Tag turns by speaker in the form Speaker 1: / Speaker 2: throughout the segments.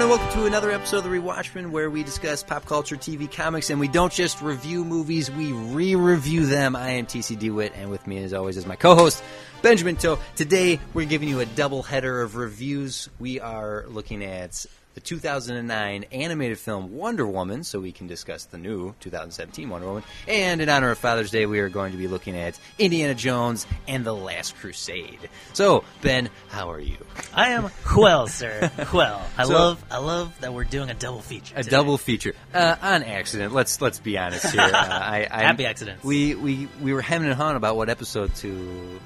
Speaker 1: everyone, and welcome to another episode of The Rewatchmen, where we discuss pop culture, TV, comics, and we don't just review movies, we re-review them. I am TC DeWitt, and with me, as always, is my co-host, Benjamin Toe. Today, we're giving you a double header of reviews. We are looking at the 2009 animated film Wonder Woman, so we can discuss the new 2017 Wonder Woman. And in honor of Father's Day, we are going to be looking at Indiana Jones and the Last Crusade. So, Ben, how are you?
Speaker 2: I am well, sir. Well, I
Speaker 1: So-
Speaker 2: love I love that we're doing a double feature.
Speaker 1: A
Speaker 2: today.
Speaker 1: double feature uh, on accident. Let's let's be honest here. Uh, I, I,
Speaker 2: Happy accidents.
Speaker 1: We we we were hemming and hawing about what episode to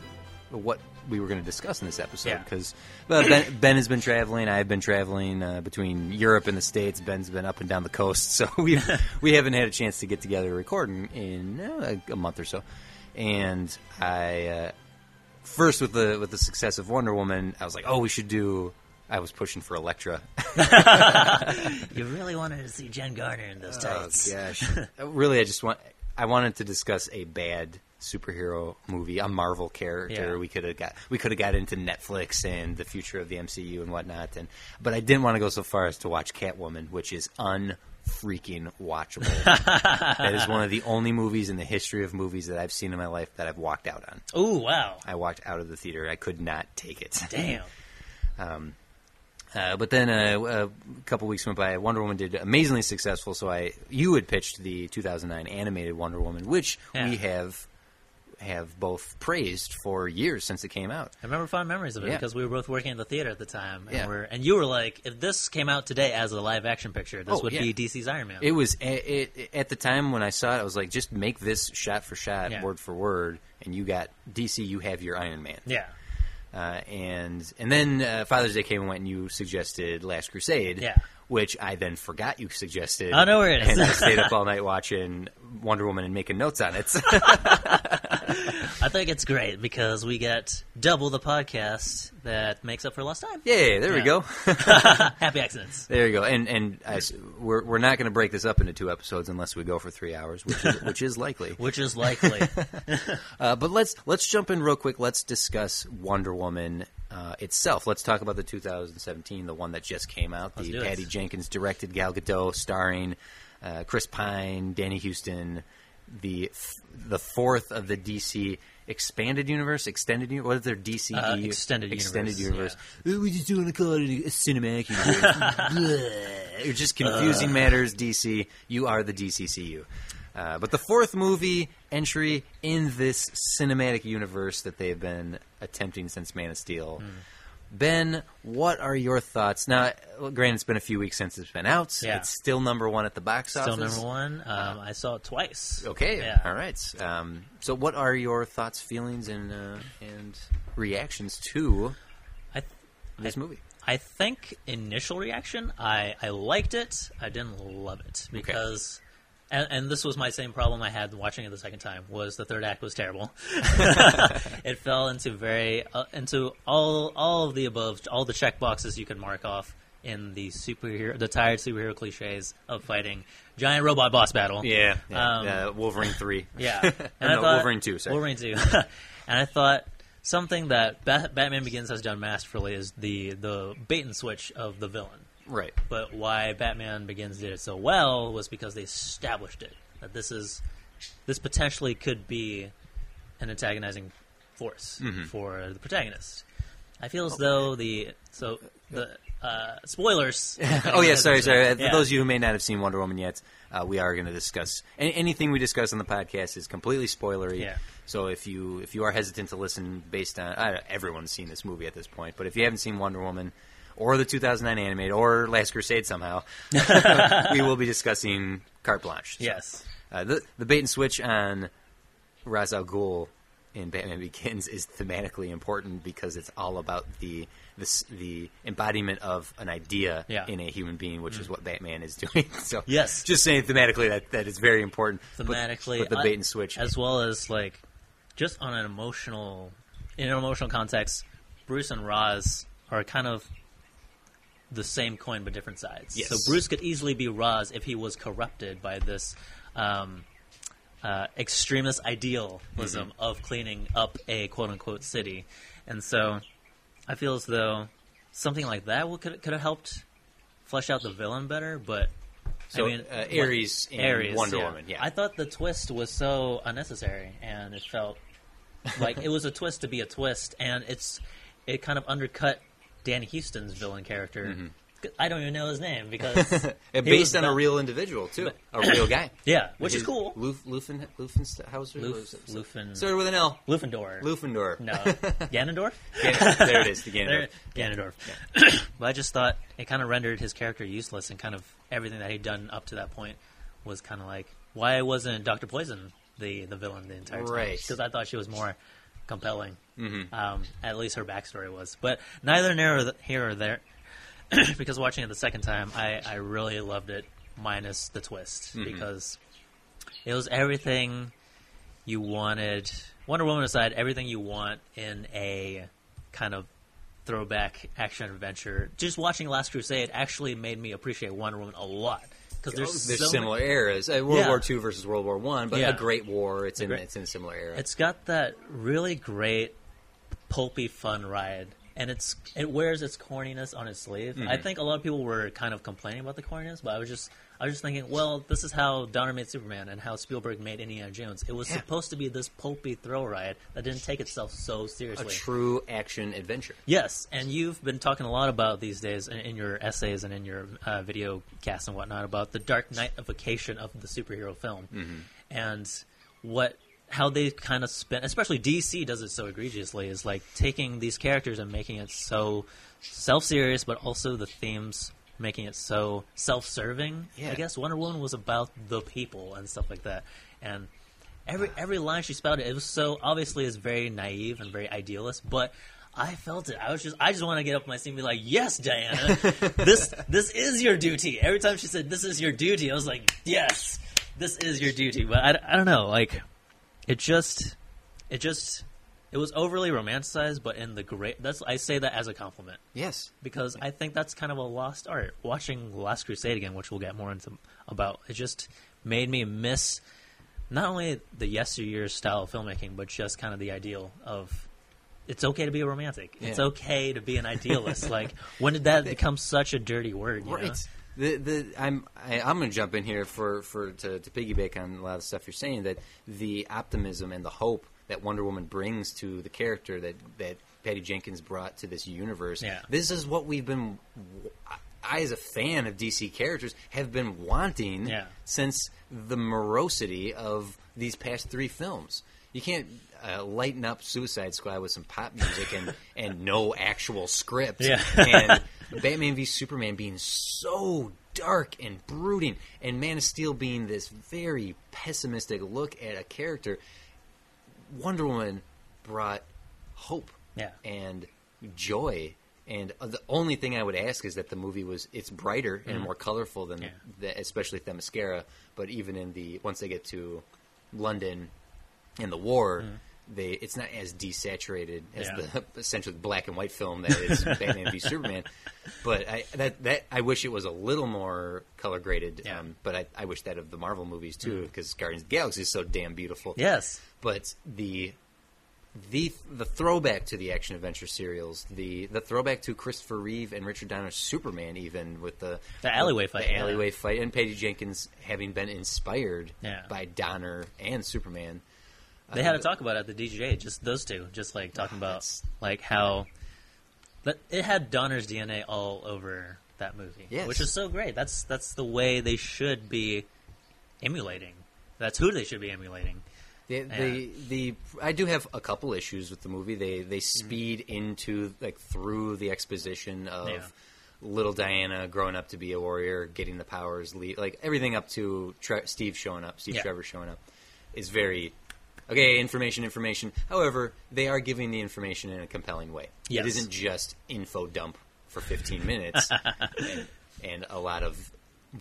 Speaker 1: what we were going to discuss in this episode
Speaker 2: Yeah.
Speaker 1: because ben, ben has been traveling. I've been traveling uh, between Europe and the states. Ben's been up and down the coast, so we we haven't had a chance to get together to record in, in uh, a month or so. And I uh, first with the with the success of Wonder Woman, I was like, oh, we should do. I was pushing for Elektra.
Speaker 2: You really wanted to see Jen Garner in those tights.
Speaker 1: Oh gosh! really, I just want I wanted to discuss a bad superhero movie, a Marvel character.
Speaker 2: Yeah.
Speaker 1: We could have got we could have got into Netflix and the future of the MCU and whatnot, and but I didn't want to go so far as to watch Catwoman, which is unfreaking watchable. that is one of the only movies in the history of movies that I've seen in my life that I've walked out on.
Speaker 2: Oh wow.
Speaker 1: I walked out of the theater. I could not take it.
Speaker 2: Damn.
Speaker 1: um, Uh, but then uh, a couple weeks went by. Wonder Woman did amazingly successful. So I, you had pitched the 2009 animated Wonder Woman, which
Speaker 2: Yeah.
Speaker 1: we have have both praised for years since it came out.
Speaker 2: I remember fond memories of it
Speaker 1: Yeah.
Speaker 2: because we were both working at the theater at the time. And,
Speaker 1: Yeah.
Speaker 2: we're, and you were like, if this came out today as a live action picture, this
Speaker 1: Oh,
Speaker 2: would
Speaker 1: yeah.
Speaker 2: be DC's Iron Man.
Speaker 1: It was it, it, at the time when I saw it, I was like, just make this shot for shot, word for word, and you got DC. You have your Iron Man.
Speaker 2: yeah.
Speaker 1: Uh, and and then uh, Father's Day came and went, and you suggested Last Crusade,
Speaker 2: Yeah.
Speaker 1: Which I then forgot you suggested.
Speaker 2: I know where it is.
Speaker 1: And I stayed up all night watching Wonder Woman and making notes on it.
Speaker 2: I think it's great because we get double the podcast that makes up for lost time.
Speaker 1: Yay! There we go.
Speaker 2: Happy accidents.
Speaker 1: there you go. And and I we're we're not going to break this up into two episodes unless we go for three hours, which is, which is likely.
Speaker 2: Which is likely.
Speaker 1: Uh, but let's let's jump in real quick. Let's discuss Wonder Woman uh, itself. Let's talk about the 2017, the one that just came out.
Speaker 2: Let's
Speaker 1: the. Patty Jenkins directed, Gal Gadot starring, uh, Chris Pine, Danny Huston. The f- the fourth of the DC expanded universe, extended universe. What is their DC
Speaker 2: Uh, extended
Speaker 1: extended
Speaker 2: universe,
Speaker 1: universe? Uh, We just want to call it a cinematic universe. You're just confusing matters, DC. You are the DCCU. Uh, but the fourth movie entry in this cinematic universe that they've been attempting since Man of Steel.
Speaker 2: Hmm.
Speaker 1: Ben, what are your thoughts? Now, granted, it's been a few weeks since it's been out.
Speaker 2: Yeah.
Speaker 1: It's still number one at the box
Speaker 2: Still
Speaker 1: office.
Speaker 2: Still number one. Um, I saw it twice.
Speaker 1: Okay,
Speaker 2: Yeah.
Speaker 1: all right. Um, so, what are your thoughts, feelings, and uh, and reactions to
Speaker 2: I, th-
Speaker 1: this movie?
Speaker 2: I think initial reaction, I, I liked it. I didn't love it because, and, and this was my same problem I had watching it the second time. Was the third act was terrible. it fell into very uh, into all all of the above, all the check boxes you could mark off in the superhero, the tired superhero cliches of fighting giant robot boss battle.
Speaker 1: Yeah, yeah.
Speaker 2: Um,
Speaker 1: uh, Wolverine three.
Speaker 2: Yeah, and I thought,
Speaker 1: Wolverine two. Sorry.
Speaker 2: Wolverine two, and I thought something that Bat- Batman Begins has done masterfully is the the bait and switch of the villain.
Speaker 1: Right.
Speaker 2: But why Batman Begins did it so well was because they established it that this is this potentially could be an antagonizing force
Speaker 1: Mm-hmm.
Speaker 2: for the protagonist. I feel as though the so the uh, spoilers.
Speaker 1: oh yeah, sorry, sorry. Uh, For
Speaker 2: Yeah.
Speaker 1: those of you who may not have seen Wonder Woman yet, uh, we are going to discuss any, anything we discuss on the podcast is completely spoilery.
Speaker 2: Yeah.
Speaker 1: So if you if you are hesitant to listen based on everyone's seen this movie at this point, but if you haven't seen Wonder Woman or the 2009 animated or Last Crusade somehow, we will be discussing Carte Blanche. So,
Speaker 2: Yes.
Speaker 1: uh, the the bait and switch on Ra's al Ghul in Batman Begins is thematically important because it's all about the this, the embodiment of an idea
Speaker 2: Yeah. Mm.
Speaker 1: in a human being, which is what Batman is doing. so
Speaker 2: Yes.
Speaker 1: just saying thematically that that is very important.
Speaker 2: Thematically,
Speaker 1: but, the bait and switch,
Speaker 2: as well as like just on an emotional, in an emotional context, Bruce and Ra's are kind of the same coin but different sides.
Speaker 1: Yes.
Speaker 2: So Bruce could easily be Ra's if he was corrupted by this um, uh, extremist idealism
Speaker 1: Mm-hmm.
Speaker 2: of cleaning up a quote unquote city, and so I feel as though something like that would, could could have helped flesh out the villain better, but
Speaker 1: So
Speaker 2: I mean,
Speaker 1: uh, Ares in
Speaker 2: Ares,
Speaker 1: Wonder
Speaker 2: yeah.
Speaker 1: Woman. Yeah,
Speaker 2: I thought the twist was so unnecessary, and it felt like it was a twist to be a twist, and it's it kind of undercut Danny Huston's villain character. Mm-hmm. I don't even know his name because
Speaker 1: based
Speaker 2: was
Speaker 1: on a real individual too, a real guy.
Speaker 2: yeah, which is
Speaker 1: His-
Speaker 2: cool.
Speaker 1: Luf, Lufen, Lufenhauser.
Speaker 2: Luf, Lufen,
Speaker 1: Started with an L.
Speaker 2: Lufendor.
Speaker 1: Lufendor.
Speaker 2: no, Ganondorf.
Speaker 1: Gan- there it is. The Ganondorf.
Speaker 2: There- Ganondorf. but I just thought it kind of rendered his character useless, and kind of everything that he'd done up to that point was kind of like why wasn't Doctor Poison the the villain the entire time?
Speaker 1: Right.
Speaker 2: Because I thought she was more compelling.
Speaker 1: Mm-hmm.
Speaker 2: Um, at least her backstory was, but neither near here or there. because watching it the second time, I, I really loved it, minus the twist,
Speaker 1: Mm-hmm.
Speaker 2: because it was everything you wanted. Wonder Woman aside, everything you want in a kind of throwback action adventure. Just watching Last Crusade actually made me appreciate Wonder Woman a lot because there's,
Speaker 1: There's
Speaker 2: so
Speaker 1: similar
Speaker 2: many-
Speaker 1: eras. Uh, World
Speaker 2: Yeah.
Speaker 1: War II versus World War One, but
Speaker 2: Yeah.
Speaker 1: a great war. It's in
Speaker 2: Great-
Speaker 1: it's in a similar era.
Speaker 2: It's got that really great pulpy fun ride. And it's it wears its corniness on its sleeve.
Speaker 1: Mm-hmm.
Speaker 2: I think a lot of people were kind of complaining about the corniness, but I was just I was just thinking, well, this is how Donner made Superman and how Spielberg made Indiana Jones. It was
Speaker 1: Yeah.
Speaker 2: supposed to be this pulpy throw ride that didn't take itself so seriously.
Speaker 1: a true action adventure.
Speaker 2: Yes, and you've been talking a lot about these days in, in your essays and in your uh, video casts and whatnot about the dark nightification of the superhero film, and what how they kind of spin. Especially DC does it so egregiously is like taking these characters and making it so self serious, but also the themes making it so self serving.
Speaker 1: Yeah.
Speaker 2: I guess Wonder Woman was about the people and stuff like that, and every every line she spouted, it was so obviously is very naive and very idealist, but I felt it. I was just I just want to get up my seat and be like, "Yes, Diana, this this is your duty." Every time she said, "This is your duty," I was like, "Yes, this is your duty." But I, I don't know, like it just it just it was overly romanticized, but in the great. That's I say that as a compliment
Speaker 1: Yes.
Speaker 2: because I think that's kind of a lost art. Watching Last Crusade again, which we'll get more into about, it just made me miss not only the yesteryear style of filmmaking, but just kind of the ideal of it's okay to be a romantic. It's
Speaker 1: Yeah.
Speaker 2: okay to be an idealist. like when did that become such a dirty word? You know?
Speaker 1: Right. The the I'm I, I'm going to jump in here for for to, to piggyback on a lot of stuff you're saying that the optimism and the hope that Wonder Woman brings to the character that that Patty Jenkins brought to this universe.
Speaker 2: Yeah.
Speaker 1: This is what we've been. I, as a fan of DC characters, have been wanting
Speaker 2: Yeah.
Speaker 1: since the morosity of these past three films. You can't uh, lighten up Suicide Squad with some pop music and, and no actual script.
Speaker 2: Yeah.
Speaker 1: and Batman v Superman being so dark and brooding, and Man of Steel being this very pessimistic look at a character. Wonder Woman brought hope
Speaker 2: Yeah.
Speaker 1: and joy. And the only thing I would ask is that the movie was it's brighter and mm-hmm. more colorful than
Speaker 2: Yeah.
Speaker 1: the, especially Themyscira. But even in the once they get to London and the war, mm-hmm. They it's not as desaturated as
Speaker 2: Yeah.
Speaker 1: the essentially black and white film that is Batman v Superman. But I that that I wish it was a little more color graded.
Speaker 2: Yeah.
Speaker 1: Um, but I, I wish that of the Marvel movies too, because Guardians of the Galaxy is so damn beautiful
Speaker 2: Yes.
Speaker 1: but the the the throwback to the action adventure serials, the the throwback to Christopher Reeve and Richard Donner's Superman, even with the
Speaker 2: The alleyway
Speaker 1: the
Speaker 2: fight, yeah.
Speaker 1: alleyway fight, and Patty Jenkins having been inspired
Speaker 2: Yeah.
Speaker 1: by Donner and Superman.
Speaker 2: They had to talk about it at the DGA, just those two, just like talking about
Speaker 1: That's-
Speaker 2: like how that it had Donner's DNA all over that movie,
Speaker 1: Yes.
Speaker 2: which is so great. That's that's the way they should be emulating. That's who they should be emulating.
Speaker 1: The, the the I do have a couple issues with the movie. They they mm-hmm. speed into like through the exposition of
Speaker 2: Yeah.
Speaker 1: little Diana growing up to be a warrior, getting the powers, le- like everything up to Tre- Steve showing up, Steve
Speaker 2: Yeah.
Speaker 1: Trevor showing up, is very okay. Information, information. However, they are giving the information in a compelling way.
Speaker 2: Yes.
Speaker 1: It isn't just info dump for 15 minutes, and, and a lot of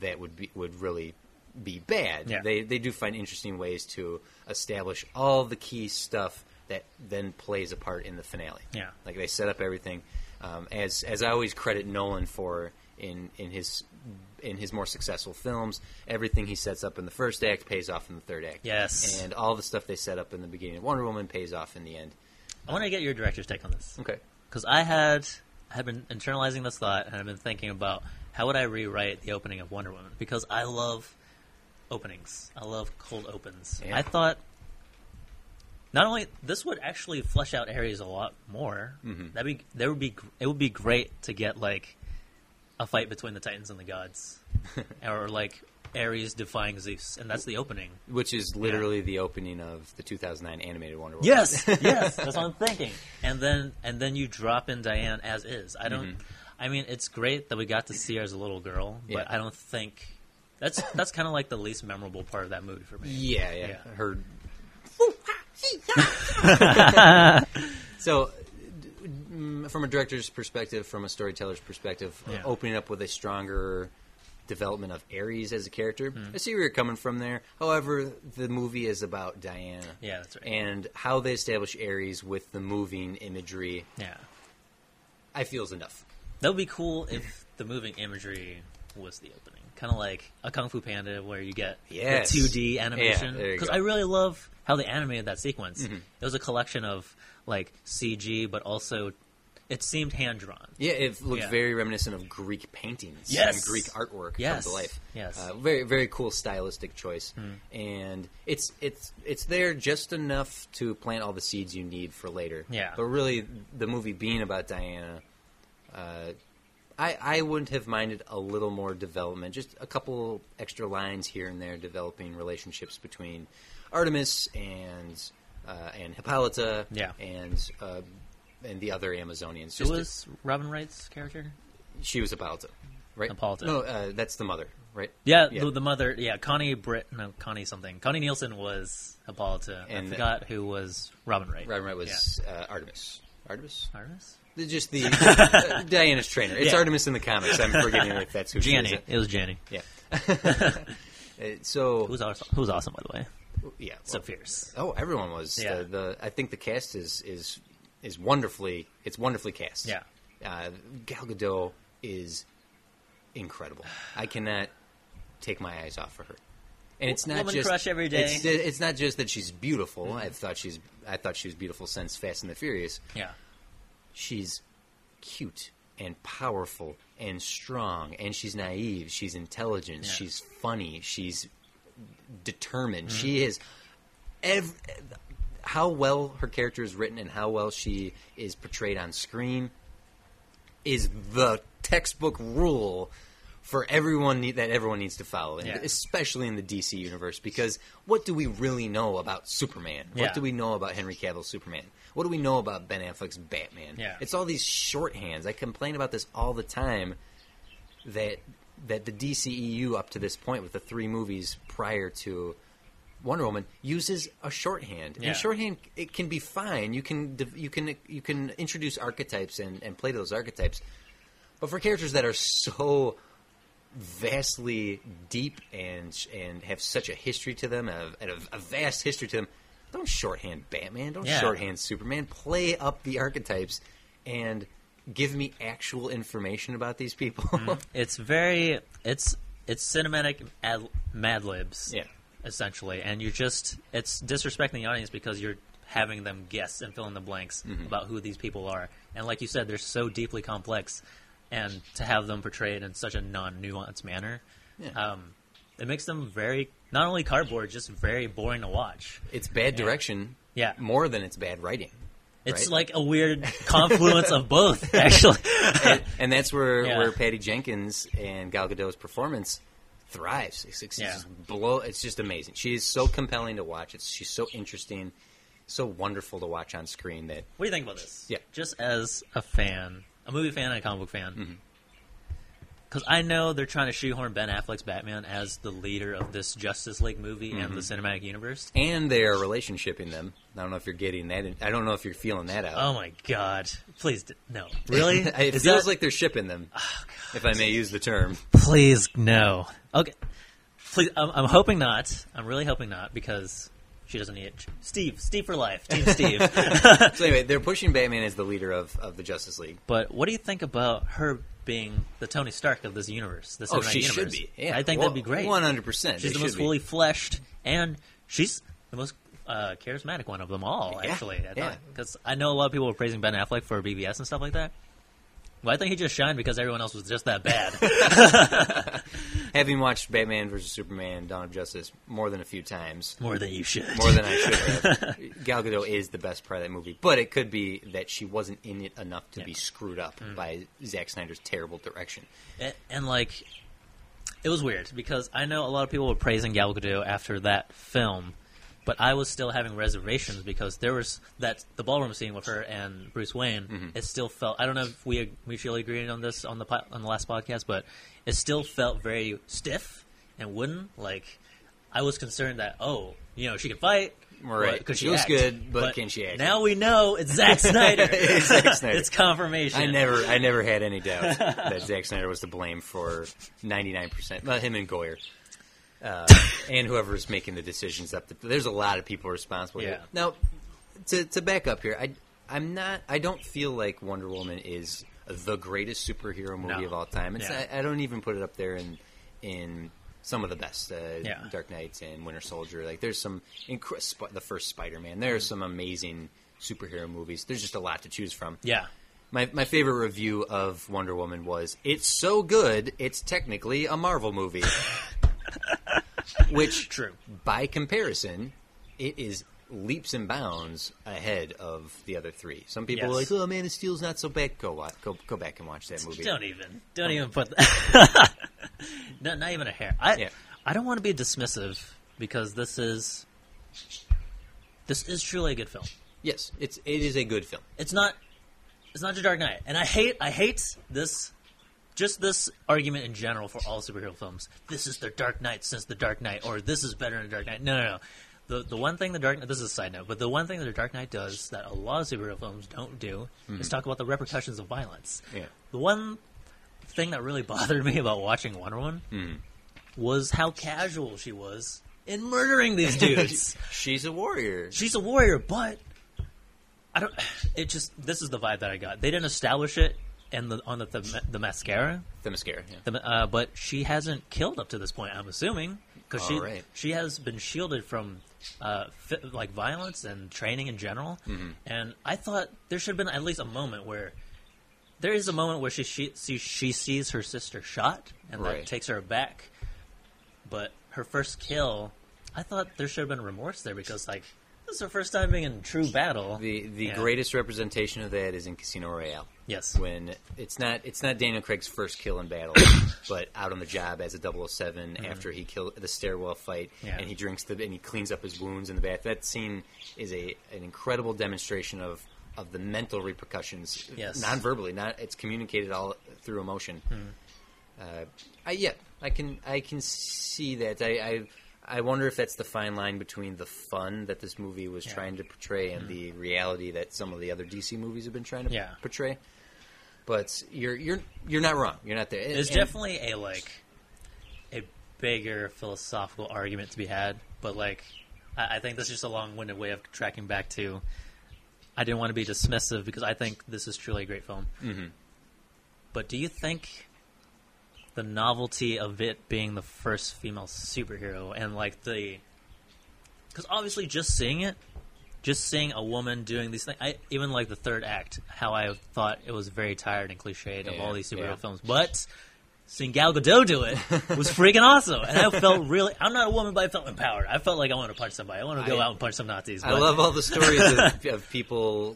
Speaker 1: that would be would really be bad.
Speaker 2: Yeah.
Speaker 1: They they do find interesting ways to establish all the key stuff that then plays a part in the finale.
Speaker 2: Yeah.
Speaker 1: like they set up everything. Um, as as I always credit Nolan for in in his in his more successful films, everything he sets up in the first act pays off in the third act.
Speaker 2: Yes.
Speaker 1: and all the stuff they set up in the beginning of Wonder Woman pays off in the end.
Speaker 2: I want to get your director's take on this
Speaker 1: Okay.
Speaker 2: because I had I had been internalizing this thought and I've been thinking about how would I rewrite the opening of Wonder Woman? Because I love openings. I love cold opens.
Speaker 1: Yeah.
Speaker 2: I thought not only this would actually flesh out Ares a lot more.
Speaker 1: Mm-hmm.
Speaker 2: That'd be there would be it would be great to get like a fight between the Titans and the gods, or like Ares defying Zeus, and that's the opening.
Speaker 1: Which is literally the opening of the 2009 animated Wonder Woman.
Speaker 2: Yes, yes, that's what I'm thinking. And then and then you drop in Diane as is. I don't. Mm-hmm. I mean, it's great that we got to see her as a little girl, but
Speaker 1: Yeah.
Speaker 2: I don't think that's that's kind of like the least memorable part of that movie for me.
Speaker 1: Yeah, yeah.
Speaker 2: Yeah.
Speaker 1: Her. Ah, ah. so, d- mm, from a director's perspective, from a storyteller's perspective, uh, opening up with a stronger development of Ares as a character,
Speaker 2: Hmm.
Speaker 1: I see where you're coming from there. However, the movie is about Diana.
Speaker 2: Yeah, that's right.
Speaker 1: And how they establish Ares with the moving imagery,
Speaker 2: Yeah,
Speaker 1: I feel is enough.
Speaker 2: that would be cool if the moving imagery was the opening, kind of like a Kung Fu Panda, where you get
Speaker 1: Yes.
Speaker 2: the 2D animation. Because.
Speaker 1: Mm-hmm.
Speaker 2: I really love how they animated that sequence. It was a collection of like CG, but also it seemed hand drawn.
Speaker 1: Yeah, it looked
Speaker 2: Yeah.
Speaker 1: very reminiscent of Greek paintings
Speaker 2: Yes.
Speaker 1: and Greek artwork
Speaker 2: Yes.
Speaker 1: come to life.
Speaker 2: Yes.
Speaker 1: Uh, very very cool stylistic choice, and it's it's it's there just enough to plant all the seeds you need for later.
Speaker 2: Yeah.
Speaker 1: but really, the movie being about Diana, uh, I I wouldn't have minded a little more development, just a couple extra lines here and there, developing relationships between Artemis and uh, and Hippolyta,
Speaker 2: Yeah.
Speaker 1: and. Uh, and the other Amazonians.
Speaker 2: Who was Robin Wright's character?
Speaker 1: she was Hippolyta, right?
Speaker 2: Hippolyta.
Speaker 1: No, uh, that's the mother, right?
Speaker 2: Yeah,
Speaker 1: Yeah.
Speaker 2: The, the mother. Yeah, Connie Britt. No, Connie something. Connie Nielsen was Hippolyta.
Speaker 1: And-
Speaker 2: I forgot who was Robin Wright.
Speaker 1: Robin Wright was uh, Artemis. Artemis?
Speaker 2: Yeah. Artemis?
Speaker 1: Just the uh, Diana's trainer. It's
Speaker 2: Yeah.
Speaker 1: Artemis in the comics. I'm forgetting if that's who she
Speaker 2: Janny. It was Janny.
Speaker 1: Yeah. Uh, so
Speaker 2: Who's awesome, who's awesome, by the way.
Speaker 1: Yeah.
Speaker 2: So
Speaker 1: well,
Speaker 2: fierce.
Speaker 1: oh, everyone was.
Speaker 2: Yeah.
Speaker 1: The, the I think the cast is is is wonderfully. It's wonderfully cast.
Speaker 2: Yeah.
Speaker 1: Uh, Gal Gadot is incredible. I cannot take my eyes off of her. And it's not
Speaker 2: Woman
Speaker 1: just
Speaker 2: crush every day. Mm-hmm.
Speaker 1: It's, it's not just that she's beautiful. I thought she's I thought she was beautiful since Fast and the Furious.
Speaker 2: Yeah.
Speaker 1: She's cute and powerful and strong and she's naive. She's intelligent.
Speaker 2: Yeah.
Speaker 1: She's funny. She's determined.
Speaker 2: Mm-hmm.
Speaker 1: She is ev- how well her character is written and how well she is portrayed on screen is the textbook rule for everyone that everyone needs to follow, and
Speaker 2: Yeah.
Speaker 1: especially in the DC universe. Because what do we really know about Superman?
Speaker 2: Yeah.
Speaker 1: What do we know about Henry Cavill's Superman? What do we know about Ben Affleck's Batman?
Speaker 2: Yeah.
Speaker 1: It's all these shorthands. I complain about this all the time. That that the DCEU up to this point with the three movies prior to Wonder Woman uses a shorthand,
Speaker 2: Yeah.
Speaker 1: and shorthand it can be fine. You can you can you can introduce archetypes and, and play to those archetypes, but for characters that are so vastly deep and and have such a history to them, a, a, a vast history to them, don't shorthand Batman, don't
Speaker 2: Yeah.
Speaker 1: shorthand Superman. Play up the archetypes and give me actual information about these people.
Speaker 2: It's very. It's it's cinematic ad, Mad Libs.
Speaker 1: Yeah.
Speaker 2: Essentially, and you're just it's disrespecting the audience because you're having them guess and fill in the blanks
Speaker 1: Mm-hmm.
Speaker 2: about who these people are. And like you said, they're so deeply complex, and to have them portrayed in such a non-nuanced manner,
Speaker 1: Yeah.
Speaker 2: um, it makes them very not only cardboard, just very boring to watch.
Speaker 1: it's bad direction,
Speaker 2: Yeah.
Speaker 1: more than it's bad writing.
Speaker 2: It's
Speaker 1: right?
Speaker 2: like a weird confluence of both, actually.
Speaker 1: and, and that's where,
Speaker 2: Yeah.
Speaker 1: where Patty Jenkins and Gal Gadot's performance thrives. It's, it's
Speaker 2: Yeah.
Speaker 1: just blow. It's just amazing. She is so compelling to watch. It's she's so interesting, so wonderful to watch on screen. That
Speaker 2: What do you think about this?
Speaker 1: Yeah.
Speaker 2: Just as a fan, a movie fan and a comic book fan.
Speaker 1: Mm-hmm.
Speaker 2: Because I know they're trying to shoehorn Ben Affleck's Batman as the leader of this Justice League movie and the
Speaker 1: Mm-hmm.
Speaker 2: cinematic universe.
Speaker 1: and they are relationshiping them. I don't know if you're getting that. In, I don't know if you're feeling that out.
Speaker 2: Oh my god! Please, no. Really?
Speaker 1: it
Speaker 2: Is
Speaker 1: feels
Speaker 2: that- Oh,
Speaker 1: like they're shipping them, if I may use the term.
Speaker 2: Please, no. Okay. Please, I'm, I'm hoping not. I'm really hoping not because she doesn't need it. Steve, Steve for life, Team Steve.
Speaker 1: So anyway, they're pushing Batman as the leader of, of the Justice League.
Speaker 2: But what do you think about her being the Tony Stark of this universe? This
Speaker 1: Oh, she
Speaker 2: universe?
Speaker 1: should be. Yeah,
Speaker 2: I think that'd be great.
Speaker 1: One hundred percent.
Speaker 2: She's the most fully fleshed, and she's the most uh, charismatic one of them all.
Speaker 1: Yeah,
Speaker 2: Actually, I
Speaker 1: yeah.
Speaker 2: because I know a lot of people were praising Ben Affleck for BvS and stuff like that. Well, I think he just shined because everyone else was just that bad.
Speaker 1: Having watched Batman vs Superman: Dawn of Justice more than a few times,
Speaker 2: More than you should.
Speaker 1: more than I should have, Gal Gadot is the best part of that movie. But it could be that she wasn't in it enough to be screwed up mm. by Zack Snyder's terrible direction.
Speaker 2: and, and like, it was weird because I know a lot of people were praising Gal Gadot after that film, but I was still having reservations because there was that the ballroom scene with her and Bruce Wayne. Mm-hmm. It still felt I don't know if we mutually agreed on this on the on the last podcast, but it still felt very stiff and wooden. Like I was concerned that oh, you know, she can fight.
Speaker 1: Right.
Speaker 2: but could
Speaker 1: She
Speaker 2: she
Speaker 1: looks good, but can she act?
Speaker 2: Now we know it's Zack Snyder.
Speaker 1: It's Zack Snyder.
Speaker 2: it's confirmation.
Speaker 1: I never, I never had any doubt that Zack Snyder was to blame for ninety nine percent. Well, him and Goyer, uh, and whoever's making the decisions up. The, there's a lot of people responsible. here.
Speaker 2: Yeah.
Speaker 1: Now, to to back up here, I I'm not. I don't feel like Wonder Woman is the greatest superhero movie
Speaker 2: No.
Speaker 1: of all time. It's
Speaker 2: Yeah.
Speaker 1: I, I don't even put it up there in in some of the best. Uh,
Speaker 2: Yeah.
Speaker 1: Dark Knight and Winter Soldier. Like there's some incre- the first Spider Man. There are some amazing superhero movies. There's just a lot to choose from.
Speaker 2: Yeah.
Speaker 1: My my favorite review of Wonder Woman was it's so good it's technically a Marvel movie. Which
Speaker 2: True.
Speaker 1: by comparison, it is leaps and bounds ahead of the other three. Some people are like, "Oh, Man of Steel's not so bad." Go watch, go go back and watch that movie.
Speaker 2: Don't even. Don't um, even put that. not, not even a hair. I
Speaker 1: Yeah.
Speaker 2: I don't want to be dismissive because this is this is truly a good film.
Speaker 1: Yes, it's it is a good film.
Speaker 2: It's not it's not The Dark Knight, and I hate I hate this just this argument in general for all superhero films. This is the Dark Knight since the Dark Knight, or this is better than the Dark Knight. No, no, no. The the one thing the Dark Knight this is a side note, but the one thing that the Dark Knight does that a lot of superhero films don't do hmm. is talk about the repercussions of violence.
Speaker 1: Yeah.
Speaker 2: The one thing that really bothered me about watching Wonder Woman hmm. was how casual she was in murdering these dudes.
Speaker 1: She's a warrior.
Speaker 2: She's a warrior, but I don't. It just this is the vibe that I got. They didn't establish it in the on the the, Themyscira,
Speaker 1: The mascara. Yeah.
Speaker 2: the, uh, but she hasn't killed up to this point. I'm assuming because she
Speaker 1: right.
Speaker 2: she has been shielded from uh, fi- like violence and training in general.
Speaker 1: Mm-hmm.
Speaker 2: And I thought there should have been at least a moment where. There is a moment where she she, she, she sees her sister shot, and
Speaker 1: Right.
Speaker 2: that takes her back. But her first kill, I thought there should have been remorse there because, like, this is her first time being in true battle.
Speaker 1: The the
Speaker 2: Yeah.
Speaker 1: greatest representation of that is in Casino Royale.
Speaker 2: Yes.
Speaker 1: when it's not it's not Daniel Craig's first kill in battle, but out on the job as a 7 after he killed the stairwell fight
Speaker 2: Mm-hmm. Yeah.
Speaker 1: and he drinks the and he cleans up his wounds in the bath. That scene is a an incredible demonstration of of the mental repercussions,
Speaker 2: Yes.
Speaker 1: non-verbally, not it's communicated all through emotion.
Speaker 2: Hmm.
Speaker 1: Uh, I yeah, I can I can see that. I. I I wonder if that's the fine line between the fun that this movie was
Speaker 2: Yeah.
Speaker 1: Trying to portray and the reality that some of the other DC movies have been trying to
Speaker 2: Yeah.
Speaker 1: portray but you're you're you're not wrong. You're not there.
Speaker 2: There's
Speaker 1: And-
Speaker 2: definitely a like a bigger philosophical argument to be had, but like I, I think this is just a long-winded way of tracking back to. I didn't want to be dismissive because I think this is truly a great film.
Speaker 1: Mhm.
Speaker 2: But do you think the novelty of it being the first female superhero and like the because obviously just seeing it just seeing a woman doing these things I, even like the third act how i thought it was very tired and cliched of
Speaker 1: Yeah,
Speaker 2: all these superhero
Speaker 1: yeah.
Speaker 2: films but seeing gal gadot do it was freaking awesome and i felt really i'm not a woman but i felt empowered i felt like i want to punch somebody i want to go
Speaker 1: I-
Speaker 2: out and punch some nazis
Speaker 1: I love all the stories of, of people,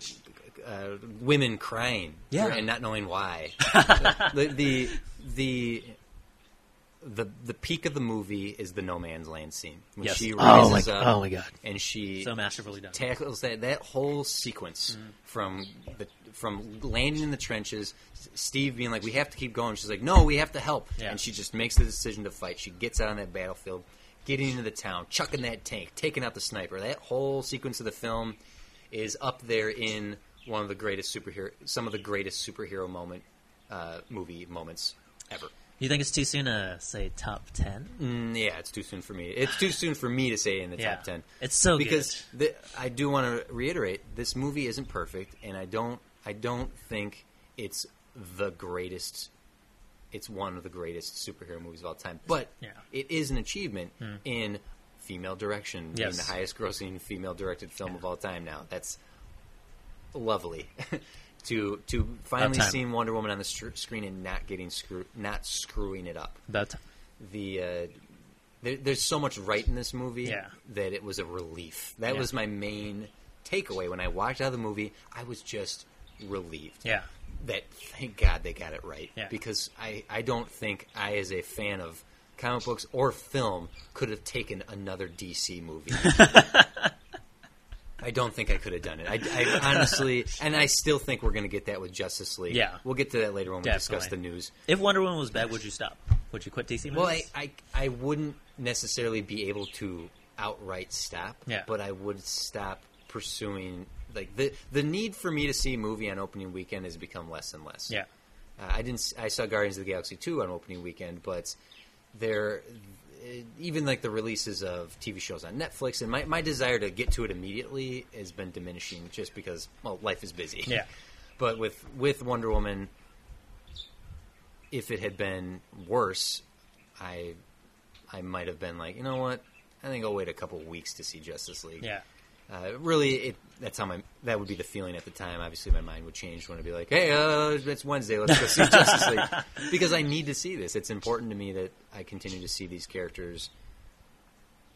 Speaker 1: uh, women crying,
Speaker 2: Yeah.
Speaker 1: and not knowing why. the, the the the the peak of the movie is the no man's land scene when
Speaker 2: Yes.
Speaker 1: she
Speaker 2: Oh
Speaker 1: rises
Speaker 2: my-
Speaker 1: up
Speaker 2: oh my God.
Speaker 1: and she
Speaker 2: so masterfully done
Speaker 1: tackles that that whole sequence
Speaker 2: Mm-hmm.
Speaker 1: from the from landing in the trenches. Steve being like, "We have to keep going." She's like, "No, we have to help,"
Speaker 2: Yeah.
Speaker 1: and she just makes the decision to fight. She gets out on that battlefield, getting into the town, chucking that tank, taking out the sniper. That whole sequence of the film is up there in one of the greatest superhero, some of the greatest superhero moment uh, movie moments ever.
Speaker 2: You think it's too soon to say top 10
Speaker 1: Mm, yeah, it's too soon for me. It's too soon for me to say in the
Speaker 2: Yeah.
Speaker 1: top ten.
Speaker 2: It's so
Speaker 1: because the, I do want to reiterate this movie isn't perfect, and I don't I don't think it's the greatest. It's one of the greatest superhero movies of all time, but
Speaker 2: Yeah.
Speaker 1: it is an achievement in female direction, being the highest grossing female directed film of all time. Now that's lovely. to to finally
Speaker 2: time.
Speaker 1: seeing Wonder Woman on the str- screen and not getting screw not screwing it up.
Speaker 2: That
Speaker 1: The uh, there, there's so much right in this movie
Speaker 2: Yeah.
Speaker 1: that it was a relief. That
Speaker 2: Yeah.
Speaker 1: was my main takeaway when I walked out of the movie. I was just relieved
Speaker 2: yeah.
Speaker 1: that thank God they got it right
Speaker 2: Yeah.
Speaker 1: because I I don't think I as a fan of comic books or film could have taken another DC movie. I don't think I could have done it. I, I honestly, and I still think we're going to get that with Justice League.
Speaker 2: Yeah.
Speaker 1: we'll get to that later when we discuss the news.
Speaker 2: If Wonder Woman was bad, would you stop? Would you quit DC movies?
Speaker 1: Well, I, I I wouldn't necessarily be able to outright stop,
Speaker 2: Yeah.
Speaker 1: but I would stop pursuing like the the need for me to see a movie on opening weekend has become less and less.
Speaker 2: yeah.
Speaker 1: Uh, I didn't. I saw Guardians of the Galaxy two on opening weekend, but there, even like the releases of TV shows on Netflix, and my, my desire to get to it immediately has been diminishing just because well, life is busy.
Speaker 2: Yeah.
Speaker 1: But with with Wonder Woman, if it had been worse, I I might have been like, you know what? I think I'll wait a couple weeks to see Justice League.
Speaker 2: Yeah.
Speaker 1: Uh, really, it, that's how my that would be the feeling at the time. Obviously, my mind would change when I'd be like, "Hey, uh, it's Wednesday. Let's go see Justice League," because I need to see this. It's important to me that I continue to see these characters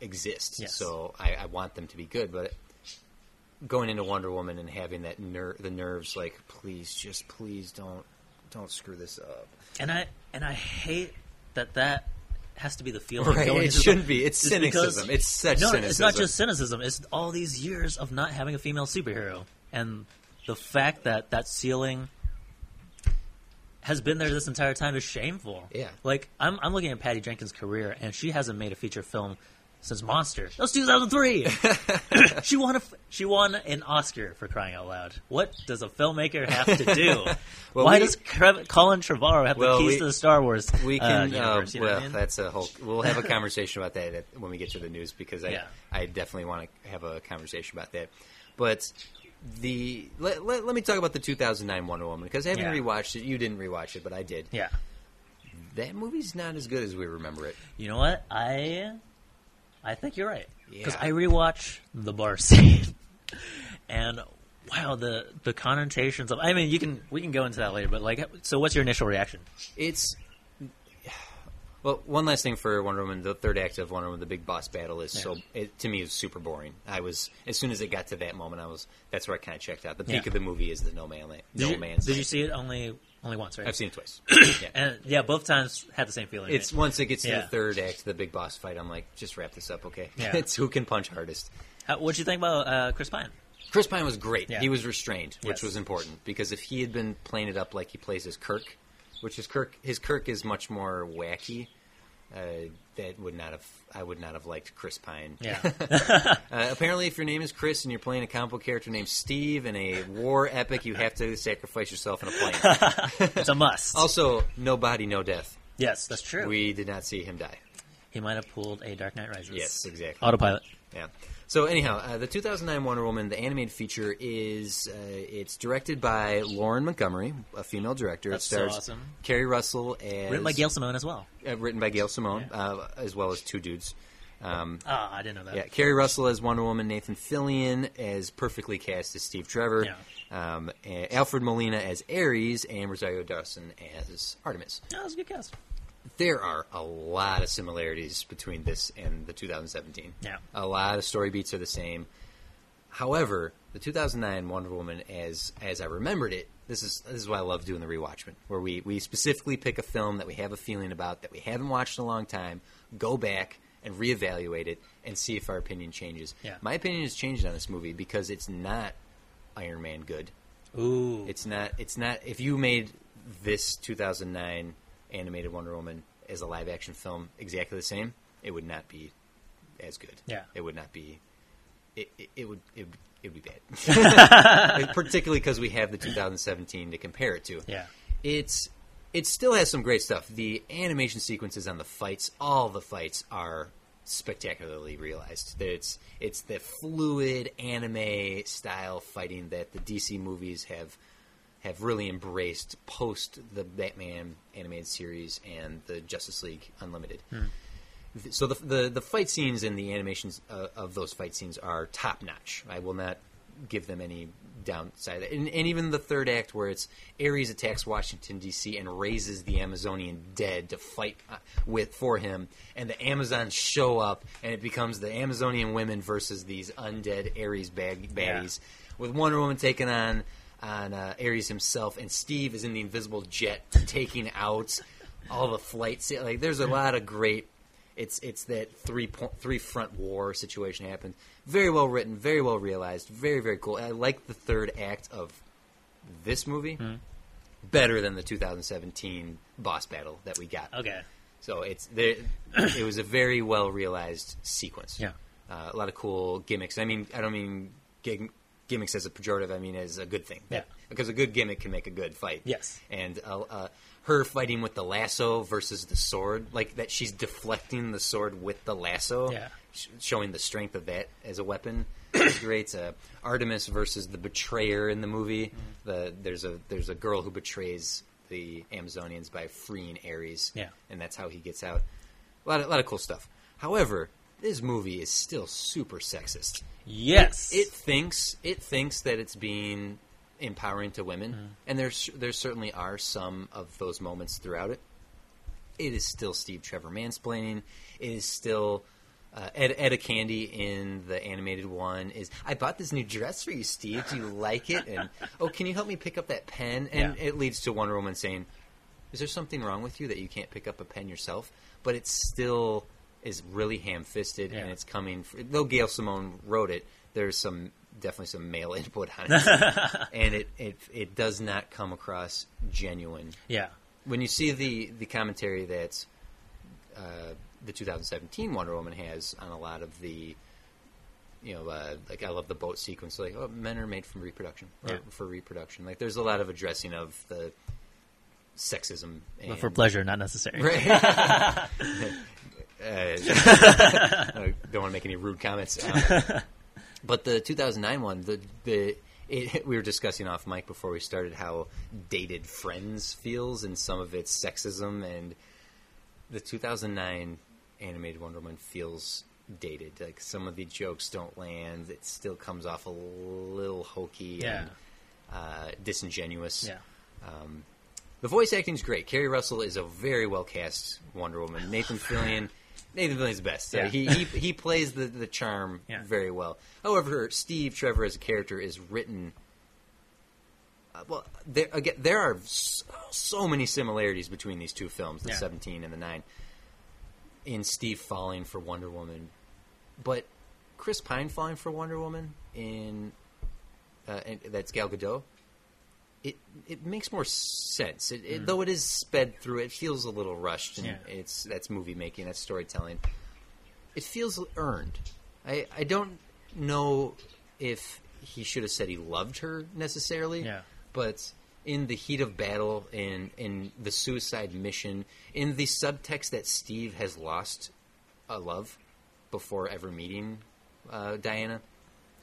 Speaker 1: exist.
Speaker 2: Yes.
Speaker 1: So I, I want them to be good. But going into Wonder Woman and having that ner- the nerves, like, please, just please don't don't screw this up.
Speaker 2: And I and I hate that that has to be the feeling.
Speaker 1: Right, it shouldn't be. It's
Speaker 2: just because-
Speaker 1: cynicism. It's such
Speaker 2: no,
Speaker 1: cynicism.
Speaker 2: it's not just cynicism. It's all these years of not having a female superhero, and the fact that that ceiling has been there this entire time is shameful.
Speaker 1: Yeah.
Speaker 2: like I'm I'm looking at Patty Jenkins' career, and she hasn't made a feature film since Monster. That was 2003. she won a she won an Oscar for crying out loud. What does a filmmaker have to do?
Speaker 1: Well,
Speaker 2: Why
Speaker 1: we-
Speaker 2: does Cre- Colin Trevorrow have
Speaker 1: Well,
Speaker 2: the keys
Speaker 1: we-
Speaker 2: to the Star Wars
Speaker 1: We
Speaker 2: uh,
Speaker 1: can.
Speaker 2: universe?
Speaker 1: uh,
Speaker 2: you know
Speaker 1: well,
Speaker 2: I mean?
Speaker 1: that's a whole. We'll have a conversation about that at- when we get to the news because I,
Speaker 2: Yeah.
Speaker 1: I definitely want to have a conversation about that. But the let, let, let me talk about the 2009 Wonder Woman because having
Speaker 2: Yeah.
Speaker 1: rewatched it, you didn't rewatch it, but I did.
Speaker 2: yeah.
Speaker 1: That movie's not as good as we remember it.
Speaker 2: You know what? I I think you're right because
Speaker 1: Yeah.
Speaker 2: I rewatch the bar scene, and wow, the the connotations of. I mean, you can we can go into that later, but like, so what's your initial reaction?
Speaker 1: It's well, one last thing for Wonder Woman. The third act of Wonder Woman, the big boss battle, is so it, to me is super boring. I was as soon as it got to that moment, I was that's where I kind of checked out. The peak
Speaker 2: Yeah.
Speaker 1: of the movie is the no man land,
Speaker 2: Did,
Speaker 1: no
Speaker 2: you,
Speaker 1: man's.
Speaker 2: did you see it only only once? Right.
Speaker 1: I've seen it twice. yeah.
Speaker 2: and yeah, both times had the same feeling.
Speaker 1: It's
Speaker 2: right?
Speaker 1: once it gets to the third act, the big boss fight. I'm like, just wrap this up, okay?
Speaker 2: Yeah.
Speaker 1: it's who can punch hardest.
Speaker 2: How, what'd you think about uh, Chris Pine?
Speaker 1: Chris Pine was great.
Speaker 2: Yeah.
Speaker 1: He was restrained, which
Speaker 2: Yes.
Speaker 1: was important because if he had been playing it up like he plays his Kirk, which is Kirk, his Kirk is much more wacky. Uh, that would not have. I would not have liked Chris Pine.
Speaker 2: Yeah,
Speaker 1: Uh, apparently, if your name is Chris and you're playing a comic book character named Steve in a war epic, you have to sacrifice yourself in a plane.
Speaker 2: it's a must.
Speaker 1: also, no body, no death.
Speaker 2: yes, that's true.
Speaker 1: We did not see him die.
Speaker 2: he might have pulled a Dark Knight Rises.
Speaker 1: Yes, exactly.
Speaker 2: Autopilot.
Speaker 1: Yeah. So anyhow, uh, the 2009 Wonder Woman, the animated feature, is uh, it's directed by Lauren Montgomery, a female director.
Speaker 2: That's
Speaker 1: it
Speaker 2: so
Speaker 1: stars
Speaker 2: awesome.
Speaker 1: Keri Russell as
Speaker 2: Written by Gail Simone as well.
Speaker 1: uh, written by Gail Simone,
Speaker 2: Yeah.
Speaker 1: uh, as well as two dudes. Um,
Speaker 2: Ah, I didn't know that.
Speaker 1: yeah, Keri Russell as Wonder Woman, Nathan Fillion as perfectly cast as Steve Trevor,
Speaker 2: Yeah.
Speaker 1: um, Alfred Molina as Ares, and Rosario Dawson as Artemis.
Speaker 2: Yeah, that was a good cast.
Speaker 1: There are a lot of similarities between this and the 2017.
Speaker 2: Yeah.
Speaker 1: A lot of story beats are the same. However, the 2009 Wonder Woman, as as I remembered it, this is this is why I love doing the rewatchmen, where we we specifically pick a film that we have a feeling about that we haven't watched in a long time, go back and reevaluate it and see if our opinion changes.
Speaker 2: Yeah.
Speaker 1: My opinion has changed on this movie because it's not Iron Man good.
Speaker 2: Ooh,
Speaker 1: It's not. It's not. If you made this 2009 animated Wonder Woman as a live action film exactly the same, it would not be as good.
Speaker 2: Yeah.
Speaker 1: it would not be. It, it, it would. It would. It would be bad. Particularly because we have the 2017 to compare it to.
Speaker 2: yeah.
Speaker 1: It's. It still has some great stuff. The animation sequences on the fights, all the fights are spectacularly realized. It's it's the fluid anime style fighting that the DC movies have have really embraced post the Batman animated series and the Justice League Unlimited. Th- So the, the the fight scenes and the animations uh, of those fight scenes are top notch. I will not give them any downside, and, and even the third act where it's Ares attacks Washington D.C. and raises the Amazonian dead to fight uh, with for him, and the Amazons show up, and it becomes the Amazonian women versus these undead Ares bag- baddies, with Wonder Woman taking on on uh, Ares himself, and Steve is in the invisible jet taking out all the flights. Like, there's a lot of great. It's it's that three point, three front war situation happens. Very well written, very well realized, very very cool. I like the third act of this movie better than the 2017 boss battle that we got.
Speaker 2: Okay.
Speaker 1: So it's there. it was a very well realized sequence.
Speaker 2: Yeah.
Speaker 1: uh, a lot of cool gimmicks. I mean, I don't mean gig- gimmicks as a pejorative. I mean as a good thing.
Speaker 2: Yeah.
Speaker 1: because a good gimmick can make a good fight.
Speaker 2: Yes.
Speaker 1: and uh, uh, her fighting with the lasso versus the sword, like that, she's deflecting the sword with the lasso.
Speaker 2: Yeah.
Speaker 1: sh- showing the strength of that as a weapon. is great. Uh, Artemis versus the betrayer in the movie.
Speaker 2: Mm-hmm.
Speaker 1: The there's a there's a girl who betrays the Amazonians by freeing Ares.
Speaker 2: Yeah.
Speaker 1: and that's how he gets out. A lot of, a lot of cool stuff. However, this movie is still super sexist.
Speaker 2: Yes.
Speaker 1: It thinks it thinks that it's being empowering to women,
Speaker 2: Mm-hmm.
Speaker 1: and there's there certainly are some of those moments throughout it. It is still Steve Trevor mansplaining. It is still uh, Ed, Etta Candy in the animated one. Is I bought this new dress for you, Steve. Do you like it? And oh, can you help me pick up that pen? And
Speaker 2: Yeah.
Speaker 1: it leads to Wonder Woman saying, "Is there something wrong with you that you can't pick up a pen yourself?" But it's still is really ham-fisted,
Speaker 2: Yeah.
Speaker 1: and it's coming. f though Gail Simone wrote it, there's some definitely some male input on it, and it, it it does not come across genuine.
Speaker 2: yeah.
Speaker 1: When you see the the commentary that uh, the 2017 Wonder Woman has on a lot of the you know, uh, like I love the boat sequence. Like, oh, men are made from reproduction or
Speaker 2: Yeah.
Speaker 1: for reproduction. Like, there's a lot of addressing of the sexism. And,
Speaker 2: But for pleasure, not necessary.
Speaker 1: Right. uh, I don't want to make any rude comments. Um, but the 2009 one, the the it, we were discussing off mic before we started how dated Friends feels and some of its sexism, and the 2009 animated Wonder Woman feels dated. Like some of the jokes don't land. It still comes off a little hokey
Speaker 2: Yeah.
Speaker 1: and uh, disingenuous.
Speaker 2: Yeah.
Speaker 1: Um, the voice acting's great. Keri Russell is a very well cast Wonder Woman. Nathan Fillion, Nathan Fillion's the best. Uh,
Speaker 2: Yeah.
Speaker 1: he, he he plays the the charm
Speaker 2: Yeah.
Speaker 1: very well. However, Steve Trevor as a character is written. Uh, well, there again, there are so, so many similarities between these two films, the
Speaker 2: Yeah.
Speaker 1: seventeen and the nine. In Steve falling for Wonder Woman, but Chris Pine falling for Wonder Woman in uh, and that's Gal Gadot. It it makes more sense. It, it, Though it is sped through, it feels a little rushed, and
Speaker 2: Yeah.
Speaker 1: it's that's movie making, that's storytelling. It feels earned. I I don't know if he should have said he loved her necessarily.
Speaker 2: Yeah.
Speaker 1: But in the heat of battle, in in the suicide mission, in the subtext that Steve has lost a love before ever meeting uh, Diana,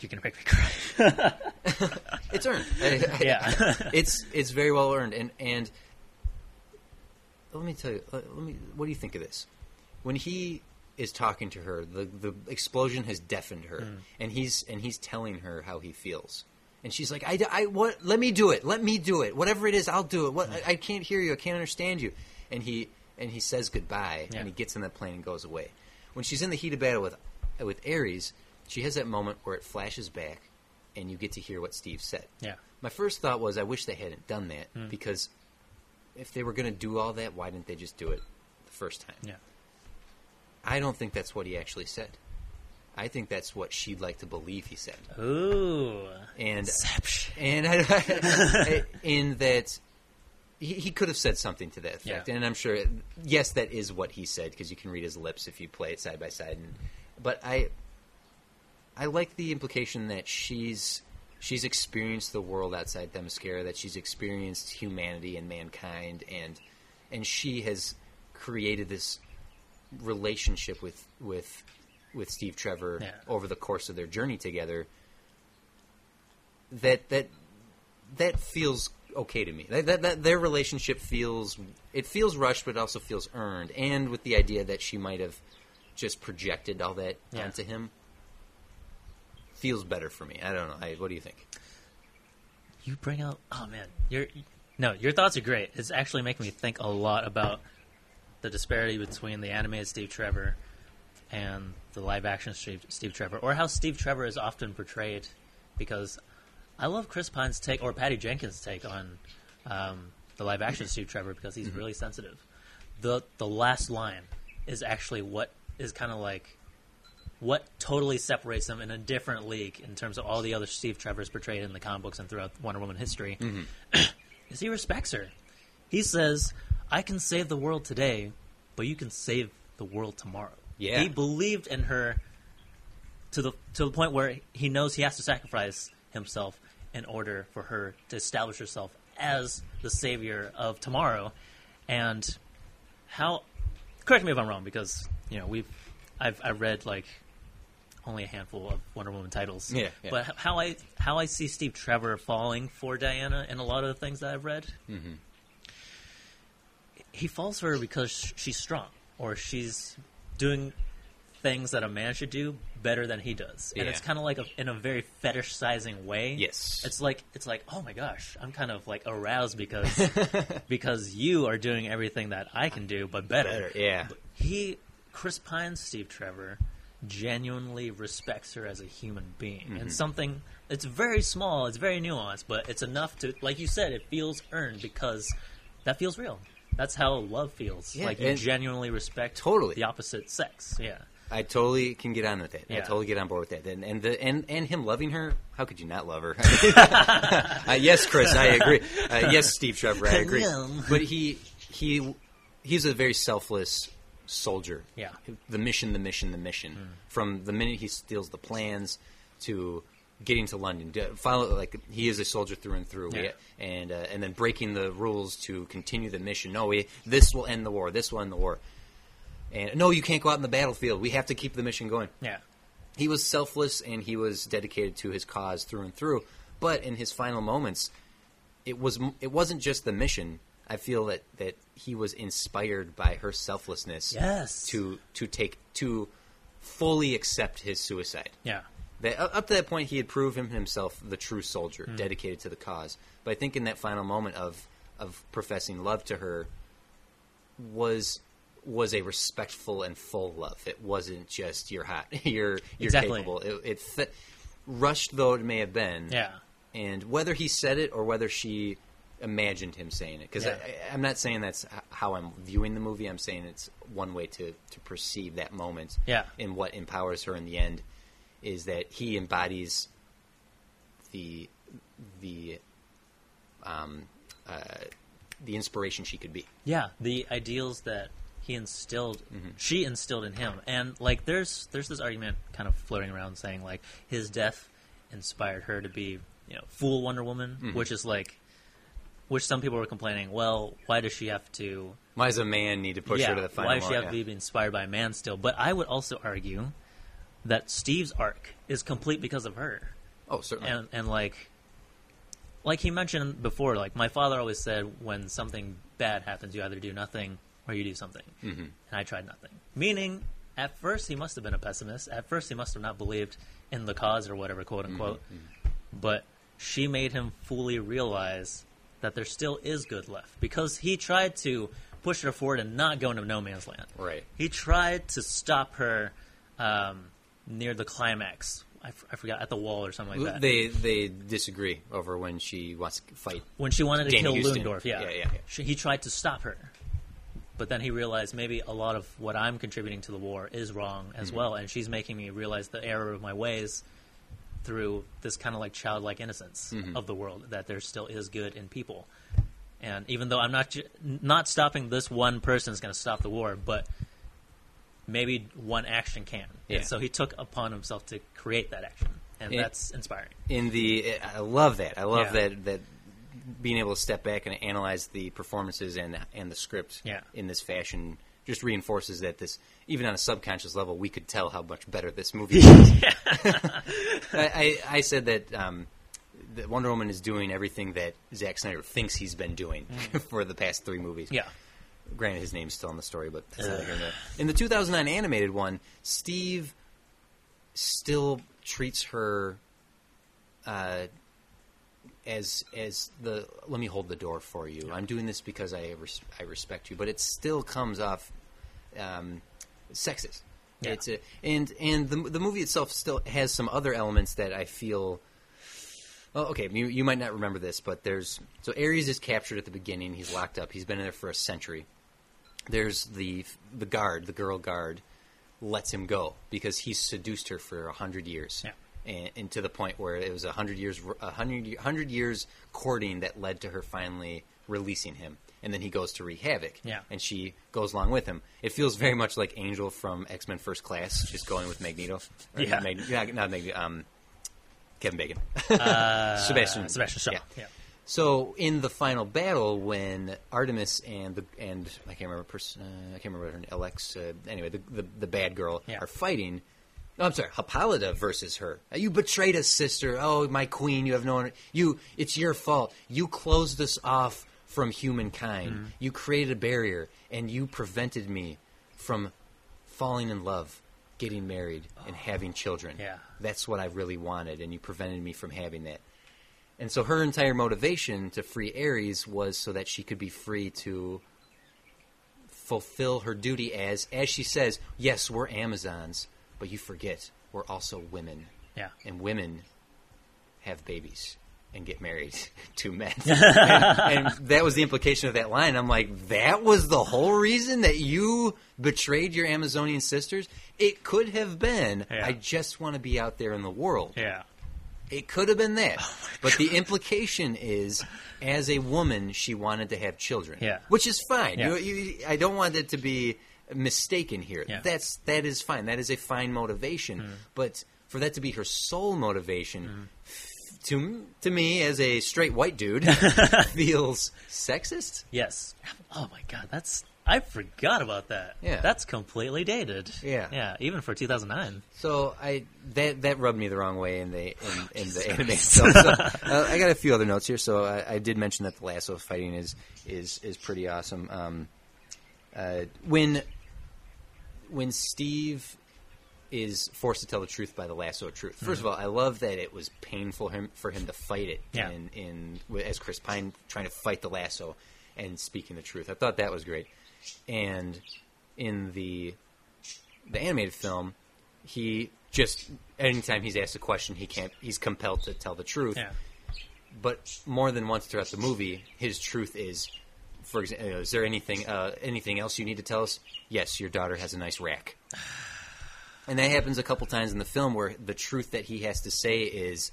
Speaker 2: You can make me cry.
Speaker 1: it's earned. I- I-
Speaker 2: Yeah.
Speaker 1: it's it's very well earned. And and let me tell you, let let me. What do you think of this? When he is talking to her, the the explosion has deafened her,
Speaker 2: Mm.
Speaker 1: and he's and he's telling her how he feels. And she's like, I, I, what? Let me do it. Let me do it. Whatever it is, I'll do it. What? I, I can't hear you. I can't understand you. And he and he says goodbye,
Speaker 2: Yeah.
Speaker 1: and he gets in that plane and goes away. When she's in the heat of battle with with Ares, she has that moment where it flashes back, and you get to hear what Steve said.
Speaker 2: yeah.
Speaker 1: My first thought was, I wish they hadn't done that
Speaker 2: Hmm.
Speaker 1: because if they were going to do all that, why didn't they just do it the first time?
Speaker 2: Yeah.
Speaker 1: I don't think that's what he actually said. I think that's what she'd like to believe he said.
Speaker 2: Ooh.
Speaker 1: And
Speaker 2: Inception.
Speaker 1: and I, I- in that he, he could have said something to that effect,
Speaker 2: Yeah.
Speaker 1: and I'm sure yes, that is what he said because you can read his lips if you play it side by side. And, but I I like the implication that she's she's experienced the world outside Themyscira, that she's experienced humanity and mankind, and and she has created this relationship with with with Steve Trevor
Speaker 2: Yeah.
Speaker 1: over the course of their journey together. That that that feels okay to me. That, that, that their relationship feels it feels rushed, but it also feels earned, and with the idea that she might have just projected all that
Speaker 2: Yeah.
Speaker 1: onto him feels better for me. I don't know. I, what do you think?
Speaker 2: you bring out. Oh man, your no, your thoughts are great. It's actually making me think a lot about the disparity between the animated Steve Trevor and the live action Steve, Steve Trevor, or how Steve Trevor is often portrayed. Because I love Chris Pine's take or Patty Jenkins' take on um, the live action Steve Trevor because he's really sensitive. the The last line is actually what is kind of like what totally separates him in a different league in terms of all the other Steve Trevors portrayed in the comic books and throughout Wonder Woman history. Mm-hmm. is he respects her. He says, "I can save the world today, but you can save the world tomorrow."
Speaker 1: Yeah.
Speaker 2: he believed in her to the to the point where he knows he has to sacrifice himself in order for her to establish herself as the savior of tomorrow. And how? Correct me if I'm wrong, because you know we've I've I read like only a handful of Wonder Woman titles.
Speaker 1: Yeah, yeah.
Speaker 2: But how I how I see Steve Trevor falling for Diana in a lot of the things that I've read,
Speaker 1: Mm-hmm.
Speaker 2: he falls for her because she's strong or she's doing things that a man should do better than he does, and
Speaker 1: Yeah.
Speaker 2: it's kind of like a, in a very fetishizing way.
Speaker 1: Yes.
Speaker 2: it's like it's like oh my gosh, I'm kind of like aroused because because you are doing everything that I can do, but better.
Speaker 1: Better, yeah.
Speaker 2: But he, Chris Pine, Steve Trevor, genuinely respects her as a human being,
Speaker 1: Mm-hmm.
Speaker 2: and something. It's very small, it's very nuanced, but it's enough to, like you said, it feels earned because that feels real. That's how love feels.
Speaker 1: Yeah,
Speaker 2: like you genuinely respect
Speaker 1: Totally.
Speaker 2: the opposite sex. Yeah.
Speaker 1: I totally can get on with that. I
Speaker 2: Yeah.
Speaker 1: totally get on board with that. And and the and, and him loving her, how could you not love her? uh, yes, Chris, I agree. Uh, yes, Steve Trevor, I agree. But he he he's a very selfless soldier.
Speaker 2: Yeah.
Speaker 1: The mission, the mission, the mission. From the minute he steals the plans to getting to London, follow like he is a soldier through and through.
Speaker 2: Yeah.
Speaker 1: And uh, and then breaking the rules to continue the mission. No, we, this will end the war. This will end the war. And no, you can't go out in the battlefield. We have to keep the mission going.
Speaker 2: Yeah.
Speaker 1: He was selfless and he was dedicated to his cause through and through. But in his final moments, it was it wasn't just the mission. I feel that, that he was inspired by her selflessness
Speaker 2: Yes.
Speaker 1: to to take to fully accept his suicide.
Speaker 2: Yeah.
Speaker 1: That up to that point, he had proven himself the true soldier,
Speaker 2: Hmm.
Speaker 1: dedicated to the cause. But I think in that final moment of of professing love to her was was a respectful and full love. It wasn't just you're hot, you're you're
Speaker 2: Exactly.
Speaker 1: capable. It, it fit, rushed though it may have been.
Speaker 2: Yeah.
Speaker 1: And whether he said it or whether she imagined him saying it, because
Speaker 2: Yeah.
Speaker 1: I'm not saying that's how I'm viewing the movie. I'm saying it's one way to to perceive that moment
Speaker 2: Yeah.
Speaker 1: and what empowers her in the end is that he embodies the the um, uh, the inspiration she could be.
Speaker 2: Yeah, the ideals that he instilled,
Speaker 1: Mm-hmm.
Speaker 2: she instilled in him, and like there's there's this argument kind of floating around saying like his death inspired her to be you know fool Wonder Woman,
Speaker 1: Mm-hmm.
Speaker 2: which is like, which some people were complaining. Well, why does she have to?
Speaker 1: Why does a man need to push
Speaker 2: yeah,
Speaker 1: her to the final?
Speaker 2: why does she have to be inspired by a man still? But I would also argue that Steve's arc is complete because of her
Speaker 1: Oh, certainly.
Speaker 2: and and like like he mentioned before like my father always said when something bad happens you either do nothing or you do something
Speaker 1: Mm-hmm.
Speaker 2: and i tried nothing meaning at first he must have been a pessimist at first he must have not believed in the cause or whatever quote unquote but she made him fully realize that there still is good left because he tried to push her forward and not go into no man's land
Speaker 1: Right.
Speaker 2: he tried to stop her um, near the climax I, f- I forgot at the wall or something like that
Speaker 1: They they disagree over when she wants to fight.
Speaker 2: when she wanted to kill
Speaker 1: Huston.
Speaker 2: Ludendorff, yeah.
Speaker 1: Yeah, yeah, yeah.
Speaker 2: She, he tried to stop her. But then he realized maybe a lot of what I'm contributing to the war is wrong as
Speaker 1: Mm-hmm.
Speaker 2: well, and she's making me realize the error of my ways through this kind of like childlike innocence
Speaker 1: Mm-hmm.
Speaker 2: of the world that there still is good in people. And even though I'm not ju- not stopping this one person is going to stop the war, but maybe one action can.
Speaker 1: Yeah.
Speaker 2: And so he took upon himself to create that action, and
Speaker 1: Yeah.
Speaker 2: that's inspiring.
Speaker 1: In the, I love that. I love
Speaker 2: Yeah.
Speaker 1: that that being able to step back and analyze the performances and and the script
Speaker 2: Yeah.
Speaker 1: in this fashion just reinforces that this even on a subconscious level we could tell how much better this movie is. I, I, said that um, that Wonder Woman is doing everything that Zack Snyder thinks he's been doing for the past three movies.
Speaker 2: Mm. Yeah.
Speaker 1: Granted, his name's still in the story, but that's
Speaker 2: Ugh.
Speaker 1: neither here. In the 2009 animated one, Steve still treats her uh, as as the let me hold the door for you. I'm doing this because I res- I respect you, but it still comes off um, sexist.
Speaker 2: Yeah.
Speaker 1: It's a, and and the the movie itself still has some other elements that I feel. Oh, okay, you, you might not remember this, but there's so Ares is captured at the beginning. He's locked up. He's been in there for a century. There's the the guard, the girl guard, lets him go because he's seduced her for a hundred years,
Speaker 2: Yeah.
Speaker 1: and, and to the point where it was a hundred years a hundred hundred years courting that led to her finally releasing him, and then he goes to wreak havoc.
Speaker 2: Yeah.
Speaker 1: and she goes along with him. It feels very much like Angel from X Men First Class, just going with Magneto. Or
Speaker 2: Yeah.
Speaker 1: not Magneto, yeah, not Magneto. Um, Kevin Bacon.
Speaker 2: Uh,
Speaker 1: Sebastian.
Speaker 2: Sebastian Shaw.
Speaker 1: Yeah.
Speaker 2: Yeah.
Speaker 1: So in the final battle, when Artemis and the and I can't remember pers- uh, I can't remember her name, Alex. Uh, anyway, the, the the bad girl
Speaker 2: Yeah.
Speaker 1: are fighting. No, I'm sorry, Hippolyta versus her. Uh, You betrayed us, sister. Oh, my queen, you have no. You, it's your fault. You closed us off from humankind.
Speaker 2: Mm-hmm.
Speaker 1: You created a barrier, and you prevented me from falling in love, getting married, and having children.
Speaker 2: Yeah.
Speaker 1: That's what I really wanted, and you prevented me from having that. And so her entire motivation to free Ares was so that she could be free to fulfill her duty as, as she says, yes, we're Amazons, but you forget we're also women,
Speaker 2: Yeah.
Speaker 1: and women have babies and get married to men. and, and that was the implication of that line. I'm like, that was the whole reason that you betrayed your Amazonian sisters? It could have been,
Speaker 2: Yeah.
Speaker 1: I just want to be out there in the world.
Speaker 2: Yeah.
Speaker 1: It could have been that.
Speaker 2: Oh
Speaker 1: but the implication is, as a woman, she wanted to have children.
Speaker 2: Yeah.
Speaker 1: Which is fine.
Speaker 2: Yeah.
Speaker 1: You, you, I don't want it to be mistaken here.
Speaker 2: Yeah.
Speaker 1: That's that is fine. That is a fine motivation.
Speaker 2: Mm.
Speaker 1: But for that to be her sole motivation,
Speaker 2: Mm.
Speaker 1: To to me as a straight white dude, feels sexist.
Speaker 2: Yes. Oh my god, that's I forgot about that.
Speaker 1: Yeah.
Speaker 2: That's completely dated.
Speaker 1: Yeah.
Speaker 2: Yeah, even for 2009.
Speaker 1: So I that that rubbed me the wrong way in the in, in the anime itself. So, uh, I got a few other notes here. So I, I did mention that the lasso fighting is is is pretty awesome. Um, uh, when when Steve is forced to tell the truth by the lasso of truth. 1st of all, I love that it was painful him for him to fight it
Speaker 2: Yeah.
Speaker 1: in, in as Chris Pine trying to fight the lasso and speaking the truth. I thought that was great. And in the the animated film, he just anytime he's asked a question, he can't. He's compelled to tell the truth.
Speaker 2: Yeah.
Speaker 1: But more than once throughout the movie, his truth is, for example, is there anything uh, anything else you need to tell us? Yes, your daughter has a nice rack. And that happens a couple times in the film where the truth that he has to say is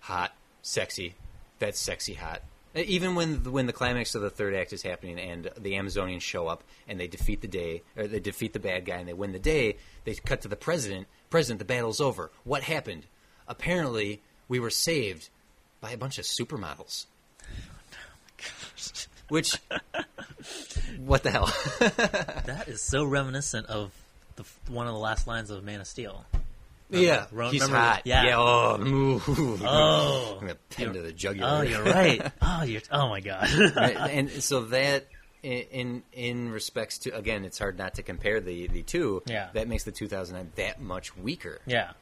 Speaker 1: hot, sexy. That's sexy hot. Uh, Even when the, when the climax of the third act is happening and the Amazonians show up and they defeat the day or they defeat the bad guy and they win the day, they cut to the president. President, the battle's over. What happened? Apparently, we were saved by a bunch of supermodels. Which, what the hell?
Speaker 2: That is so reminiscent of the, one of the last lines of Man of Steel.
Speaker 1: yeah,
Speaker 2: Ro-
Speaker 1: he's
Speaker 2: remember-
Speaker 1: hot.
Speaker 2: yeah.
Speaker 1: oh, ooh.
Speaker 2: Oh.
Speaker 1: I'm gonna pin to the
Speaker 2: Oh, you're right. Oh, you're. Oh my god.
Speaker 1: Right, and so that in, in in respects to again, it's hard not to compare the the two.
Speaker 2: Yeah.
Speaker 1: that makes the 2009 that much weaker.
Speaker 2: yeah.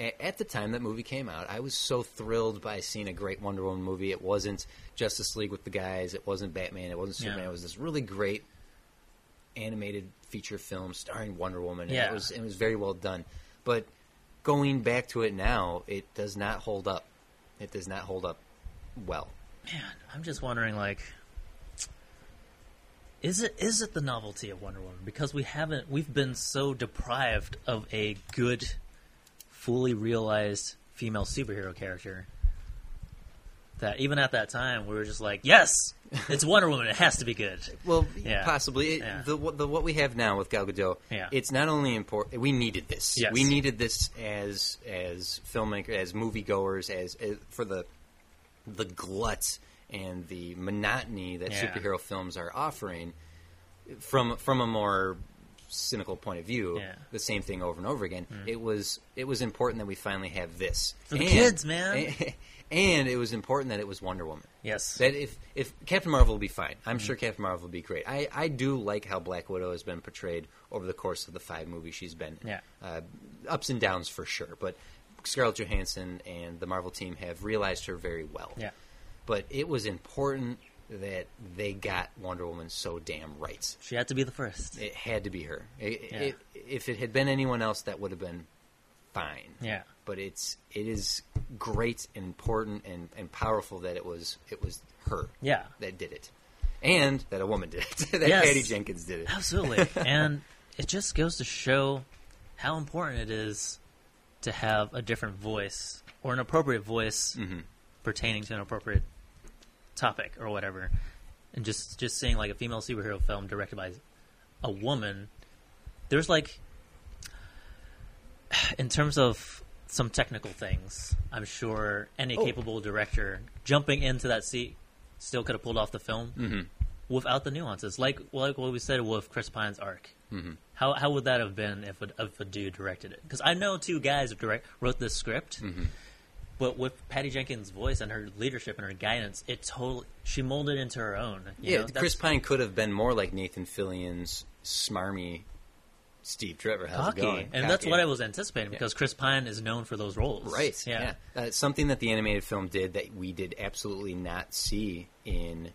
Speaker 1: A- At the time that movie came out, I was so thrilled by seeing a great Wonder Woman movie. It wasn't Justice League with the guys. It wasn't Batman. It wasn't Superman.
Speaker 2: Yeah.
Speaker 1: It was this really great animated feature film starring Wonder Woman. and
Speaker 2: Yeah.
Speaker 1: it was it was very well done. But going back to it now, it does not hold up. It does not hold up well.
Speaker 2: Man, I'm just wondering, like, is it is it the novelty of Wonder Woman? Because we haven't, we've been so deprived of a good, fully realized female superhero character that even at that time we were just like, yes, it's Wonder Woman. It has to be good.
Speaker 1: Well,
Speaker 2: Yeah.
Speaker 1: possibly. It,
Speaker 2: Yeah.
Speaker 1: the, what- the what we have now with Gal Gadot,
Speaker 2: Yeah.
Speaker 1: it's not only important. We needed this.
Speaker 2: Yes.
Speaker 1: We needed this as as filmmakers, as moviegoers, as, as for the the glut and the monotony that
Speaker 2: Yeah.
Speaker 1: superhero films are offering. From from a more cynical point of view,
Speaker 2: Yeah.
Speaker 1: the same thing over and over again. It was it was important that we finally have this
Speaker 2: For the
Speaker 1: And-
Speaker 2: kids, man.
Speaker 1: And it was important that it was Wonder Woman.
Speaker 2: Yes.
Speaker 1: That if if Captain Marvel will be fine, I'm sure Captain Marvel will be great. I, I do like how Black Widow has been portrayed over the course of the five movies she's been.
Speaker 2: Yeah.
Speaker 1: Uh, ups and downs for sure, but Scarlett Johansson and the Marvel team have realized her very well.
Speaker 2: Yeah.
Speaker 1: But it was important that they got Wonder Woman so damn right.
Speaker 2: She had to be the first.
Speaker 1: It had to be her. It,
Speaker 2: Yeah.
Speaker 1: it, if it had been anyone else, that would have been fine.
Speaker 2: Yeah.
Speaker 1: But it's it is great and important and, and powerful that it was it was her
Speaker 2: Yeah.
Speaker 1: that did it, and that a woman did it. that
Speaker 2: Yes.
Speaker 1: Patty Jenkins did it.
Speaker 2: Absolutely. and it just goes to show how important it is to have a different voice or an appropriate voice
Speaker 1: Mm-hmm.
Speaker 2: pertaining to an appropriate topic or whatever. And just just seeing like a female superhero film directed by a woman, there's like in terms of some technical things, I'm sure any
Speaker 1: Oh.
Speaker 2: capable director jumping into that seat still could have pulled off the film
Speaker 1: Mm-hmm.
Speaker 2: without the nuances, like like what we said with Chris Pine's arc.
Speaker 1: Mm-hmm.
Speaker 2: How how would that have been if a, if a dude directed it? Because I know two guys who direct wrote this script,
Speaker 1: Mm-hmm.
Speaker 2: But with Patty Jenkins' voice and her leadership and her guidance, it totally she molded into her own. you
Speaker 1: Yeah,
Speaker 2: know?
Speaker 1: Chris
Speaker 2: That's-
Speaker 1: Pine could have been more like Nathan Fillion's smarmy Steve Trevor. How's
Speaker 2: cocky,
Speaker 1: it going?
Speaker 2: and that's what I was anticipating because Chris Pine is known for those roles.
Speaker 1: Right.
Speaker 2: Yeah.
Speaker 1: Yeah. Uh, something that the animated film did that we did absolutely not see in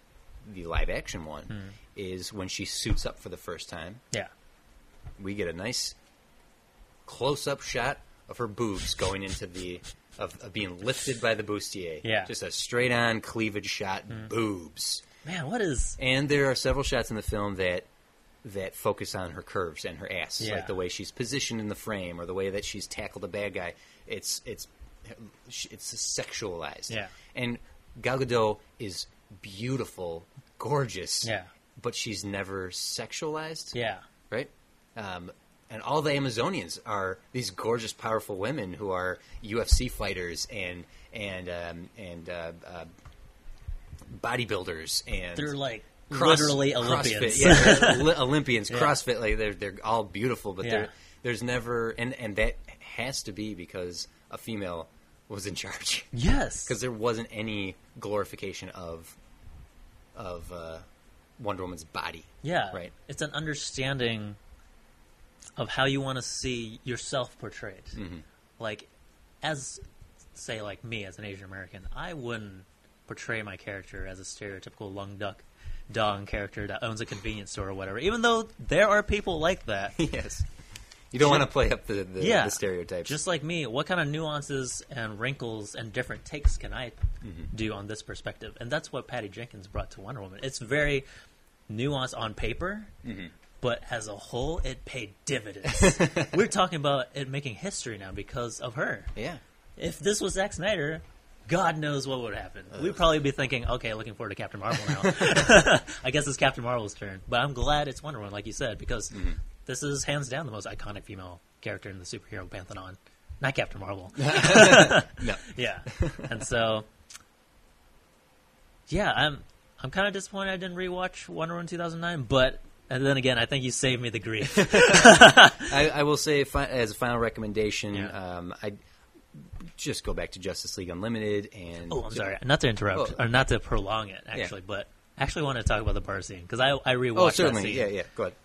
Speaker 1: the live action one
Speaker 2: Hmm.
Speaker 1: is when she suits up for the first time.
Speaker 2: Yeah.
Speaker 1: We get a nice close up shot of her boobs going into the of, of being lifted by the bustier.
Speaker 2: Yeah.
Speaker 1: Just a straight on cleavage shot, boobs.
Speaker 2: Man, what is?
Speaker 1: And there are several shots in the film that that focus on her curves and her ass,
Speaker 2: Yeah.
Speaker 1: like the way she's positioned in the frame or the way that she's tackled a bad guy. It's it's it's sexualized.
Speaker 2: Yeah.
Speaker 1: And Gal Gadot is beautiful, gorgeous.
Speaker 2: Yeah.
Speaker 1: But she's never sexualized.
Speaker 2: Yeah.
Speaker 1: Right. Um, and all the Amazonians are these gorgeous, powerful women who are UFC fighters and and um, and uh, uh, bodybuilders and
Speaker 2: They're like
Speaker 1: cross-
Speaker 2: literally
Speaker 1: CrossFit,
Speaker 2: Olympians.
Speaker 1: yeah, Oli- Olympians,
Speaker 2: Yeah.
Speaker 1: CrossFit, like they're they're all beautiful, but
Speaker 2: Yeah.
Speaker 1: there's never and and that has to be because a female was in charge
Speaker 2: yes.
Speaker 1: because there wasn't any glorification of of uh, Wonder Woman's body.
Speaker 2: Yeah.
Speaker 1: Right.
Speaker 2: It's an understanding of how you want to see yourself portrayed.
Speaker 1: Mm-hmm.
Speaker 2: Like, as, say, like me as an Asian American, I wouldn't portray my character as a stereotypical Long Duk Dong character that owns a convenience store or whatever, even though there are people like that.
Speaker 1: yes, you don't want to play up the the,
Speaker 2: yeah.
Speaker 1: the stereotypes.
Speaker 2: Just like me, what kind of nuances and wrinkles and different takes can I
Speaker 1: Mm-hmm.
Speaker 2: do on this perspective? And that's what Patty Jenkins brought to Wonder Woman. It's very nuanced on paper,
Speaker 1: Mm-hmm.
Speaker 2: But as a whole, it paid dividends. We're talking about it making history now because of her.
Speaker 1: yeah,
Speaker 2: If this was Zack Snyder, God knows what would happen. We'd probably be thinking, okay, looking forward to Captain Marvel now. I guess it's Captain Marvel's turn. But I'm glad it's Wonder Woman, like you said, because
Speaker 1: Mm-hmm.
Speaker 2: this is hands down the most iconic female character in the superhero pantheon. Not Captain Marvel.
Speaker 1: no,
Speaker 2: yeah. And so, yeah, I'm I'm kind of disappointed I didn't rewatch Wonder Woman 2009, but and then again, I think you saved me the grief.
Speaker 1: I, I will say fi- as a final recommendation,
Speaker 2: Yeah.
Speaker 1: um, I just go back to Justice League Unlimited and
Speaker 2: oh, I'm sorry, not to interrupt
Speaker 1: Oh.
Speaker 2: or not to prolong it, actually, but I actually want to talk about the bar scene because I I rewatched
Speaker 1: Oh,
Speaker 2: that
Speaker 1: certainly.
Speaker 2: scene.
Speaker 1: Yeah, yeah. Go ahead.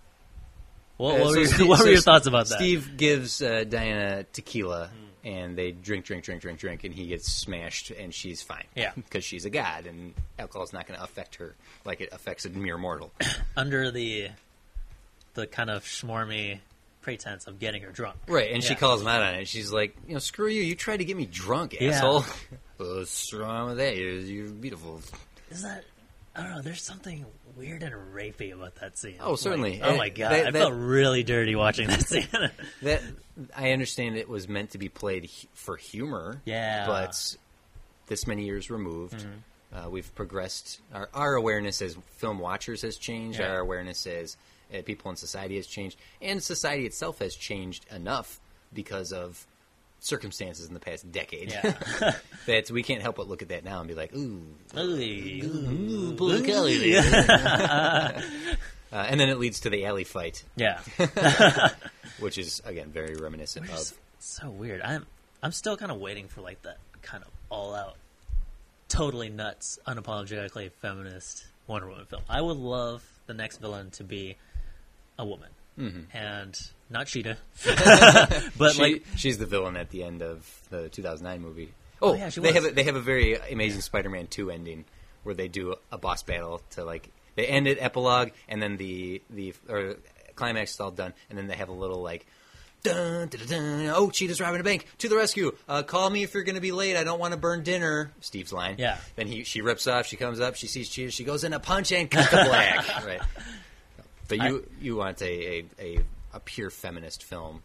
Speaker 2: What,
Speaker 1: Uh,
Speaker 2: what,
Speaker 1: so
Speaker 2: were, your,
Speaker 1: Steve-
Speaker 2: what were your thoughts about that?
Speaker 1: Steve gives uh, Diana tequila. And they drink, drink, drink, drink, drink, and he gets smashed, and she's fine.
Speaker 2: Yeah.
Speaker 1: because she's a god, and alcohol's not going to affect her like it affects a mere mortal.
Speaker 2: under the the kind of schmormy pretense of getting her drunk.
Speaker 1: right, and she calls him out on it. She's like, you know, screw you. You tried to get me drunk,
Speaker 2: Yeah.
Speaker 1: asshole. What's wrong with that? You're, you're beautiful.
Speaker 2: Is that? I don't know. There's something weird and rapey about that scene.
Speaker 1: Oh, certainly.
Speaker 2: Like, oh my god,
Speaker 1: that-
Speaker 2: I felt really dirty watching that scene.
Speaker 1: That I understand it was meant to be played for humor.
Speaker 2: Yeah. Mm-hmm.
Speaker 1: But this many years removed, uh, we've progressed. Our, our awareness as film watchers has changed.
Speaker 2: Yeah.
Speaker 1: Our awareness as uh, people in society has changed, and society itself has changed enough because of circumstances in the past decade
Speaker 2: Yeah.
Speaker 1: that we can't help but look at that now and be like, ooh,
Speaker 2: Ooh,
Speaker 1: ooh the collar uh, and then it leads to the alley fight,
Speaker 2: yeah.
Speaker 1: which is again very reminiscent
Speaker 2: is
Speaker 1: of.
Speaker 2: so weird. I'm I'm still kind of waiting for like that kind of all out, totally nuts, unapologetically feminist Wonder Woman film. I would love the next villain to be a woman. And not Cheetah, but
Speaker 1: She,
Speaker 2: like
Speaker 1: she's the villain at the end of the 2009 movie. Oh,
Speaker 2: yeah, she
Speaker 1: they
Speaker 2: was.
Speaker 1: have a, they have a very Amazing Spider-Man 2 ending where they do a boss battle to like they end it epilogue and then the the or climax is all done and then they have a little like. Dun, dun, dun, dun, oh, Cheetah's robbing a bank! To the rescue! Uh, call me if you're going to be late. I don't want to burn dinner. Steve's line.
Speaker 2: Yeah.
Speaker 1: Then he she rips off. She comes up. She sees Cheetah. She goes in a punch and cut the black. right. But you you want a, a, a, a pure feminist film,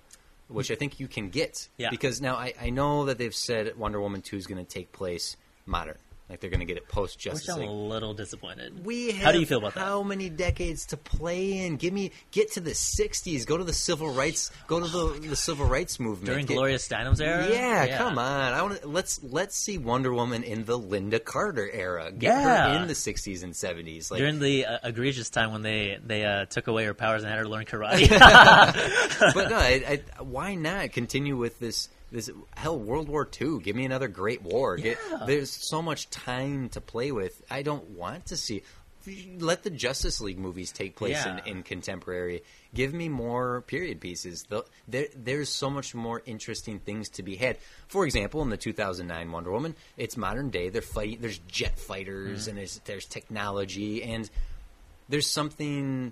Speaker 1: which I think you can get.
Speaker 2: Yeah.
Speaker 1: Because now I, I know that they've said Wonder Woman 2 is going to take place modern. Like they're going to get it post Justice
Speaker 2: I'm a little disappointed.
Speaker 1: We have
Speaker 2: How do you feel about that?
Speaker 1: How many decades to play in? Give me get to the '60s. Go to the civil rights. Go to the, the civil rights movement.
Speaker 2: During
Speaker 1: Get-
Speaker 2: Gloria Steinem's era,
Speaker 1: yeah, come on. I want let's let's see Wonder Woman in the Lynda Carter era. Get
Speaker 2: Yeah.
Speaker 1: her in the '60s and '70s. Like,
Speaker 2: During the uh, egregious time when they they uh, took away her powers and had her learn karate.
Speaker 1: but no, I, I, why not continue with this? This hell, World War II. Give me another great war. Get, there's so much time to play with. I don't want to see. Let the Justice League movies take place
Speaker 2: Yeah.
Speaker 1: in, in contemporary. Give me more period pieces. The, there, there's so much more interesting things to be had. For example, in the 2009 Wonder Woman, it's modern day. They're fighting. There's jet fighters
Speaker 2: Mm-hmm.
Speaker 1: and there's there's technology and there's something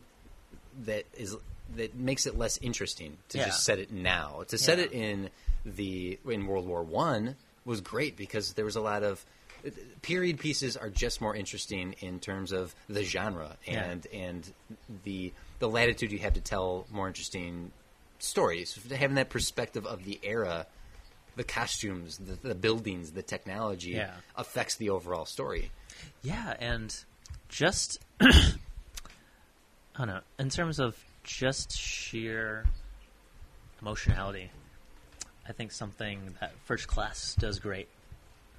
Speaker 1: that is that makes it less interesting to
Speaker 2: Yeah.
Speaker 1: just set it now. To set
Speaker 2: Yeah.
Speaker 1: it in the in World War One was great because there was a lot of period pieces are just more interesting in terms of the genre
Speaker 2: Yeah.
Speaker 1: and and the the latitude you have to tell more interesting stories. Having that perspective of the era, the costumes, the, the buildings, the technology
Speaker 2: Yeah.
Speaker 1: affects the overall story.
Speaker 2: Yeah, and just I don't know, in terms of just sheer emotionality, I think something that First Class does great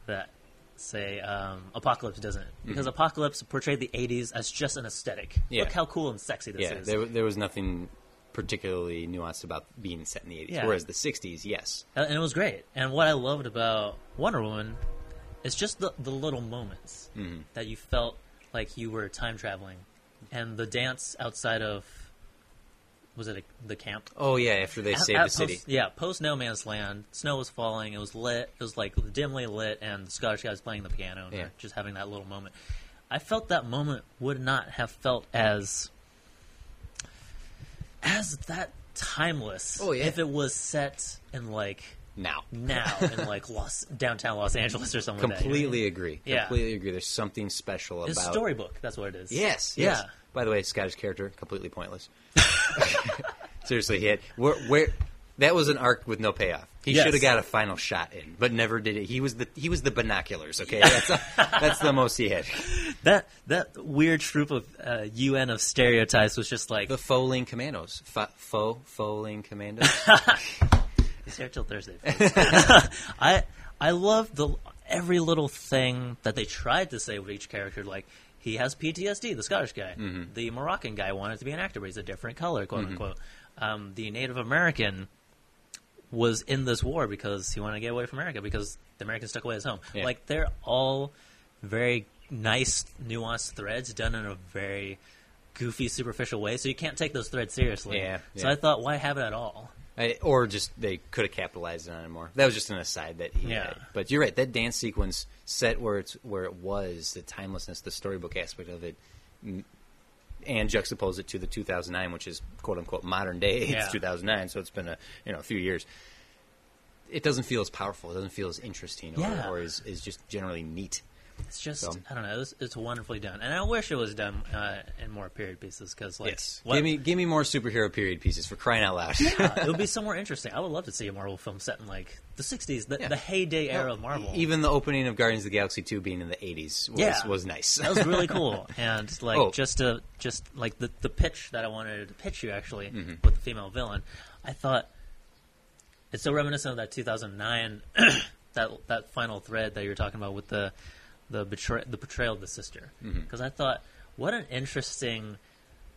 Speaker 2: that say um, Apocalypse doesn't, because Apocalypse portrayed the '80s as just an aesthetic.
Speaker 1: Mm-hmm. Yeah.
Speaker 2: Look how cool and sexy this
Speaker 1: yeah,
Speaker 2: is.
Speaker 1: there, there was nothing particularly nuanced about being set in the 80s.
Speaker 2: Yeah.
Speaker 1: Whereas the 60s, yes.
Speaker 2: and it was great. And what I loved about Wonder Woman is just the the little moments
Speaker 1: Mm-hmm.
Speaker 2: that you felt like you were time traveling, and the dance outside of was it a, the camp?
Speaker 1: Oh, yeah, after they
Speaker 2: At-
Speaker 1: saved
Speaker 2: at
Speaker 1: the city.
Speaker 2: Post, yeah, post No Man's Land, snow was falling. It was lit. It was like dimly lit, and the Scottish guy was playing the piano, and
Speaker 1: Yeah.
Speaker 2: just having that little moment. I felt that moment would not have felt as as that timeless.
Speaker 1: Oh, yeah.
Speaker 2: if it was set in like
Speaker 1: Now.
Speaker 2: now in like Los downtown Los Angeles or something. like that, you know?
Speaker 1: Completely agree.
Speaker 2: Yeah.
Speaker 1: Completely agree. There's something special
Speaker 2: It's
Speaker 1: about
Speaker 2: storybook. That's what it is.
Speaker 1: Yes, yes.
Speaker 2: Yeah.
Speaker 1: By the way, Scottish character, completely pointless. Seriously, he had where, where that was an arc with no payoff. He
Speaker 2: Yes.
Speaker 1: should have got a final shot in, but never did it. He was the he was the binoculars. Okay, that's that's the most he had.
Speaker 2: That that weird troop of uh, UN of stereotypes was just like
Speaker 1: The faux link commandos, F- faux faux commandos.
Speaker 2: It's here till Thursday. I I love the every little thing that they tried to say with each character. Like he has PTSD, the Scottish guy.
Speaker 1: Mm-hmm.
Speaker 2: The Moroccan guy wanted to be an actor, but he's a different color, quote unquote. Um, the Native American was in this war because he wanted to get away from America because the Americans stuck away his home.
Speaker 1: Yeah.
Speaker 2: Like they're all very nice, nuanced threads done in a very goofy, superficial way. So you can't take those threads seriously.
Speaker 1: Yeah,
Speaker 2: So. I thought, why have it at all?
Speaker 1: I, or just they could have capitalized on it more. That was just an aside that he
Speaker 2: Yeah.
Speaker 1: had. But you're right. That dance sequence set where it's where it was the timelessness, the storybook aspect of it, and juxtapose it to the 2009, which is quote unquote modern day.
Speaker 2: Yeah.
Speaker 1: It's 2009, so it's been a you know a few years. It doesn't feel as powerful. It doesn't feel as interesting, or,
Speaker 2: Yeah.
Speaker 1: or is, is just generally neat.
Speaker 2: It's just
Speaker 1: So-
Speaker 2: I don't know. It's, it's wonderfully done, and I wish it was done uh, in more period pieces because like
Speaker 1: yes,
Speaker 2: what-
Speaker 1: give me give me more superhero period pieces for crying out loud.
Speaker 2: yeah, it would be somewhere interesting. I would love to see a Marvel film set in like the '60s, the,
Speaker 1: Yeah.
Speaker 2: the heyday era of Marvel.
Speaker 1: Even the opening of Guardians of the Galaxy 2 being in the 80s was,
Speaker 2: Yeah.
Speaker 1: was nice.
Speaker 2: that was really cool, and like
Speaker 1: Oh.
Speaker 2: just to just like the the pitch that I wanted to pitch you actually
Speaker 1: Mm-hmm.
Speaker 2: with the female villain, I thought it's so reminiscent of that 2009 that that final thread that you were talking about with the the betray the betrayal of the sister
Speaker 1: Mm-hmm.
Speaker 2: because I thought what an interesting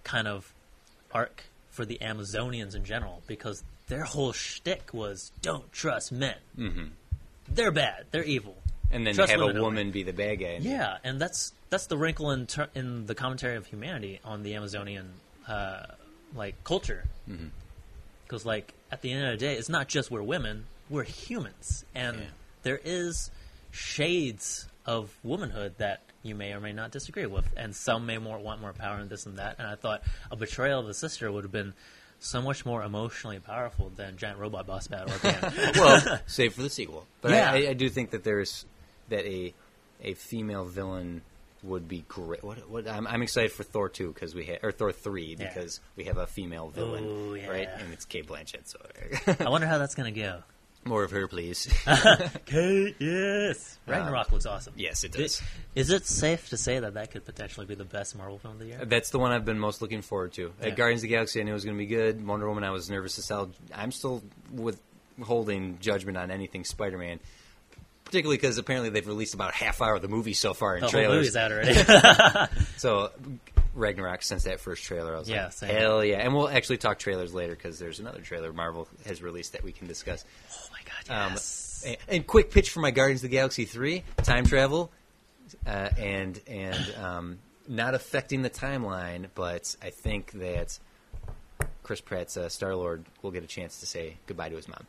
Speaker 2: kind of arc for the Amazonians in general because their whole shtick was don't trust men. Mm-hmm. They're bad. They're evil.
Speaker 1: and then
Speaker 2: Trust
Speaker 1: have a
Speaker 2: women only.
Speaker 1: woman be the bad guy.
Speaker 2: Yeah, and that's that's the wrinkle in ter- in the commentary of humanity on the Amazonian uh, like culture.
Speaker 1: Mm-hmm.
Speaker 2: Because like at the end of the day, it's not just we're women; we're humans, and
Speaker 1: Yeah.
Speaker 2: there is shades of womanhood that you may or may not disagree with, and some may more want more power and this and that. And I thought a betrayal of a sister would have been so much more emotionally powerful than giant robot boss battle at the end.
Speaker 1: well, save for the sequel. But
Speaker 2: Yeah.
Speaker 1: I, I, do think that there's that a a female villain would be great. What, what I'm, I'm excited for Thor two because we ha- or Thor three
Speaker 2: Yeah.
Speaker 1: because we have a female villain,
Speaker 2: Ooh, yeah.
Speaker 1: right? And it's Cate Blanchett. So
Speaker 2: I wonder how that's gonna go.
Speaker 1: More of her, please.
Speaker 2: Cate, yes. Uh, Ragnarok looks awesome.
Speaker 1: yes, it does.
Speaker 2: Is it safe to say that that could potentially be the best Marvel film of the year?
Speaker 1: That's the one I've been most looking forward to.
Speaker 2: Yeah.
Speaker 1: At Guardians of the Galaxy, I knew it was going to be good. Wonder Woman, I was nervous to sell. I'm still withholding judgment on anything Spider-Man, particularly because apparently they've released about a half hour of the movie so far in
Speaker 2: The whole
Speaker 1: trailers.
Speaker 2: movie's out already.
Speaker 1: So Ragnarok, since that first trailer, I was
Speaker 2: Yeah,
Speaker 1: like,
Speaker 2: same.
Speaker 1: hell yeah! And we'll actually talk trailers later because there's another trailer Marvel has released that we can discuss.
Speaker 2: oh my god,
Speaker 1: Um,
Speaker 2: yes.
Speaker 1: and, and quick pitch for my Guardians of the Galaxy three: time travel, uh, and and um, not affecting the timeline, but I think that Chris Pratt's uh, Star Lord will get a chance to say goodbye to his mom.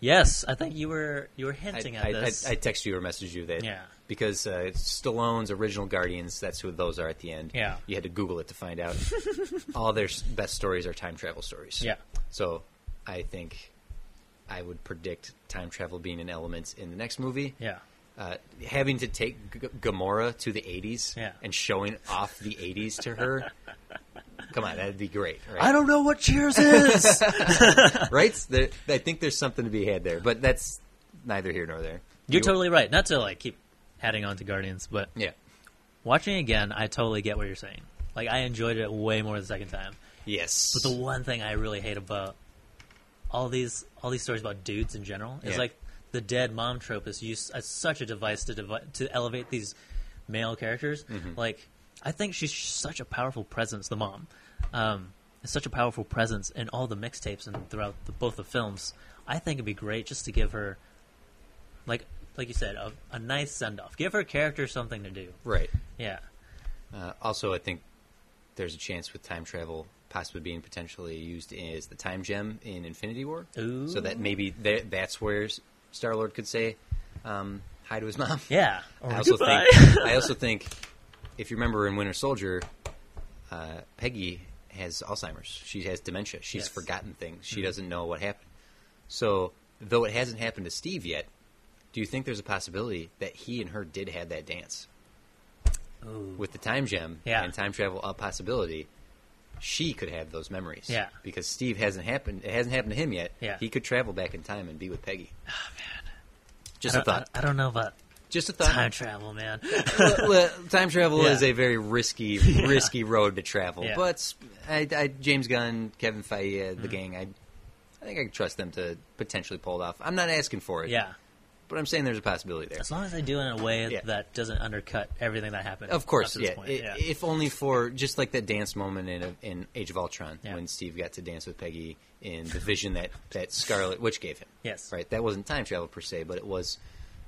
Speaker 2: yes, I think you were you were
Speaker 1: I,
Speaker 2: hinting at
Speaker 1: I,
Speaker 2: this.
Speaker 1: I, I text you or message you that
Speaker 2: Yeah.
Speaker 1: Because uh, Stallone's original Guardians, that's who those are at the end.
Speaker 2: Yeah.
Speaker 1: you had to Google it to find out. All their s- best stories are time travel stories.
Speaker 2: yeah,
Speaker 1: So I think I would predict time travel being an element in the next movie.
Speaker 2: yeah.
Speaker 1: Uh, having to take G- Gamora to the 80s
Speaker 2: Yeah.
Speaker 1: and showing off the 80s to her. Come on, that'd be great, right?
Speaker 2: I don't know what Cheers is.
Speaker 1: right? There, I think there's something to be had there, but that's neither here nor there.
Speaker 2: You're
Speaker 1: You-
Speaker 2: totally right. Not to like keep adding on to Guardians, but
Speaker 1: Yeah.
Speaker 2: watching again, I totally get what you're saying. Like I enjoyed it way more the second time.
Speaker 1: Yes.
Speaker 2: But the one thing I really hate about all these all these stories about dudes in general is
Speaker 1: Yeah.
Speaker 2: like the dead mom trope is used as such a device to devi- to elevate these male characters.
Speaker 1: Mm-hmm.
Speaker 2: Like I think she's such a powerful presence, the mom. Um, is such a powerful presence in all the mixtapes and throughout the, both the films. I think it'd be great just to give her, like like you said, a, a nice send off. Give her character something to do.
Speaker 1: right.
Speaker 2: Yeah,
Speaker 1: Uh, also, I think there's a chance with time travel possibly being potentially used as the time gem in Infinity War.
Speaker 2: Ooh.
Speaker 1: So that maybe tha- that's where Star Lord could say um, hi to his mom.
Speaker 2: yeah. Or
Speaker 1: I also
Speaker 2: goodbye.
Speaker 1: think I also think if you remember in Winter Soldier, uh, Peggy has Alzheimer's. She has dementia. She's
Speaker 2: Yes.
Speaker 1: forgotten things. She
Speaker 2: Mhm.
Speaker 1: doesn't know what happened. So though it hasn't happened to Steve yet, do you think there's a possibility that he and her did have that dance
Speaker 2: Ooh.
Speaker 1: with the time gem
Speaker 2: Yeah.
Speaker 1: and time travel a possibility? She could have those memories.
Speaker 2: Yeah.
Speaker 1: Because Steve hasn't happened. It hasn't happened to him yet.
Speaker 2: Yeah.
Speaker 1: He could travel back in time and be with Peggy.
Speaker 2: Oh, man.
Speaker 1: Just
Speaker 2: I
Speaker 1: a thought.
Speaker 2: I, I don't know about
Speaker 1: Just a thought.
Speaker 2: time travel, man.
Speaker 1: well, well, time travel
Speaker 2: Yeah.
Speaker 1: is a very risky, risky road to travel.
Speaker 2: Yeah.
Speaker 1: But I, I, James Gunn, Kevin Feige, the
Speaker 2: mm-hmm.
Speaker 1: gang, I, I think I can trust them to potentially pull it off. I'm not asking for it.
Speaker 2: yeah,
Speaker 1: But I'm saying there's a possibility there.
Speaker 2: as long as they do it in a way
Speaker 1: Yeah.
Speaker 2: that doesn't undercut everything that happened.
Speaker 1: Of course,
Speaker 2: up to this
Speaker 1: yeah.
Speaker 2: point.
Speaker 1: I-
Speaker 2: yeah.
Speaker 1: If only for just like that dance moment in in Age of Ultron
Speaker 2: Yeah.
Speaker 1: when Steve got to dance with Peggy in the vision that that Scarlet Witch gave him.
Speaker 2: Yes.
Speaker 1: Right. That wasn't time travel per se, but it was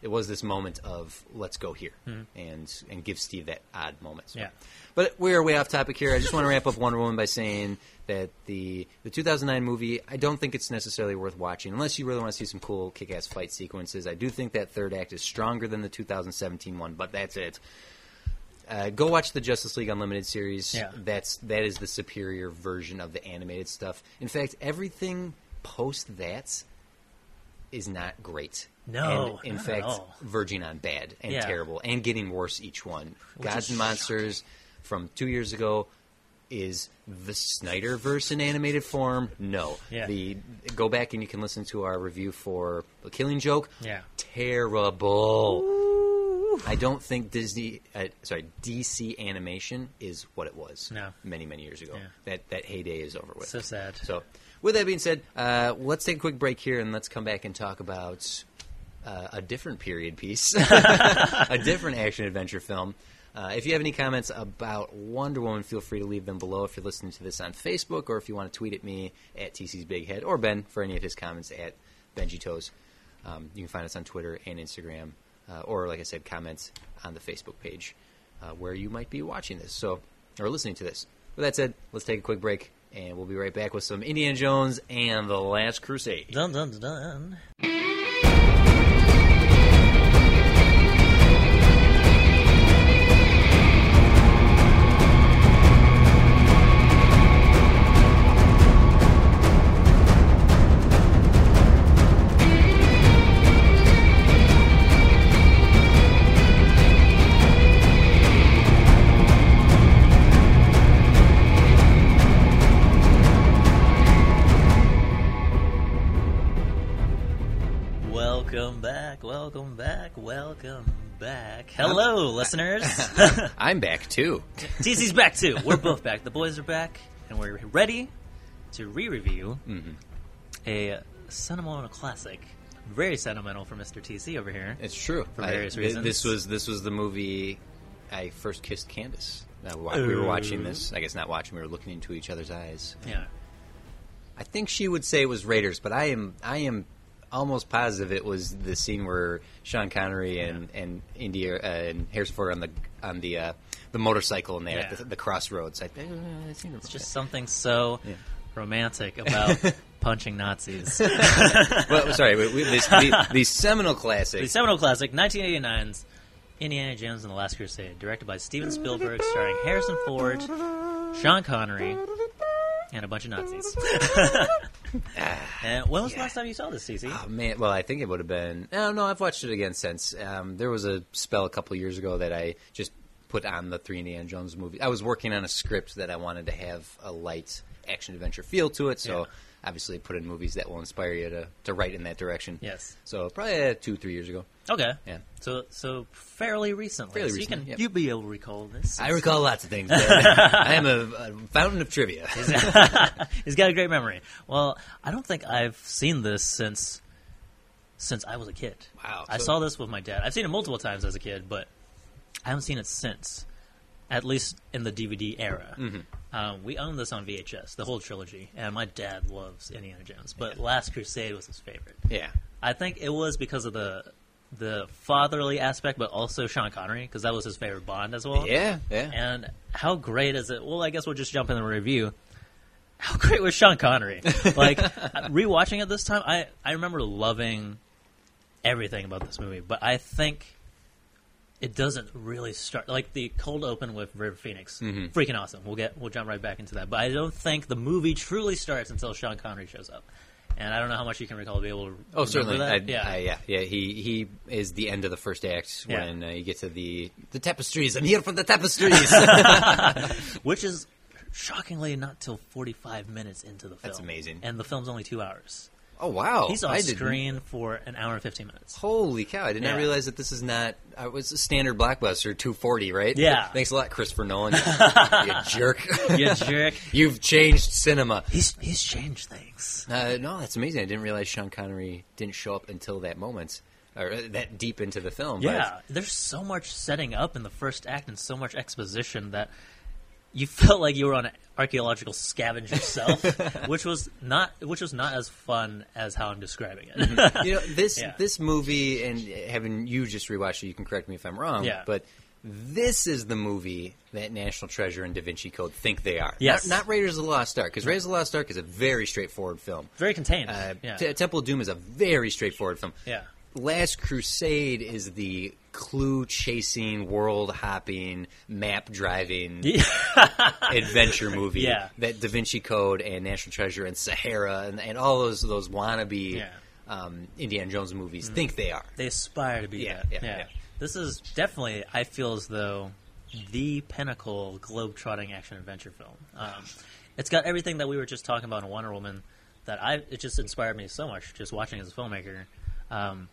Speaker 1: it was this moment of let's go here
Speaker 2: Hmm.
Speaker 1: and and give Steve that odd moment. So-
Speaker 2: Yeah.
Speaker 1: But we're way off topic here. I just want to wrap up Wonder Woman by saying that the the 2009 movie, I don't think it's necessarily worth watching unless you really want to see some cool kick-ass fight sequences. I do think that third act is stronger than the 2017 one, but that's it. Uh, go watch the Justice League Unlimited series.
Speaker 2: Yeah.
Speaker 1: That's that is the superior version of the animated stuff. In fact, everything post that is not great.
Speaker 2: No,
Speaker 1: and in fact, verging on bad and
Speaker 2: Yeah.
Speaker 1: terrible and getting worse each one.
Speaker 2: Which
Speaker 1: Gods and Monsters from two years ago is the Snyderverse in animated form. No,
Speaker 2: Yeah.
Speaker 1: the go back and you can listen to our review for The Killing Joke.
Speaker 2: Yeah.
Speaker 1: terrible. I don't think Disney, uh, sorry, DC animation is what it was.
Speaker 2: No.
Speaker 1: many many years ago.
Speaker 2: Yeah.
Speaker 1: That that heyday is over with.
Speaker 2: So sad.
Speaker 1: So, with that being said, uh, let's take a quick break here and let's come back and talk about uh, a different period piece, a different action adventure film. Uh, if you have any comments about Wonder Woman, feel free to leave them below if you're listening to this on Facebook or if you want to tweet at me at TC's Big Head or Ben for any of his comments at Benji Toes. Um, you can find us on Twitter and Instagram, uh, or like I said, comments on the Facebook page uh, where you might be watching this, so or listening to this. With that said, let's take a quick break and we'll be right back with some Indiana Jones and the Last Crusade.
Speaker 2: Dun dun dun dun. Welcome back. Hello, listeners.
Speaker 1: I'm back too.
Speaker 2: TC's back too. We're both back. The boys are back, and we're ready to re-review
Speaker 1: Mm-hmm.
Speaker 2: a sentimental classic. Very sentimental for Mr. TC over here.
Speaker 1: It's true.
Speaker 2: For various
Speaker 1: thi-
Speaker 2: reasons.
Speaker 1: This was this was the movie I first kissed Candace. Uh, we were watching this. I guess not watching. We were looking into each other's eyes.
Speaker 2: Yeah.
Speaker 1: I think she would say it was Raiders, but I am I am almost positive it was the scene where Sean Connery and and India uh, and Harrison Ford on the on the uh, the motorcycle and they're
Speaker 2: Yeah.
Speaker 1: at the, the crossroads. I, think
Speaker 2: It's just something so
Speaker 1: Yeah.
Speaker 2: romantic about punching Nazis.
Speaker 1: well, sorry, we, we, this, the, the seminal classic.
Speaker 2: the seminal classic, 1989's Indiana Jones and the Last Crusade, directed by Steven Spielberg, starring Harrison Ford, Sean Connery, and a bunch of Nazis. and when was the last time you saw this, CC?
Speaker 1: Oh man, well, I think it would have been. No, no, I've watched it again since. Um, there was a spell a couple years ago that I just put on the three Indiana Jones movies. I was working on a script that I wanted to have a light action adventure feel to it, so
Speaker 2: Yeah.
Speaker 1: obviously put in movies that will inspire you to, to write in that direction.
Speaker 2: Yes.
Speaker 1: So probably uh, two, three years ago.
Speaker 2: Okay.
Speaker 1: Yeah.
Speaker 2: So so fairly recently.
Speaker 1: Fairly
Speaker 2: so
Speaker 1: recently,
Speaker 2: you can
Speaker 1: yep.
Speaker 2: you'll be able to recall this.
Speaker 1: I recall lots of things. I am a, a fountain of trivia.
Speaker 2: He's got a great memory. Well, I don't think I've seen this since since I was a kid.
Speaker 1: Wow.
Speaker 2: I
Speaker 1: So-
Speaker 2: saw this with my dad. I've seen it multiple times as a kid, but I haven't seen it since. At least in the DVD era.
Speaker 1: Mm-hmm.
Speaker 2: Um, we own this on VHS, the whole trilogy, and my dad loves Indiana Jones, but Last Crusade was his favorite.
Speaker 1: Yeah.
Speaker 2: I think it was because of the the fatherly aspect, but also Sean Connery, because that was his favorite Bond as well.
Speaker 1: Yeah, yeah.
Speaker 2: And how great is it? Well, I guess we'll just jump in the review. How great was Sean Connery? Like rewatching it this time, I I remember loving everything about this movie, but I think it doesn't really start like the cold open with River Phoenix.
Speaker 1: Mhm.
Speaker 2: Freaking awesome. We'll get we'll jump right back into that. But I don't think the movie truly starts until Sean Connery shows up. And I don't know how much you can recall to be able to.
Speaker 1: Oh, certainly.
Speaker 2: That.
Speaker 1: I,
Speaker 2: yeah.
Speaker 1: I, yeah, yeah. He he is the end of the first act
Speaker 2: Yeah.
Speaker 1: when uh, you get to the the tapestries. I'm here for the tapestries.
Speaker 2: which is shockingly not till 45 minutes into the film.
Speaker 1: That's amazing.
Speaker 2: And the film's only two hours.
Speaker 1: Oh wow!
Speaker 2: He's on
Speaker 1: I didn't-
Speaker 2: screen for an hour and 15 minutes.
Speaker 1: Holy cow! I did not realize that this is not. Uh, it was a standard blockbuster, two forty, right?
Speaker 2: Yeah.
Speaker 1: Thanks a lot, Christopher Nolan. you jerk.
Speaker 2: You jerk.
Speaker 1: You've changed cinema.
Speaker 2: He's he's changed things.
Speaker 1: Uh, no, that's amazing. I didn't realize Sean Connery didn't show up until that moment, or uh, that deep into the film. but-
Speaker 2: Yeah, there's so much setting up in the first act and so much exposition that you felt like you were on an archaeological scavenge yourself, which was not which was not as fun as how I'm describing it.
Speaker 1: you know this
Speaker 2: Yeah.
Speaker 1: this movie, and having you just rewatched it, you can correct me if I'm wrong.
Speaker 2: Yeah.
Speaker 1: but this is the movie that National Treasure and Da Vinci Code think they are.
Speaker 2: Yes.
Speaker 1: not, not Raiders of the Lost Ark, because Raiders of the Lost Ark is a very straightforward film.
Speaker 2: Very contained.
Speaker 1: Uh,
Speaker 2: yeah.
Speaker 1: T- Temple of Doom is a very straightforward film.
Speaker 2: yeah.
Speaker 1: Last Crusade is the clue chasing, world hopping, map driving adventure movie
Speaker 2: Yeah.
Speaker 1: that Da Vinci Code and National Treasure and Sahara and, and all those those wannabe
Speaker 2: Yeah.
Speaker 1: um, Indiana Jones movies think they are.
Speaker 2: They aspire to be
Speaker 1: Yeah,
Speaker 2: that.
Speaker 1: yeah, yeah.
Speaker 2: This is definitely, I feel as though, the pinnacle globe-trotting action adventure film. Um, it's got everything that we were just talking about in Wonder Woman. That I it just inspired me so much just watching as a filmmaker, um,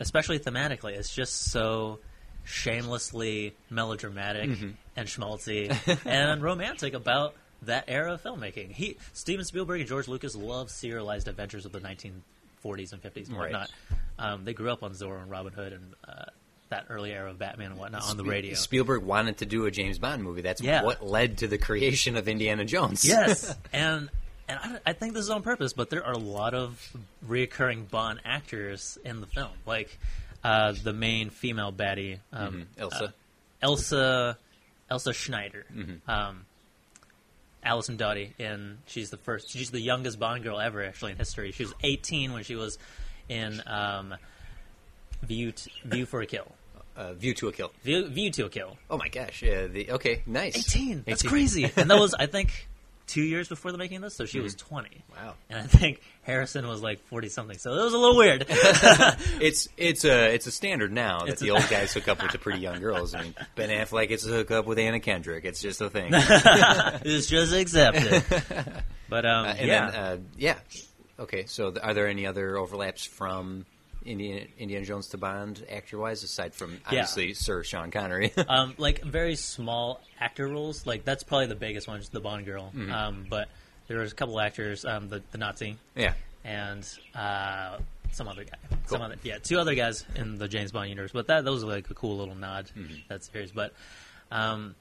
Speaker 2: especially thematically. It's just so shamelessly melodramatic
Speaker 1: Mm-hmm.
Speaker 2: and schmaltzy and romantic about that era of filmmaking. He Steven Spielberg and George Lucas love serialized adventures of the 1940s and 50s and
Speaker 1: Right.
Speaker 2: whatnot. Um, they grew up on Zorro and Robin Hood and uh, that early era of Batman and whatnot on the radio.
Speaker 1: Spielberg wanted to do a James Bond movie. That's
Speaker 2: Yeah.
Speaker 1: what led to the creation of Indiana Jones.
Speaker 2: yes, and and I, I think this is on purpose, but there are a lot of reoccurring Bond actors in the film, like uh, the main female baddie, um,
Speaker 1: Mhm. Elsa.
Speaker 2: uh, Elsa, Elsa Schneider.
Speaker 1: Mm-hmm.
Speaker 2: Um, Alison Doody, and she's the first. She's the youngest Bond girl ever, actually in history. She was 18 when she was in um, View t- View for a Kill.
Speaker 1: Uh, View to a Kill.
Speaker 2: View, View to a Kill.
Speaker 1: Oh my gosh! Yeah, the okay, nice.
Speaker 2: 18. That's
Speaker 1: 18.
Speaker 2: crazy. and that was, I think, two years before the making of this, so she was 20.
Speaker 1: Wow.
Speaker 2: And I think Harrison was like 40 something, so it was a little weird.
Speaker 1: It's it's a it's a standard now that
Speaker 2: It's
Speaker 1: the
Speaker 2: a-
Speaker 1: old guys hook up with the pretty young girls. I mean, Ben Affleck gets to hook up with Anna Kendrick. It's just a thing.
Speaker 2: it's just accepted. But um,
Speaker 1: Uh, and
Speaker 2: yeah.
Speaker 1: then uh, yeah, okay. So th- are there any other overlaps from Indiana, Indiana Jones to Bond actor wise, aside from obviously Sir Sean Connery?
Speaker 2: um, like very small actor roles. Like that's probably the biggest one, just the Bond girl.
Speaker 1: Mm-hmm.
Speaker 2: Um, but there was a couple actors, um, the the Nazi
Speaker 1: yeah.
Speaker 2: and uh, some other guy. Some
Speaker 1: Cool.
Speaker 2: other, yeah, two other guys in the James Bond universe. But that those were like a cool little nod
Speaker 1: Mm-hmm.
Speaker 2: that series. But um,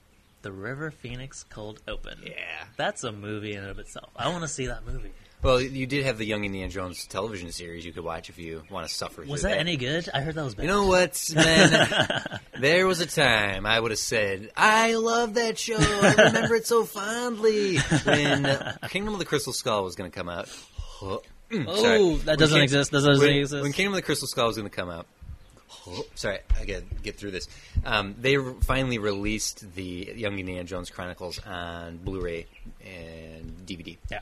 Speaker 2: the River Phoenix Cold Open.
Speaker 1: Yeah.
Speaker 2: that's a movie in and of itself. I want to see that movie.
Speaker 1: Well, you did have the Young Indiana Jones television series you could watch if you want to suffer.
Speaker 2: Was
Speaker 1: through
Speaker 2: that any good? I heard that was bad.
Speaker 1: You know what, man? there was a time I would have said, I love that show. I remember it so fondly. When uh, Kingdom of the Crystal Skull was going to come out.
Speaker 2: oh,
Speaker 1: Sorry.
Speaker 2: that doesn't
Speaker 1: King-
Speaker 2: exist. That doesn't
Speaker 1: when,
Speaker 2: exist.
Speaker 1: when Kingdom of the Crystal Skull was going to come out. Sorry, I got to get through this. Um, they re- finally released the Young Indiana Jones Chronicles on Blu-ray and DVD.
Speaker 2: yeah.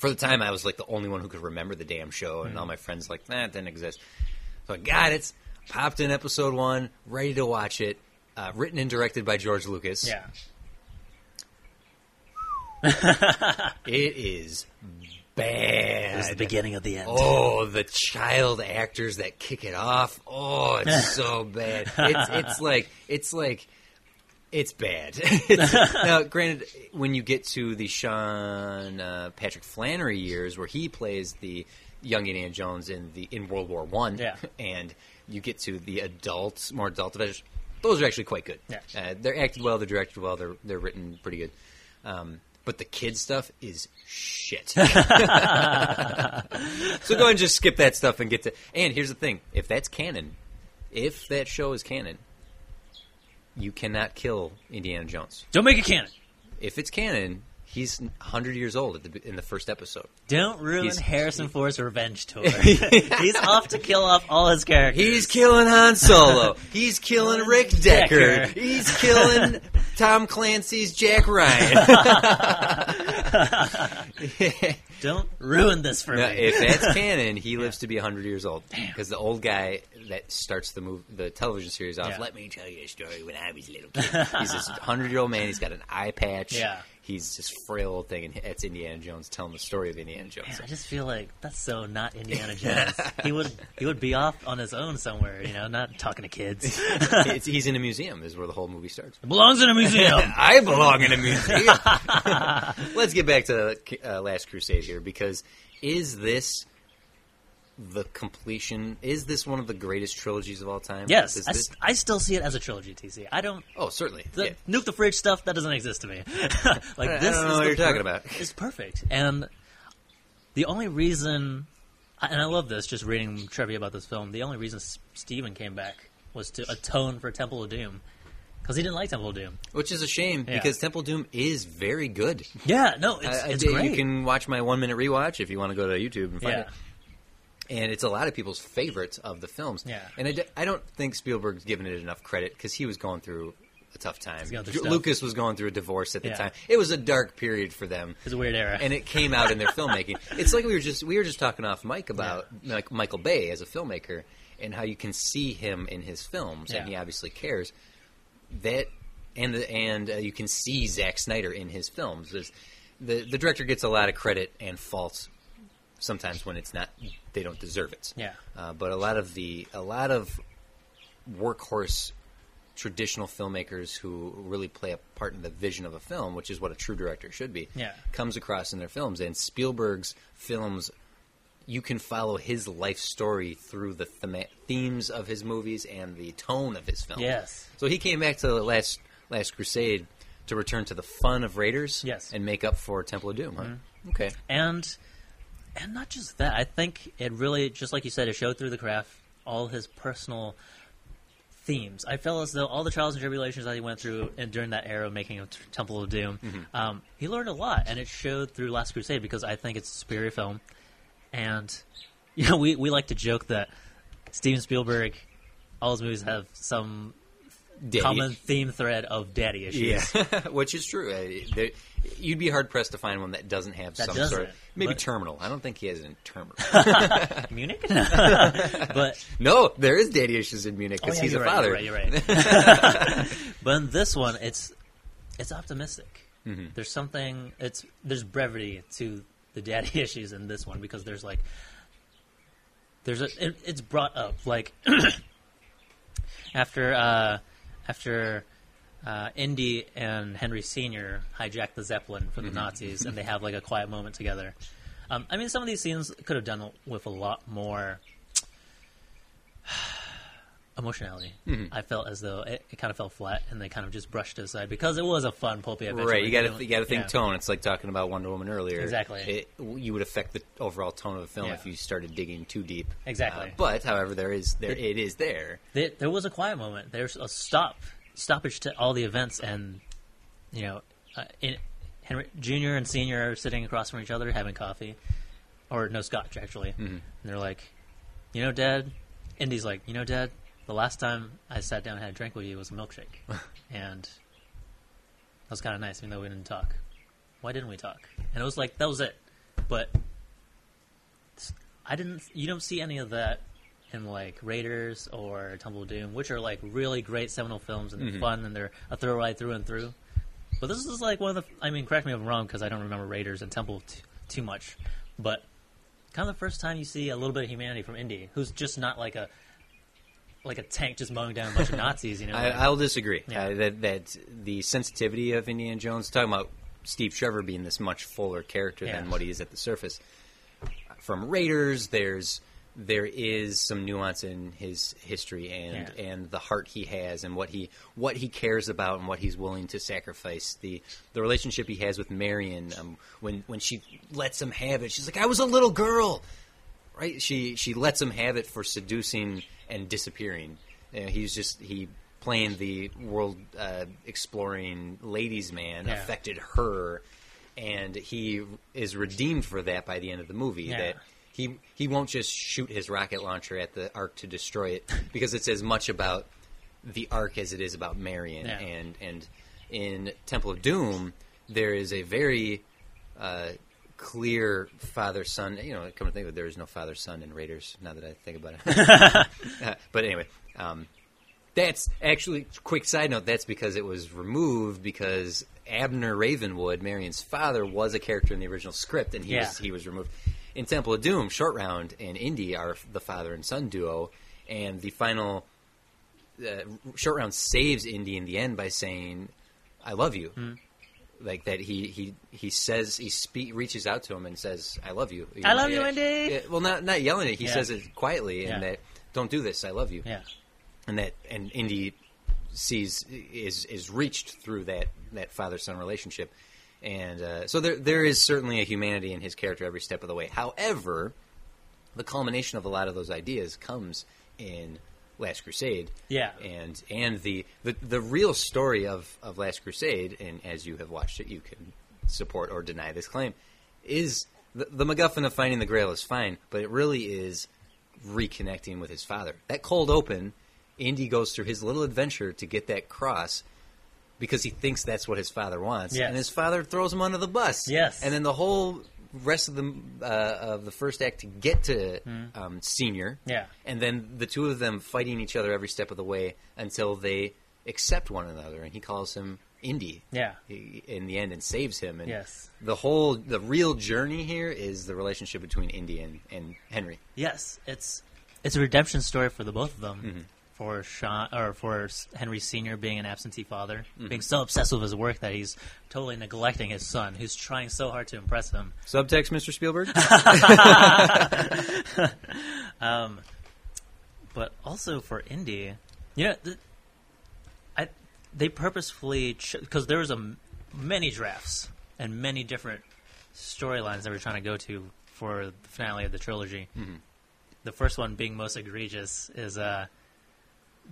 Speaker 1: For the time, I was like the only one who could remember the damn show, and all my friends like, nah, didn't exist. So I got it, popped in episode one, ready to watch it. Uh, written and directed by George Lucas.
Speaker 2: Yeah.
Speaker 1: It is bad.
Speaker 2: It was the beginning of the end.
Speaker 1: Oh, the child actors that kick it off. Oh, it's so bad. It's it's like it's like it's bad. It's- now, granted, when you get to the Sean uh, Patrick Flanery years, where he plays the young Indiana Jones in the in World War One,
Speaker 2: Yeah.
Speaker 1: and you get to the adults, more adult adventures, those are actually quite good.
Speaker 2: Yeah.
Speaker 1: Uh, they're acted well, they're directed well, they're they're written pretty good. Um, but the kid stuff is shit. so go ahead and just skip that stuff and get to. And here's the thing: if that's canon, if that show is canon, you cannot kill Indiana Jones.
Speaker 2: Don't make it canon.
Speaker 1: If it's canon, he's 100 years old at the, in the first episode.
Speaker 2: Don't ruin
Speaker 1: He's-
Speaker 2: Harrison Ford's revenge tour. He's off to kill off all his characters.
Speaker 1: He's killing Han Solo. He's killing Rick Deckard.
Speaker 2: Deckard.
Speaker 1: He's killing Tom Clancy's Jack Ryan.
Speaker 2: Don't ruin this for
Speaker 1: No,
Speaker 2: me.
Speaker 1: if that's canon, he lives to be 100 years old. Because the old guy that starts the move, the television series off,
Speaker 2: Yeah.
Speaker 1: let me tell you a story when I was a little kid. He's this 100 year old man. He's got an eye patch.
Speaker 2: Yeah.
Speaker 1: He's this frail old thing, and it's Indiana Jones telling the story of Indiana Jones.
Speaker 2: Man, I just feel like that's so not Indiana Jones. he would he would be off on his own somewhere, you know, not talking to kids.
Speaker 1: It's- he's in a museum, is where the whole movie starts.
Speaker 2: Belongs in a museum.
Speaker 1: I belong in a museum. Let's get back to uh, Last Crusade here, because is this the completion? Is this one of the greatest trilogies of all time?
Speaker 2: yes, I,
Speaker 1: this-
Speaker 2: I still see it as a trilogy. TC. I don't.
Speaker 1: oh, certainly.
Speaker 2: The
Speaker 1: yeah.
Speaker 2: nuke the fridge stuff that doesn't exist to me. like
Speaker 1: I- I
Speaker 2: this
Speaker 1: know
Speaker 2: is
Speaker 1: what you're talking about.
Speaker 2: It's perfect, and the only reason, and I love this, just reading trivia about this film. The only reason Steven came back was to atone for Temple of Doom because he didn't like Temple of Doom.
Speaker 1: Which is a shame
Speaker 2: Yeah.
Speaker 1: because Temple Doom is very good.
Speaker 2: Yeah, no, it's,
Speaker 1: I- I
Speaker 2: it's
Speaker 1: did-
Speaker 2: great.
Speaker 1: You can watch my one minute rewatch if you want to go to YouTube and find
Speaker 2: yeah,
Speaker 1: it. And it's a lot of people's favorites of the films.
Speaker 2: Yeah.
Speaker 1: And I, d- I don't think Spielberg's given it enough credit because he was going through a tough time.
Speaker 2: going through
Speaker 1: Ju-
Speaker 2: stuff.
Speaker 1: Lucas was going through a divorce at the
Speaker 2: Yeah.
Speaker 1: time. It was a dark period for them.
Speaker 2: it's a weird era.
Speaker 1: and it came out in their filmmaking. It's like we were just we were just talking off mic about like Michael Bay as a filmmaker and how you can see him in his films, and he obviously cares. That and the, and uh, you can see Zack Snyder in his films. There's, the the director gets a lot of credit and faults sometimes when it's not they don't deserve it.
Speaker 2: Yeah.
Speaker 1: Uh, but a lot of the a lot of workhorse traditional filmmakers who really play a part in the vision of a film, which is what a true director should be,
Speaker 2: Yeah.
Speaker 1: comes across in their films. And Spielberg's films, you can follow his life story through the thema- themes of his movies and the tone of his films.
Speaker 2: Yes.
Speaker 1: So he came back to the last Last Crusade to return to the fun of Raiders,
Speaker 2: Yes. Mm-hmm.
Speaker 1: and make up for Temple of Doom. Huh? Okay.
Speaker 2: and and not just that. I think it really, just like you said, it showed through the craft all his personal themes. I felt as though all the trials and tribulations that he went through and during that era of making Temple of Doom, um, he learned a lot, and it showed through Last Crusade because I think it's a superior film. And you know, we we like to joke that Steven Spielberg, all his movies have some
Speaker 1: Daddy-
Speaker 2: common theme thread of daddy issues.
Speaker 1: Yeah, which is true. Uh, there, you'd be hard pressed to find one that doesn't have
Speaker 2: That
Speaker 1: some
Speaker 2: doesn't,
Speaker 1: sort of maybe
Speaker 2: but-
Speaker 1: terminal. I don't think he has an terminal.
Speaker 2: Munich, but
Speaker 1: no, there is daddy issues in Munich
Speaker 2: Oh,
Speaker 1: because
Speaker 2: yeah,
Speaker 1: he's
Speaker 2: you're
Speaker 1: a
Speaker 2: right,
Speaker 1: father.
Speaker 2: You're right. You're right. but in this one, it's it's optimistic.
Speaker 1: Mm-hmm.
Speaker 2: There's something. It's there's brevity to the daddy issues in this one because there's like there's a it, it's brought up like after uh, after. Uh, Indy and Henry Senior hijack the Zeppelin
Speaker 1: Mm-hmm.
Speaker 2: the Nazis, and they have like a quiet moment together. Um, I mean, some of these scenes could have done with a lot more emotionality.
Speaker 1: Mm-hmm.
Speaker 2: I felt as though it, it kind of fell flat, and they kind of just brushed it aside because it was a fun pulpy adventure.
Speaker 1: Right, you got to you got to think
Speaker 2: yeah.
Speaker 1: tone. It's like talking about Wonder Woman earlier.
Speaker 2: Exactly.
Speaker 1: It, you would affect the overall tone of the film
Speaker 2: Yeah.
Speaker 1: if you started digging too deep.
Speaker 2: Exactly.
Speaker 1: Uh, but however, there is there it is there.
Speaker 2: There, there was a quiet moment. There's a stop, stoppage to all the events, and you know, uh, in, Henry Junior and Senior are sitting across from each other having coffee, or no scotch actually,
Speaker 1: Mm-hmm.
Speaker 2: and they're like, you know, Dad. Indy's like, you know, Dad. The last time I sat down and had a drink with you was a milkshake, and that was kind of nice, even though we didn't talk. Why didn't we talk? And it was like that was it. But I didn't. You don't see any of that in like Raiders or Temple of Doom, which are like really great seminal films and they're mm-hmm. fun and they're a thorough ride through and through. But this is like one of the. I mean, correct me if I'm wrong because I don't remember Raiders and Temple t- too much. But kind of the first time you see a little bit of humanity from Indy, who's just not like a like a tank just mowing down a bunch of Nazis. You know,
Speaker 1: I,
Speaker 2: like-
Speaker 1: I'll disagree.
Speaker 2: Yeah.
Speaker 1: Uh, that that the sensitivity of Indiana Jones, talking about Steve Trevor being this much fuller character
Speaker 2: Yeah.
Speaker 1: than what he is at the surface. From Raiders, there's there is some nuance in his history and
Speaker 2: Yeah.
Speaker 1: and the heart he has and what he what he cares about and what he's willing to sacrifice. The the relationship he has with Marion um, when when she lets him have it, she's like, "I was a little girl." Right? She she lets him have it for seducing and disappearing. Uh, he's just he playing the world uh, exploring ladies man
Speaker 2: Yeah.
Speaker 1: affected her, and he is redeemed for that by the end of the movie.
Speaker 2: Yeah.
Speaker 1: That he he won't just shoot his rocket launcher at the Ark to destroy it because it's as much about the Ark as it is about Marion.
Speaker 2: Yeah.
Speaker 1: And and in Temple of Doom, there is a very uh, clear father son. You know, come to think of it, there is no father son in Raiders. Now that I think about it, Uh, but anyway, um, that's actually quick side note. That's because it was removed because Abner Ravenwood, Marion's father, was a character in the original script, and he
Speaker 2: Yeah.
Speaker 1: was he was removed. In Temple of Doom, Short Round and Indy are the father and son duo, and the final uh, Short Round saves Indy in the end by saying, "I love you."
Speaker 2: Hmm.
Speaker 1: Like that, he he he says he spe- reaches out to him and says, "I love you."
Speaker 2: I love you,
Speaker 1: Yeah.
Speaker 2: Indy.
Speaker 1: Yeah, well, not not yelling it. He
Speaker 2: Yeah.
Speaker 1: says it quietly, and that don't do this. I love you
Speaker 2: yeah,
Speaker 1: and that and Indy sees is is reached through that that father son relationship, and uh, so there there is certainly a humanity in his character every step of the way. However, the culmination of a lot of those ideas comes in Last Crusade,
Speaker 2: Yeah.
Speaker 1: and and the the, the real story of of Last Crusade, and as you have watched it, you can support or deny this claim, is the, the MacGuffin of finding the Grail is fine, but it really is reconnecting with his father. That cold open, Indy goes through his little adventure to get that cross because he thinks that's what his father wants,
Speaker 2: Yes.
Speaker 1: and his father throws him under the bus.
Speaker 2: Yes.
Speaker 1: and then the whole rest of the uh, of the first act to get to um, senior.
Speaker 2: Yeah.
Speaker 1: and then the two of them fighting each other every step of the way until they accept one another, and he calls him Indy.
Speaker 2: yeah,
Speaker 1: he- In the end, and saves him. And
Speaker 2: Yes.
Speaker 1: the whole the real journey here is the relationship between Indy and, and Henry.
Speaker 2: yes. It's it's a redemption story for the both of them.
Speaker 1: Mm-hmm.
Speaker 2: For Sean or for Henry Senior being an absentee father,
Speaker 1: Mm-hmm.
Speaker 2: being so obsessed with his work that he's totally neglecting his son, who's trying so hard to impress him.
Speaker 1: Subtext, Mr. Spielberg.
Speaker 2: but also for Indy, you know, the, I they purposefully because there was a m- many drafts and many different storylines they were trying to go to for the finale of the trilogy. The first one being most egregious is uh,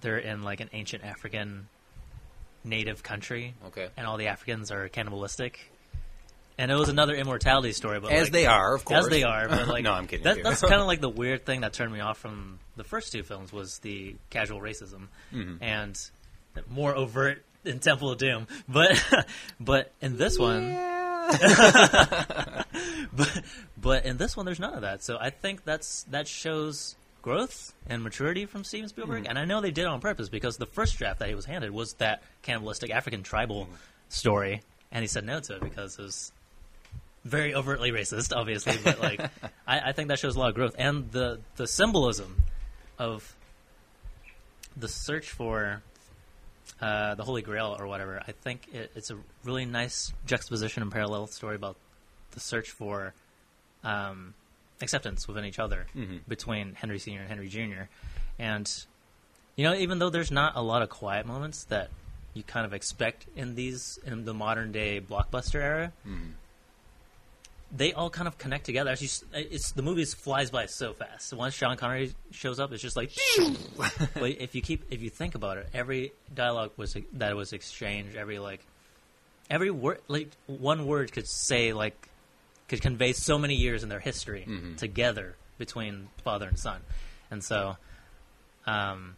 Speaker 2: they're in like an ancient African native country,
Speaker 1: Okay.
Speaker 2: and all the Africans are cannibalistic. And it was another immortality story, but
Speaker 1: As
Speaker 2: like-
Speaker 1: they are, of course.
Speaker 2: as they are. But like,
Speaker 1: No, I'm kidding
Speaker 2: That, that's kind of like the weird thing that turned me off from the first two films was the casual racism
Speaker 1: Mm-hmm.
Speaker 2: and more overt in Temple of Doom. But but in this one, but but in this one, there's none of that. So I think that's that shows growth and maturity from Steven Spielberg.
Speaker 1: Mm-hmm.
Speaker 2: And I know they did it on purpose because the first draft that he was handed was that cannibalistic African tribal
Speaker 1: Mm-hmm.
Speaker 2: story, and he said no to it because it was very overtly racist, obviously. But like, I, I think that shows a lot of growth and the the symbolism of the search for uh, the Holy Grail or whatever. I think it, it's a really nice juxtaposition and parallel story about the search for um, acceptance within each other
Speaker 1: Mhm.
Speaker 2: between Henry Senior and Henry Junior, and you know, even though there's not a lot of quiet moments that you kind of expect in these in the modern day blockbuster era,
Speaker 1: Mhm.
Speaker 2: they all kind of connect together. You, it's the movie flies by so fast. Once Sean Connery shows up, it's just like. but if you keep, if you think about it, every dialogue was that was exchanged. Every like, every word, like one word could say like, could convey so many years in their history
Speaker 1: Mhm.
Speaker 2: together between father and son, and so, um,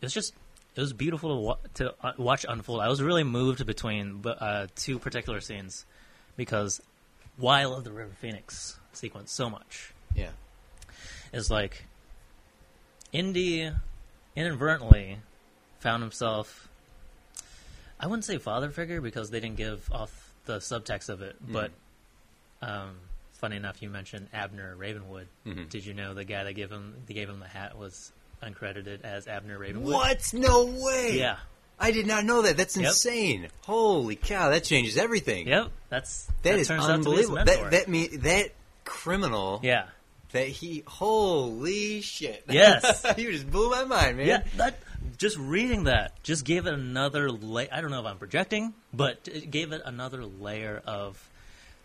Speaker 2: it was just. It was beautiful to, wa- to uh, watch unfold. I was really moved between uh, two particular scenes because why I love the River Phoenix sequence so much
Speaker 1: Yeah.
Speaker 2: is like Indy inadvertently found himself I wouldn't say father figure because they didn't give off the subtext of it, but um, funny enough you mentioned Abner Ravenwood.
Speaker 1: Mhm.
Speaker 2: Did you know the guy that gave him they gave him the hat was uncredited as Abner Ravenwood?
Speaker 1: What? No way.
Speaker 2: Yeah.
Speaker 1: I did not know that. That's
Speaker 2: Yep.
Speaker 1: insane. Holy cow! That changes everything.
Speaker 2: Yep. That's
Speaker 1: that is
Speaker 2: turns out to be his
Speaker 1: unbelievable. That that mean that criminal.
Speaker 2: yeah.
Speaker 1: That he. Holy shit.
Speaker 2: Yes.
Speaker 1: you just blew my mind, man.
Speaker 2: Yeah, that just reading that just gave it another layer. I don't know if I'm projecting, but it gave it another layer of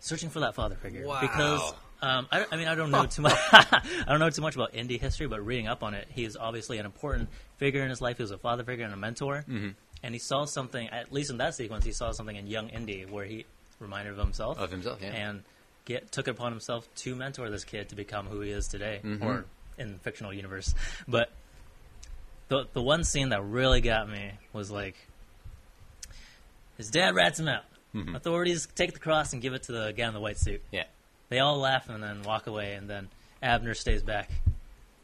Speaker 2: searching for that father figure.
Speaker 1: Wow.
Speaker 2: Because um, I, I mean, I don't know too much. I don't know too much about Indy history, but reading up on it, he is obviously an important figure in his life. He was a father figure and a mentor,
Speaker 1: Mhm.
Speaker 2: and he saw something. At least in that sequence, he saw something in young Indy where he reminded of himself
Speaker 1: Of himself, yeah.
Speaker 2: and get took it upon himself to mentor this kid to become who he is today,
Speaker 1: Mhm.
Speaker 2: or in the fictional universe. But the the one scene that really got me was like his dad rats him out.
Speaker 1: Mhm.
Speaker 2: Authorities take the cross and give it to the guy in the white suit.
Speaker 1: Yeah.
Speaker 2: They all laugh and then walk away, and then Abner stays back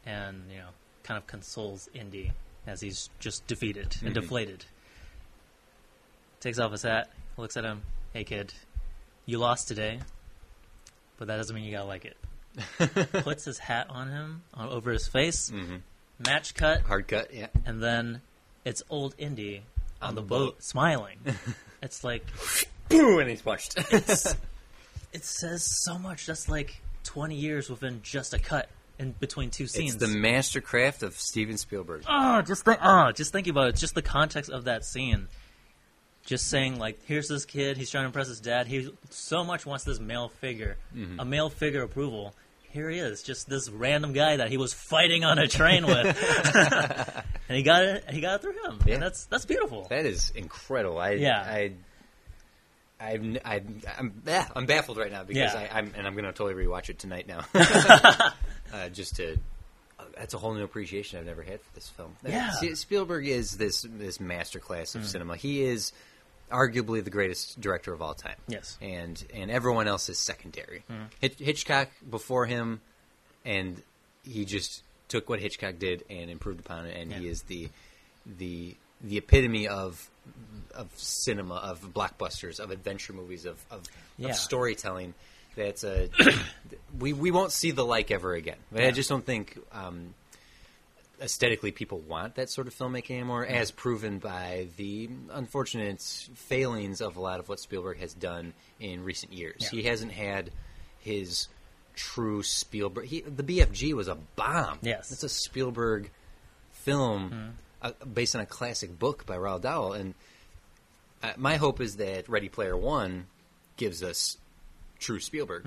Speaker 2: and you know kind of consoles Indy as he's just defeated and
Speaker 1: Mhm.
Speaker 2: deflated. Takes off his hat, looks at him. Hey kid, you lost today, but that doesn't mean you gotta like it. Puts his hat on him, on, over his face,
Speaker 1: Mhm.
Speaker 2: match cut,
Speaker 1: Hard cut. Yeah.
Speaker 2: and then it's old Indy on,
Speaker 1: On
Speaker 2: the,
Speaker 1: the
Speaker 2: boat,
Speaker 1: boat.
Speaker 2: smiling. it's like
Speaker 1: Boom, and he's punched.
Speaker 2: it says so much. That's like twenty years within just a cut in between two scenes.
Speaker 1: it's the mastercraft of Steven Spielberg.
Speaker 2: oh, just think, oh, just thinking about it. Just the context of that scene. Just saying, like, here's this kid. He's trying to impress his dad. He so much wants this male figure,
Speaker 1: Mm-hmm.
Speaker 2: a male figure approval. Here he is, just this random guy that he was fighting on a train with, and he got it. He got it through him.
Speaker 1: Yeah.
Speaker 2: And that's that's beautiful.
Speaker 1: That is incredible. I,
Speaker 2: Yeah.
Speaker 1: I, I've, I, I'm, yeah, I'm baffled right now because
Speaker 2: Yeah.
Speaker 1: I, I'm, and I'm going to totally rewatch it tonight now, uh, just to. Uh, that's a whole new appreciation I've never had for this film.
Speaker 2: Yeah.
Speaker 1: Spielberg is this this masterclass of cinema. He is arguably the greatest director of all time.
Speaker 2: Yes.
Speaker 1: and and everyone else is secondary.
Speaker 2: Hmm.
Speaker 1: Hitch- Hitchcock before him, and he just took what Hitchcock did and improved upon it, and he is the the the epitome of of cinema, of blockbusters, of adventure movies, of of,
Speaker 2: Yeah.
Speaker 1: of storytelling. That's a we we won't see the like ever again. But I just don't think. Um, aesthetically people want that sort of filmmaking anymore, as proven by the unfortunate failings of a lot of what Spielberg has done in recent years.
Speaker 2: Yeah.
Speaker 1: He hasn't had his true Spielberg. He, the BFG was a bomb.
Speaker 2: Yes.
Speaker 1: it's a Spielberg film based on a classic book by Roald Dahl, and uh, my hope is that Ready Player One gives us true Spielberg.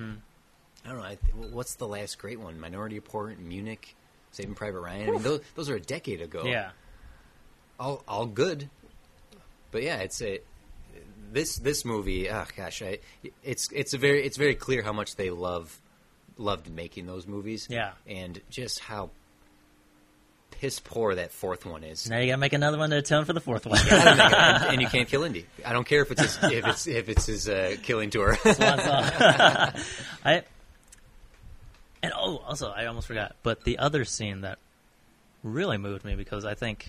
Speaker 1: I don't know. I, what's the last great one? Minority Report, Munich, Saving Private Ryan. I mean, those, those are a decade ago.
Speaker 2: Yeah.
Speaker 1: all all good. But yeah, it's a this this movie. Oh gosh, I, it's it's a very it's very clear how much they love loved making those movies.
Speaker 2: Yeah.
Speaker 1: and just how piss poor that fourth one is.
Speaker 2: Now you gotta make another one to atone for the fourth one.
Speaker 1: Gotta make it- and, and you can't kill Indy. I don't care if it's his, if it's if it's his uh, killing tour.
Speaker 2: I and oh, also I almost forgot. But the other scene that really moved me because I think,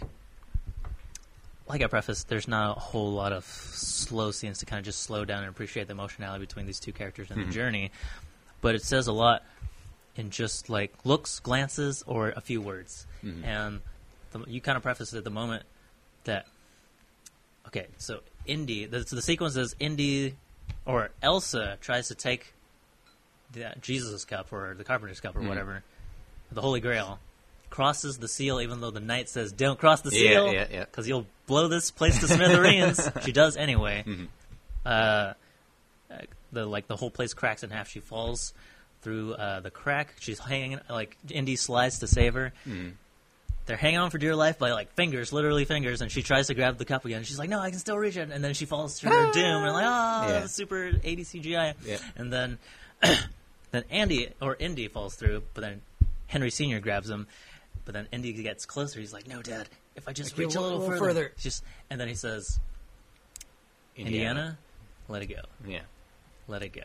Speaker 2: like I prefaced, there's not a whole lot of slow scenes to kind of just slow down and appreciate the emotionality between these two characters and the journey. But it says a lot in just like looks, glances, or a few words. And the, you kind of prefaced it at the moment that okay, so Indy, the, so the sequence is Indy or Elsa tries to take the Jesus cup or the Carpenter's cup or whatever, the Holy Grail, crosses the seal even though the knight says don't cross the
Speaker 1: Yeah,
Speaker 2: seal
Speaker 1: yeah, yeah.
Speaker 2: because you'll blow this place to smithereens. she does anyway. Uh, uh, the like the whole place cracks in half. She falls through uh, the crack. She's hanging like Indy slides to save her. They're hanging on for dear life by like fingers, literally fingers, and she tries to grab the cup again. She's like, "No, I can still reach it," and then she falls to her doom. And like, "Oh,
Speaker 1: Yeah.
Speaker 2: super 80 CGI."
Speaker 1: Yeah.
Speaker 2: And then, then Andy or Indy falls through, but then Henry Senior grabs him. But then Indy gets closer. He's like, "No, Dad, if I just
Speaker 1: Like,
Speaker 2: reach
Speaker 1: a
Speaker 2: a little,
Speaker 1: little
Speaker 2: further,
Speaker 1: further."
Speaker 2: just." And then he says, "Indiana, let it go."
Speaker 1: Yeah.
Speaker 2: let it go.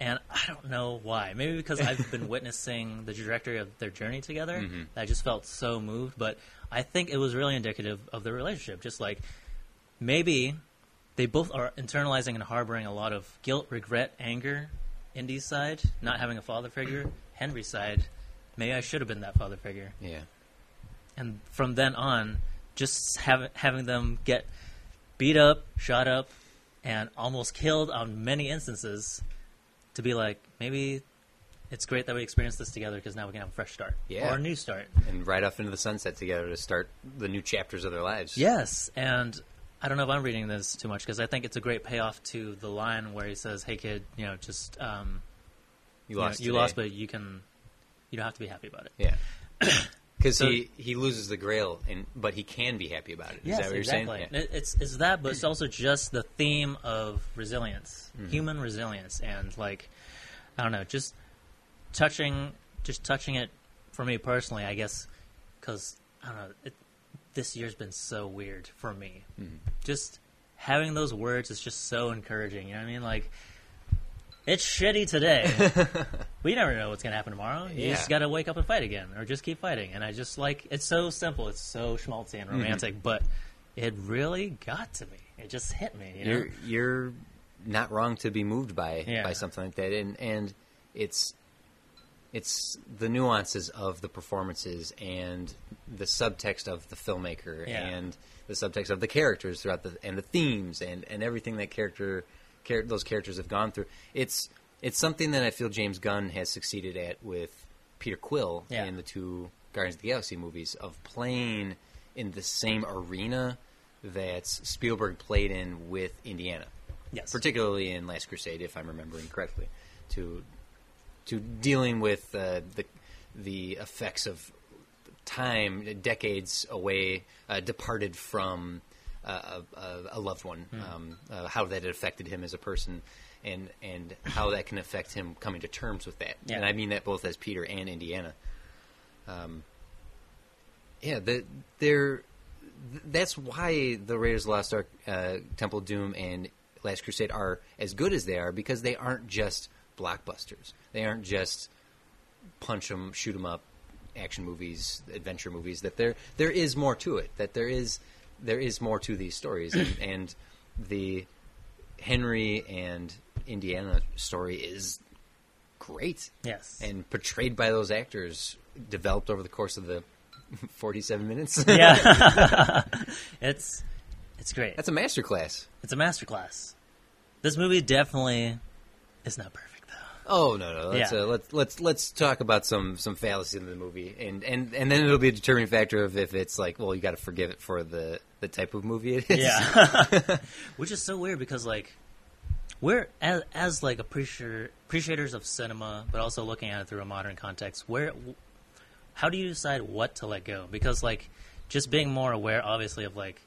Speaker 2: And I don't know why. Maybe because I've been witnessing the trajectory of their journey together.
Speaker 1: Mm-hmm.
Speaker 2: I just felt so moved. But I think it was really indicative of their relationship. Just like maybe they both are internalizing and harboring a lot of guilt, regret, anger. Indy's side, not having a father figure. Henry's side, maybe I should have been that father figure.
Speaker 1: Yeah.
Speaker 2: And from then on, just have, having them get beat up, shot up, and almost killed on many instances to be like, maybe it's great that we experienced this together because now we can have a fresh start.
Speaker 1: Yeah.
Speaker 2: Or a new start.
Speaker 1: And ride off into the sunset together to start the new chapters of their lives.
Speaker 2: Yes. And I don't know if I'm reading this too much because I think it's a great payoff to the line where he says, hey, kid, you know, just, um,
Speaker 1: You
Speaker 2: you, know,
Speaker 1: lost.
Speaker 2: you
Speaker 1: today.
Speaker 2: lost, but you can, you don't have to be happy about it.
Speaker 1: Yeah. Because
Speaker 2: So-
Speaker 1: he, he loses the grail, and but he can be happy about it. Is
Speaker 2: Yes,
Speaker 1: that what you're
Speaker 2: exactly.
Speaker 1: saying? Yeah.
Speaker 2: It's it's that, but it's also just the theme of resilience,
Speaker 1: Mm-hmm.
Speaker 2: human resilience, and like I don't know, just touching, just touching it for me personally. I guess because I don't know, it, this year's been so weird for me.
Speaker 1: Mm-hmm.
Speaker 2: Just having those words is just so encouraging. You know what I mean? Like. It's shitty today. we never know what's gonna happen tomorrow. You
Speaker 1: Yeah.
Speaker 2: just gotta wake up and fight again, or just keep fighting. And I just like it's so simple. It's so schmaltzy
Speaker 1: Mm-hmm.
Speaker 2: and romantic, but it really got to me. It just hit me. You know?
Speaker 1: You're you're not wrong to be moved by
Speaker 2: Yeah.
Speaker 1: by something like that, and and it's it's the nuances of the performances and the subtext of the filmmaker
Speaker 2: Yeah.
Speaker 1: and the subtext of the characters throughout the and the themes and and everything that character char- those characters have gone through. It's it's something that I feel James Gunn has succeeded at with Peter Quill
Speaker 2: Yeah.
Speaker 1: in the two Guardians of the Galaxy movies of playing in the same arena that Spielberg played in with Indiana
Speaker 2: yes,
Speaker 1: particularly in Last Crusade, if I'm remembering correctly, to to dealing with uh, the the effects of time, decades away, uh, departed from a, a loved one,
Speaker 2: Hmm.
Speaker 1: um, uh, how that had affected him as a person, and and how that can affect him coming to terms with that.
Speaker 2: Yeah.
Speaker 1: And I mean that both as Peter and Indiana. Um, yeah, the, they're th- that's why the Raiders of the Lost Ark, uh, Temple of Doom, and Last Crusade are as good as they are because they aren't just blockbusters. They aren't just punch 'em, shoot 'em up action movies, adventure movies. That there there is more to it. That there is there is more to these stories, and, and the Henry and Indiana story is great
Speaker 2: yes,
Speaker 1: and portrayed by those actors developed over the course of the 47 minutes.
Speaker 2: yeah. it's it's great.
Speaker 1: That's a masterclass.
Speaker 2: it's a masterclass. This movie definitely is not perfect.
Speaker 1: Oh no no let's
Speaker 2: Yeah.
Speaker 1: uh, let's let's let's talk about some some fallacies in the movie and and and then it'll be a determining factor of if it's like well you got to forgive it for the the type of movie it is.
Speaker 2: Yeah, which is so weird because like we're as, as like appreciator, appreciators of cinema, but also looking at it through a modern context. Where, how do you decide what to let go? Because like just being more aware, obviously, of like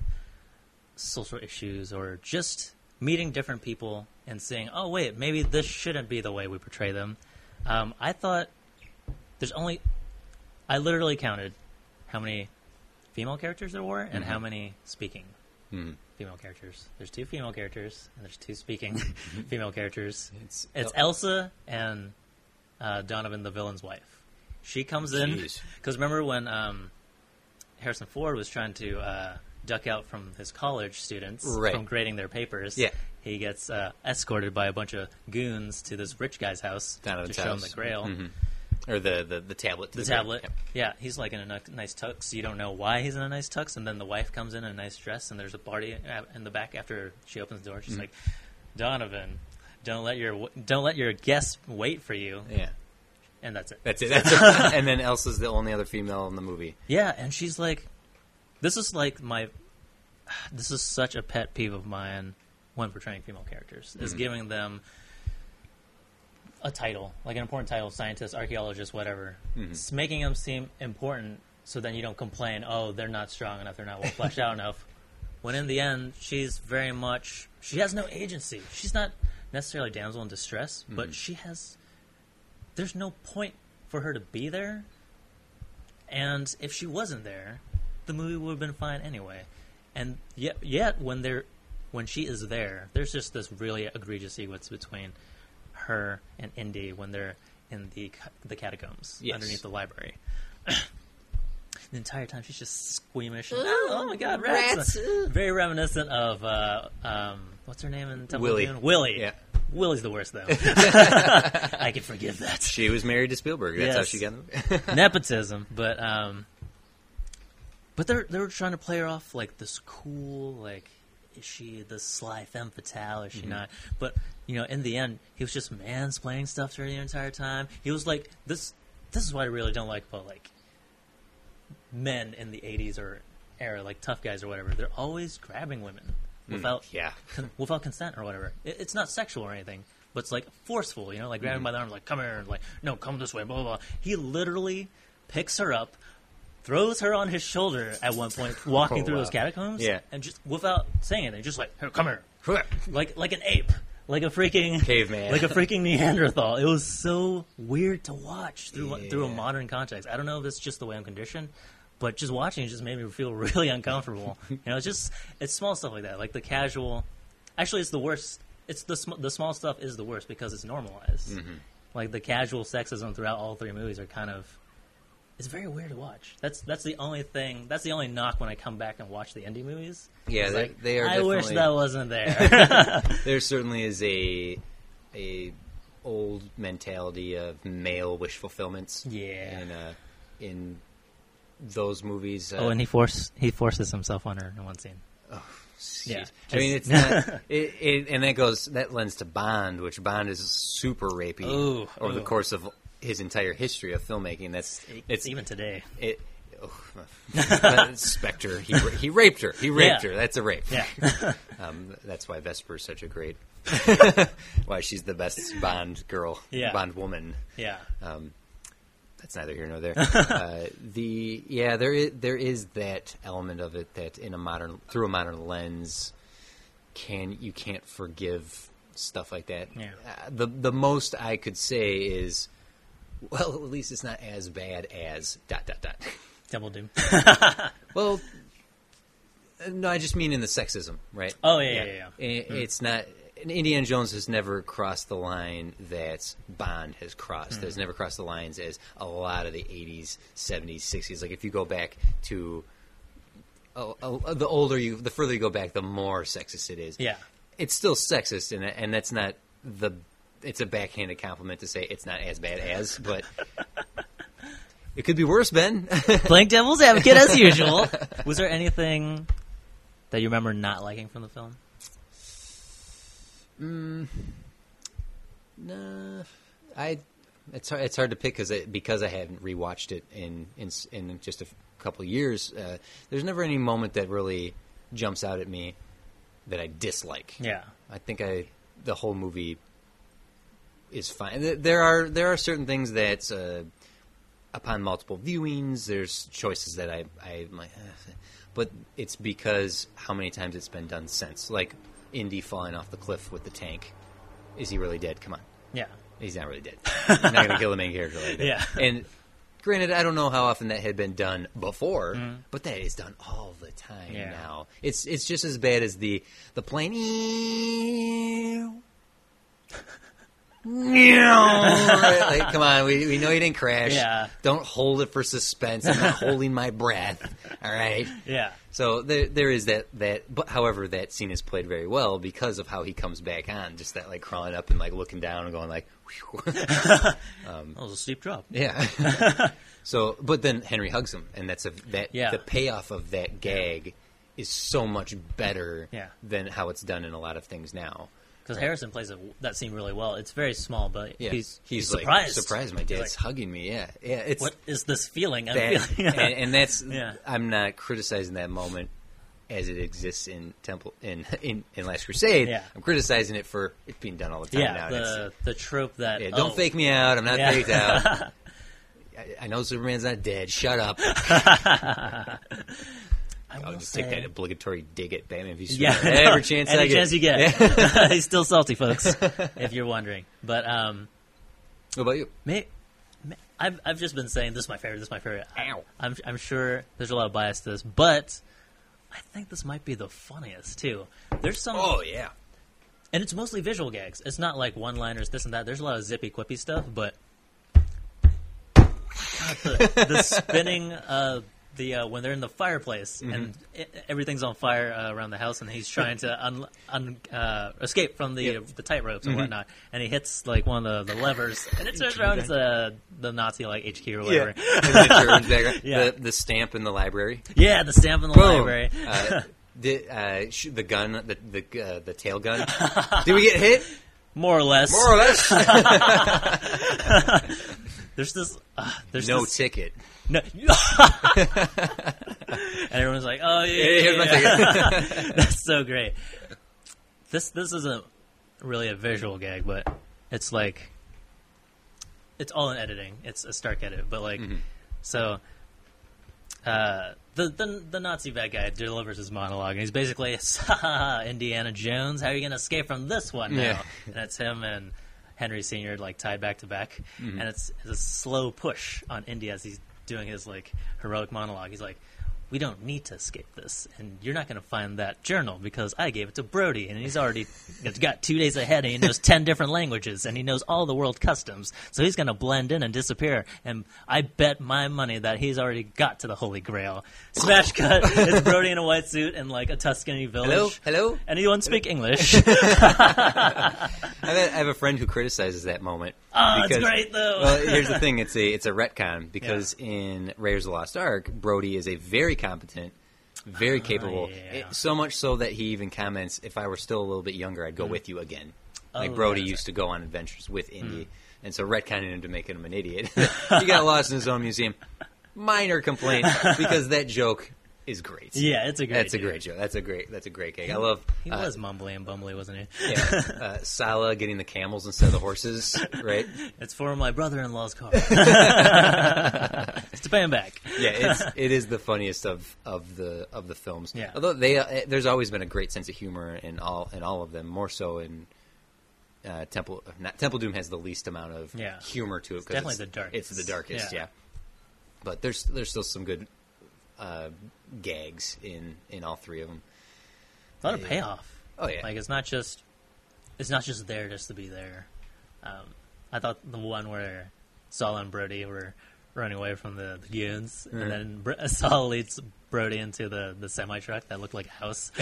Speaker 2: social issues or just meeting different people and saying, "Oh, wait, maybe this shouldn't be the way we portray them." Um, I thought there's only I literally counted how many female characters there were and how many speaking
Speaker 1: Mhm.
Speaker 2: female characters. There's two female characters and there's two speaking female characters.
Speaker 1: It's,
Speaker 2: It's Elsa and uh, Donovan, the villain's wife. She comes in because remember when um, Harrison Ford was trying to uh, duck out from his college students
Speaker 1: Right.
Speaker 2: from grading their papers.
Speaker 1: Yeah.
Speaker 2: He gets uh, escorted by a bunch of goons to this rich guy's house
Speaker 1: Donovan's
Speaker 2: to show him
Speaker 1: house.
Speaker 2: the Grail.
Speaker 1: Mhm. or the, the the tablet. to
Speaker 2: The
Speaker 1: grail.
Speaker 2: tablet,
Speaker 1: Yep.
Speaker 2: yeah, he's like in a ni- nice tux. You don't know why he's in a nice tux, and then the wife comes in in a nice dress, and there's a party a- in the back after she opens the door.
Speaker 1: Mm-hmm.
Speaker 2: She's like, "Donovan, don't let your don't let your guests wait for you,"
Speaker 1: Yeah,
Speaker 2: and that's it.
Speaker 1: that's it. That's it. and then Elsa's the only other female in the movie.
Speaker 2: Yeah, and she's like, this is like my, this is such a pet peeve of mine when portraying female characters is
Speaker 1: Mhm.
Speaker 2: giving them a title, like an important title, scientist, archaeologist, whatever.
Speaker 1: Mhm.
Speaker 2: It's making them seem important, so then you don't complain. Oh, they're not strong enough. They're not well fleshed out enough. When in the end, she's very much she has no agency. She's not necessarily damsel in distress,
Speaker 1: Mhm.
Speaker 2: but she has. There's no point for her to be there and if she wasn't there, the movie would have been fine anyway. And yet, yet when they're when she is there, there's just this really egregious sequence between her and Indy when they're in the the catacombs
Speaker 1: Yes.
Speaker 2: underneath the library. the entire time she's just squeamish. and, oh, oh my god, rats!
Speaker 1: rats, uh.
Speaker 2: Very reminiscent of uh, um, what's her name in Temple of
Speaker 1: Willie.
Speaker 2: Doom? Willie.
Speaker 1: Yeah.
Speaker 2: Willie's the worst though. I can forgive that
Speaker 1: She was married to Spielberg. That's how she got the movie.
Speaker 2: nepotism, but um, but they're they were trying to play her off like this cool, like is she the sly femme fatale? Is she not? But you know, in the end, he was just mansplaining stuff to her the entire time. He was like this. This is what I really don't like about like men in the '80s or era, like tough guys or whatever. They're always grabbing women without
Speaker 1: yeah.
Speaker 2: con- without consent or whatever. It, it's not sexual or anything, but it's like forceful, you know, like grabbing
Speaker 1: Mm-hmm.
Speaker 2: by the arm, like come here, like no, come this way, blah blah blah. He literally picks her up, throws her on his shoulder at one point, walking
Speaker 1: Oh,
Speaker 2: through
Speaker 1: wow.
Speaker 2: those catacombs,
Speaker 1: Yeah.
Speaker 2: and just without saying anything, just like here, come here, like like an ape, like a freaking
Speaker 1: Caveman.
Speaker 2: like a freaking Neanderthal. It was so weird to watch through through a modern context. I don't know if it's just the way I'm conditioned, but just watching it just made me feel really uncomfortable. you know, it's just it's small stuff like that, like the casual. Actually, it's the worst. It's the sm- the small stuff is the worst because it's normalized.
Speaker 1: Mm-hmm.
Speaker 2: Like the casual sexism throughout all three movies are kind of. It's very weird to watch. That's that's the only thing. That's the only knock when I come back and watch the Indy movies.
Speaker 1: Yeah, they,
Speaker 2: like,
Speaker 1: they are.
Speaker 2: I wish that wasn't there.
Speaker 1: there certainly is a a old mentality of male wish fulfillments.
Speaker 2: Yeah.
Speaker 1: in uh, in those movies. Uh,
Speaker 2: oh, and he force he forces himself on her in one scene.
Speaker 1: jeez.
Speaker 2: yeah,
Speaker 1: I mean it's not. It, it, and that goes that lends to Bond, which Bond is super rapey
Speaker 2: Ooh,
Speaker 1: over the course of his entire history of filmmaking. That's it's
Speaker 2: even today.
Speaker 1: it. Oh, Spectre, he he raped her. He raped
Speaker 2: Yeah.
Speaker 1: her. That's a rape.
Speaker 2: Yeah.
Speaker 1: Um, that's why Vesper is such a great. why she's the best Bond girl,
Speaker 2: Yeah.
Speaker 1: Bond woman.
Speaker 2: yeah.
Speaker 1: Um, that's neither here nor there. uh, the yeah, there is there is that element of it that in a modern through a modern lens, can you can't forgive stuff like that.
Speaker 2: Yeah.
Speaker 1: Uh, the the most I could say is, well, at least it's not as bad as dot dot dot.
Speaker 2: Double Doom.
Speaker 1: Well, uh, no, I just mean in the sexism, right?
Speaker 2: Oh, yeah, yeah, yeah, yeah.
Speaker 1: I- It's not. Indiana Jones has never crossed the line that Bond has crossed.
Speaker 2: Hmm.
Speaker 1: Has never crossed the lines as a lot of the '80s, '70s, '60s. Like if you go back to oh, oh, the older you, the further you go back, the more sexist it is.
Speaker 2: yeah.
Speaker 1: It's still sexist, and and that's not the. It's a backhanded compliment to say it's not as bad as, but it could be worse, Ben.
Speaker 2: Playing devil's advocate as usual. Was there anything that you remember not liking from the film?
Speaker 1: No, I. It's hard, it's hard to pick because because I haven't rewatched it in in in just a f- couple of years. Uh, there's never any moment that really jumps out at me that I dislike.
Speaker 2: Yeah.
Speaker 1: I think I the whole movie is fine. There are there are certain things that uh, upon multiple viewings, there's choices that I I'm like, eh. but it's because how many times it's been done since. Like Indy falling off the cliff with the tank. Is he really dead? Come on.
Speaker 2: Yeah.
Speaker 1: He's not really dead. You're not going to kill the main character like that.
Speaker 2: Yeah.
Speaker 1: And granted, I don't know how often that had been done before,
Speaker 2: Mm-hmm.
Speaker 1: but that is done all the time
Speaker 2: Yeah.
Speaker 1: now. It's it's just as bad as the the plane. Right, like, come on, we, we know you didn't crash.
Speaker 2: Yeah.
Speaker 1: Don't hold it for suspense. I'm not holding my breath. All right.
Speaker 2: Yeah.
Speaker 1: So there, there is that that. But however, that scene is played very well because of how he comes back on. Just that like crawling up and like looking down and going like, Whew.
Speaker 2: Um, that was a steep drop.
Speaker 1: yeah. so, but then Henry hugs him, and that's a that
Speaker 2: Yeah.
Speaker 1: the payoff of that gag is so much better
Speaker 2: Yeah.
Speaker 1: than how it's done in a lot of things now.
Speaker 2: Because Harrison plays it, that scene really well. It's very small, but
Speaker 1: Yeah,
Speaker 2: he's,
Speaker 1: he's,
Speaker 2: he's,
Speaker 1: like
Speaker 2: surprised.
Speaker 1: surprised. My dad's
Speaker 2: like,
Speaker 1: hugging me. Yeah, yeah. It's
Speaker 2: what is this feeling?
Speaker 1: That,
Speaker 2: feeling.
Speaker 1: and, and that's
Speaker 2: Yeah.
Speaker 1: I'm not criticizing that moment as it exists in Temple in in, in Last Crusade.
Speaker 2: Yeah.
Speaker 1: I'm criticizing it for it being done all the time
Speaker 2: yeah,
Speaker 1: now.
Speaker 2: the the trope that
Speaker 1: yeah, don't
Speaker 2: oh,
Speaker 1: fake me out. I'm not
Speaker 2: Yeah.
Speaker 1: faked out. I, I know Superman's not dead. Shut up.
Speaker 2: I
Speaker 1: I'll just
Speaker 2: say,
Speaker 1: take that obligatory dig at Batman v
Speaker 2: Yeah,
Speaker 1: Superman every chance
Speaker 2: Any
Speaker 1: I get.
Speaker 2: chance you get. he's still salty, folks. if you're wondering, but um,
Speaker 1: What about you?
Speaker 2: May, may, I've I've just been saying this is my favorite. This is my favorite.
Speaker 1: Ow.
Speaker 2: I'm I'm sure there's a lot of bias to this, but I think this might be the funniest too. There's some,
Speaker 1: Oh yeah.
Speaker 2: and it's mostly visual gags. It's not like one-liners, this and that. There's a lot of zippy, quippy stuff, but God, the, the spinning. Uh, the uh, when they're in the fireplace
Speaker 1: Mm-hmm.
Speaker 2: and i everything's on fire uh, around the house and he's trying to un, un, uh, escape from the
Speaker 1: Yep.
Speaker 2: the tight ropes
Speaker 1: Mm-hmm.
Speaker 2: and whatnot and he hits like one of the, the levers and it turns around it's the the Nazi like HQ or whatever.
Speaker 1: Yeah. And then it turns back around.
Speaker 2: Yeah.
Speaker 1: The, the stamp in the library.
Speaker 2: Yeah, the stamp in the
Speaker 1: Boom.
Speaker 2: library.
Speaker 1: Uh, the uh, sh- the gun, the the uh, the tail gun. Did we get hit?
Speaker 2: More or less.
Speaker 1: More or less.
Speaker 2: There's this. Uh, there's
Speaker 1: no
Speaker 2: this,
Speaker 1: ticket.
Speaker 2: No. and everyone's like, "Oh yeah,
Speaker 1: my
Speaker 2: yeah, yeah." That's so great. This this isn't really a visual gag, but it's like it's all in editing. It's a stark edit, but like
Speaker 1: Mm-hmm.
Speaker 2: so. Uh, the, the the Nazi bad guy delivers his monologue, and he's basically, "Indiana Jones, how are you going to escape from this one now?"
Speaker 1: Yeah.
Speaker 2: And it's him and Henry Senior like tied back to back,
Speaker 1: Mm-hmm.
Speaker 2: and it's, it's a slow push on Indy as he's doing his like heroic monologue. He's like, "We don't need to escape this, and you're not going to find that journal because I gave it to Brody, and he's already got two days ahead, and he knows ten different languages, and he knows all the world customs, so he's going to blend in and disappear. And I bet my money that he's already got to the Holy Grail." Smash cut. it's Brody in a white suit in like a Tuscany village.
Speaker 1: Hello, hello.
Speaker 2: Anyone speak English?
Speaker 1: I have, a, I have a friend who criticizes that moment.
Speaker 2: Oh, it's great, though.
Speaker 1: well, here's the thing: it's a it's a retcon because in Raiders of the Lost Ark, Brody is a very competent, very capable.
Speaker 2: Oh, yeah.
Speaker 1: It- so much so that he even comments, "If I were still a little bit younger, I'd go with you again." Like
Speaker 2: Mm. Oh,
Speaker 1: Brody
Speaker 2: yeah, that's
Speaker 1: used to go on adventures with Indy,
Speaker 2: Hmm.
Speaker 1: and so retconning him to make him an idiot. he got lost in his own museum. Minor complaint because that joke is great.
Speaker 2: yeah, it's a great.
Speaker 1: That's a great joke. That's a great. That's a great gag. I love.
Speaker 2: He
Speaker 1: uh,
Speaker 2: was mumbly and bumbly, wasn't he?
Speaker 1: yeah, uh, Sallah getting the camels instead of the horses, right?
Speaker 2: It's for my brother-in-law's car. it's to pay him back.
Speaker 1: Yeah, it's it is the funniest of, of the of the films.
Speaker 2: Yeah.
Speaker 1: Although they uh, there's always been a great sense of humor in all in all of them. More so in uh, Temple not, Temple Doom has the least amount of
Speaker 2: Yeah.
Speaker 1: humor to it. 'cause
Speaker 2: definitely
Speaker 1: it's,
Speaker 2: the darkest.
Speaker 1: It's the darkest, yeah.
Speaker 2: Yeah.
Speaker 1: But there's there's still some good uh, gags in in all three of them.
Speaker 2: A lot of payoff.
Speaker 1: Oh yeah,
Speaker 2: Like it's not just it's not just there just to be there. Um, I thought the one where Saul and Brody were running away from the, the goons,
Speaker 1: Mhm.
Speaker 2: and then Br- Saul leads Brody into the, the semi truck that looked like a house.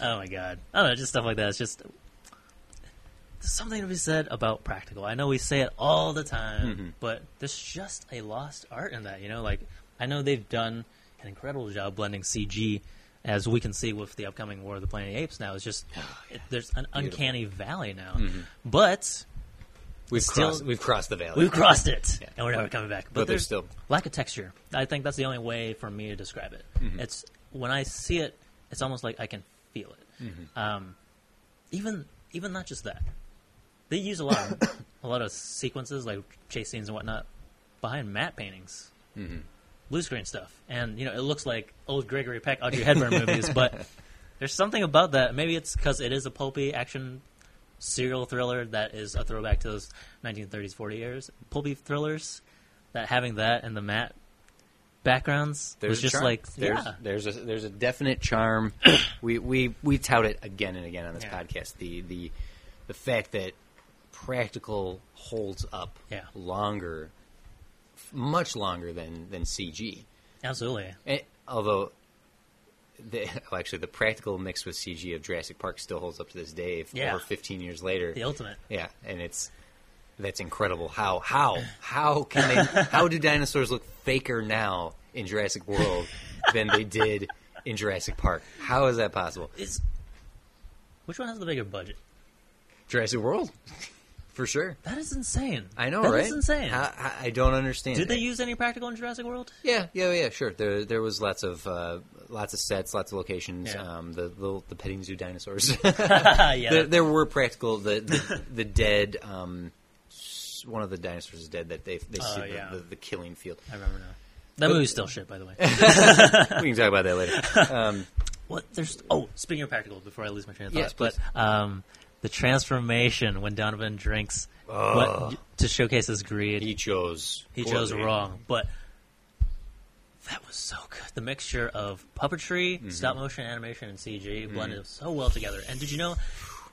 Speaker 2: oh my god! I don't know, just stuff like that. It's just there's something to be said about practical. I know we say it all the time,
Speaker 1: Mhm.
Speaker 2: but there's just a lost art in that. You know, like I know they've done an incredible job blending CG, as we can see with the upcoming War of the Planet of the Apes. Now it's just it, there's an uncanny valley now,
Speaker 1: Mhm.
Speaker 2: but
Speaker 1: we've
Speaker 2: still-
Speaker 1: crossed we've crossed the valley.
Speaker 2: we've crossed it,
Speaker 1: Yeah.
Speaker 2: and we're never coming back. But,
Speaker 1: but there's
Speaker 2: there's
Speaker 1: still
Speaker 2: lack of texture. I think that's the only way for me to describe it.
Speaker 1: Mm-hmm.
Speaker 2: It's when I see it, it's almost like I can feel it.
Speaker 1: Mm-hmm.
Speaker 2: Um, even even not just that. they use a lot, of, a lot of sequences like chase scenes and whatnot behind matte paintings, mm-hmm. Blue screen stuff, and you know it looks like old Gregory Peck, Audrey Hepburn movies, but there's something about that. Maybe it's because it is a pulpy action serial thriller that is a throwback to those 1930s, 40 years pulpy thrillers. That having that and the matte backgrounds
Speaker 1: There's
Speaker 2: was just
Speaker 1: charm.
Speaker 2: like
Speaker 1: there's
Speaker 2: yeah,
Speaker 1: there's a there's a definite charm. we we we tout it again and again on this
Speaker 2: Yeah.
Speaker 1: podcast. The the the fact that practical holds up
Speaker 2: Yeah.
Speaker 1: longer, much longer than than CG.
Speaker 2: absolutely.
Speaker 1: And, although. The, well, actually, the practical mixed with CG of Jurassic Park still holds up to this day.
Speaker 2: Yeah.
Speaker 1: Over 15 years later,
Speaker 2: The ultimate.
Speaker 1: Yeah, and it's that's incredible. How how how can they? how do dinosaurs look faker now in Jurassic World than they did in Jurassic Park? How is that possible?
Speaker 2: Is which one has the bigger budget?
Speaker 1: Jurassic World, for sure.
Speaker 2: That is insane.
Speaker 1: I know,
Speaker 2: That
Speaker 1: right?
Speaker 2: is insane.
Speaker 1: I, I- I don't understand.
Speaker 2: Did they
Speaker 1: it.
Speaker 2: use any practical in Jurassic World?
Speaker 1: Yeah, yeah, yeah. Sure. There, there was lots of, uh, lots of sets, lots of locations.
Speaker 2: Yeah.
Speaker 1: Um, the, the the petting zoo dinosaurs.
Speaker 2: yeah,
Speaker 1: there, there were practical. The the, the dead. Um, s- one of the dinosaurs is dead. That they they see
Speaker 2: Oh,
Speaker 1: the,
Speaker 2: yeah.
Speaker 1: the, the killing field.
Speaker 2: I remember now. That movie's still shit, by the way.
Speaker 1: we can talk about that later. Um,
Speaker 2: what? There's oh, speaking of practical, before I lose my train of thought,
Speaker 1: Yes,
Speaker 2: but um, the transformation when Donovan drinks what, to showcase his greed,
Speaker 1: he chose.
Speaker 2: he,
Speaker 1: chose.
Speaker 2: wrong, but. That was so good. The mixture of puppetry,
Speaker 1: Mm-hmm.
Speaker 2: stop motion animation, and CG blended so well together. And did you know?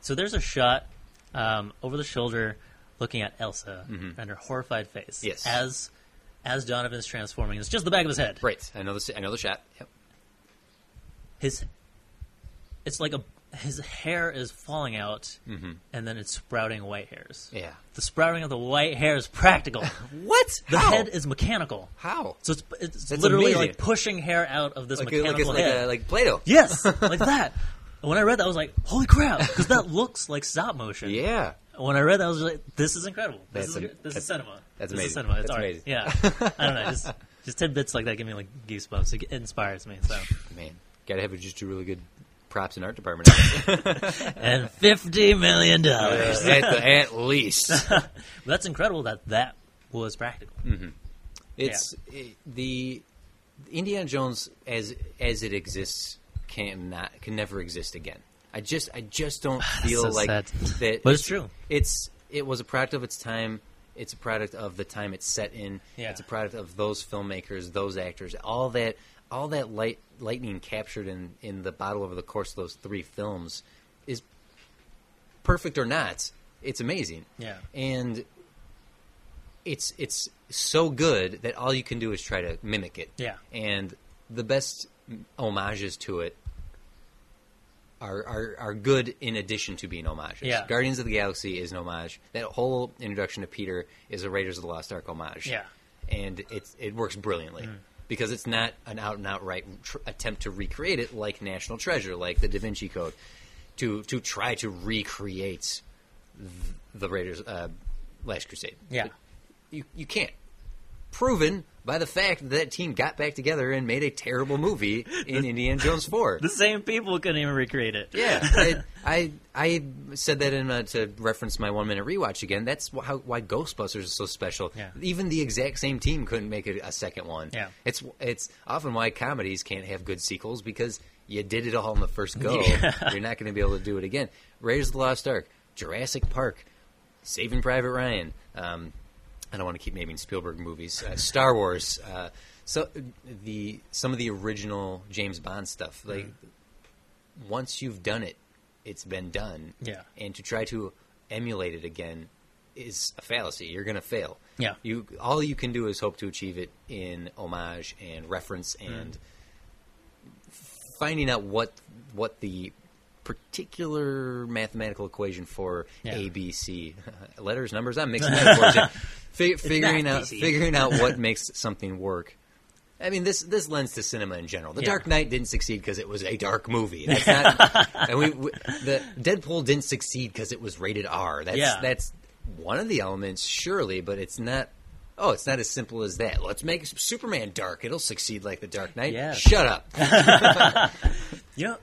Speaker 2: So there's a shot um, over the shoulder looking at Elsa and her horrified face
Speaker 1: Mm-hmm. Yes.
Speaker 2: as as Donovan's transforming. It's just the back of his head.
Speaker 1: Right. I know the. I know the shot. Yep.
Speaker 2: his it's like a his hair is falling out mm-hmm. and then it's sprouting white hairs.
Speaker 1: Yeah.
Speaker 2: The sprouting of the white hair is practical.
Speaker 1: What?
Speaker 2: The
Speaker 1: How?
Speaker 2: head is mechanical.
Speaker 1: How?
Speaker 2: So it's, it's
Speaker 1: That's
Speaker 2: literally
Speaker 1: amazing.
Speaker 2: like pushing hair out of this
Speaker 1: Like, a- like,
Speaker 2: mechanical
Speaker 1: like,
Speaker 2: head.
Speaker 1: a, like Play-Doh.
Speaker 2: yes, like that. And when I read that, I was like, "Holy crap!" Because that looks like stop motion.
Speaker 1: Yeah.
Speaker 2: When I read that, I was like, "This is incredible.
Speaker 1: That's
Speaker 2: this is
Speaker 1: am-
Speaker 2: this is cinema.
Speaker 1: that's
Speaker 2: this
Speaker 1: amazing.
Speaker 2: Is cinema. It's
Speaker 1: That's
Speaker 2: art.
Speaker 1: amazing.
Speaker 2: Yeah. I don't know. Just just tidbits like that give me like goosebumps. It inspires me. So
Speaker 1: Man, gotta have just a really good props and art department.
Speaker 2: and fifty million dollars.
Speaker 1: at, at least.
Speaker 2: That's incredible that that was practical. Mm-hmm.
Speaker 1: It's it, the Indiana Jones as as it exists can not can never exist again. I just I just don't feel
Speaker 2: so
Speaker 1: like
Speaker 2: sad.
Speaker 1: that.
Speaker 2: But it's true.
Speaker 1: It's it was a product of its time. It's a product of the time it's set in.
Speaker 2: Yeah.
Speaker 1: It's a product of those filmmakers, those actors, all that all that light lightning captured in in the bottle over the course of those three films is perfect or not. It's amazing.
Speaker 2: Yeah.
Speaker 1: And it's it's so good that all you can do is try to mimic it.
Speaker 2: Yeah.
Speaker 1: And the best homages to it are are, are good in addition to being homages.
Speaker 2: Yeah.
Speaker 1: Guardians of the Galaxy is an homage. That whole introduction to Peter is a Raiders of the Lost Ark homage.
Speaker 2: Yeah.
Speaker 1: And it's it works brilliantly. Mm. Because it's not an out and outright tr- attempt to recreate it like National Treasure, like the Da Vinci Code, to to try to recreate th- the Raiders uh, Last Crusade.
Speaker 2: Yeah.
Speaker 1: you you can't. Proven by the fact that that team got back together and made a terrible movie in Indiana Jones Four.
Speaker 2: The same people couldn't even recreate it.
Speaker 1: Yeah, I, I I said that in uh, to reference my one minute rewatch again. That's wh- how, why Ghostbusters is so special.
Speaker 2: Yeah.
Speaker 1: Even the exact same team couldn't make a, a second one.
Speaker 2: Yeah.
Speaker 1: it's it's often why comedies can't have good sequels because you did it all in the first go.
Speaker 2: Yeah.
Speaker 1: You're not going to be able to do it again. Raiders of the Lost Ark, Jurassic Park, Saving Private Ryan. Um, I don't want to keep naming Spielberg movies. Uh, Star Wars. Uh, so the some of the original James Bond stuff, like
Speaker 2: Mm-hmm.
Speaker 1: once you've done it, it's been done.
Speaker 2: Yeah.
Speaker 1: And to try to emulate it again is a fallacy. You're going to fail.
Speaker 2: Yeah.
Speaker 1: You all you can do is hope to achieve it in homage and reference
Speaker 2: Mm.
Speaker 1: and finding out what what the particular mathematical equation for
Speaker 2: Yeah.
Speaker 1: ABC letters numbers I'm mixing metaphors in. Fi- figuring out figuring out what makes something work. I mean, this this lends to cinema in general. The
Speaker 2: Yeah.
Speaker 1: Dark Knight didn't succeed because it was a dark movie. That's not. and we, we the Deadpool didn't succeed because it was rated R. That's
Speaker 2: Yeah.
Speaker 1: that's one of the elements, surely, but it's not. Oh, it's not as simple as that. Let's make Superman dark. It'll succeed like the Dark Knight.
Speaker 2: Yeah.
Speaker 1: Shut up.
Speaker 2: You know,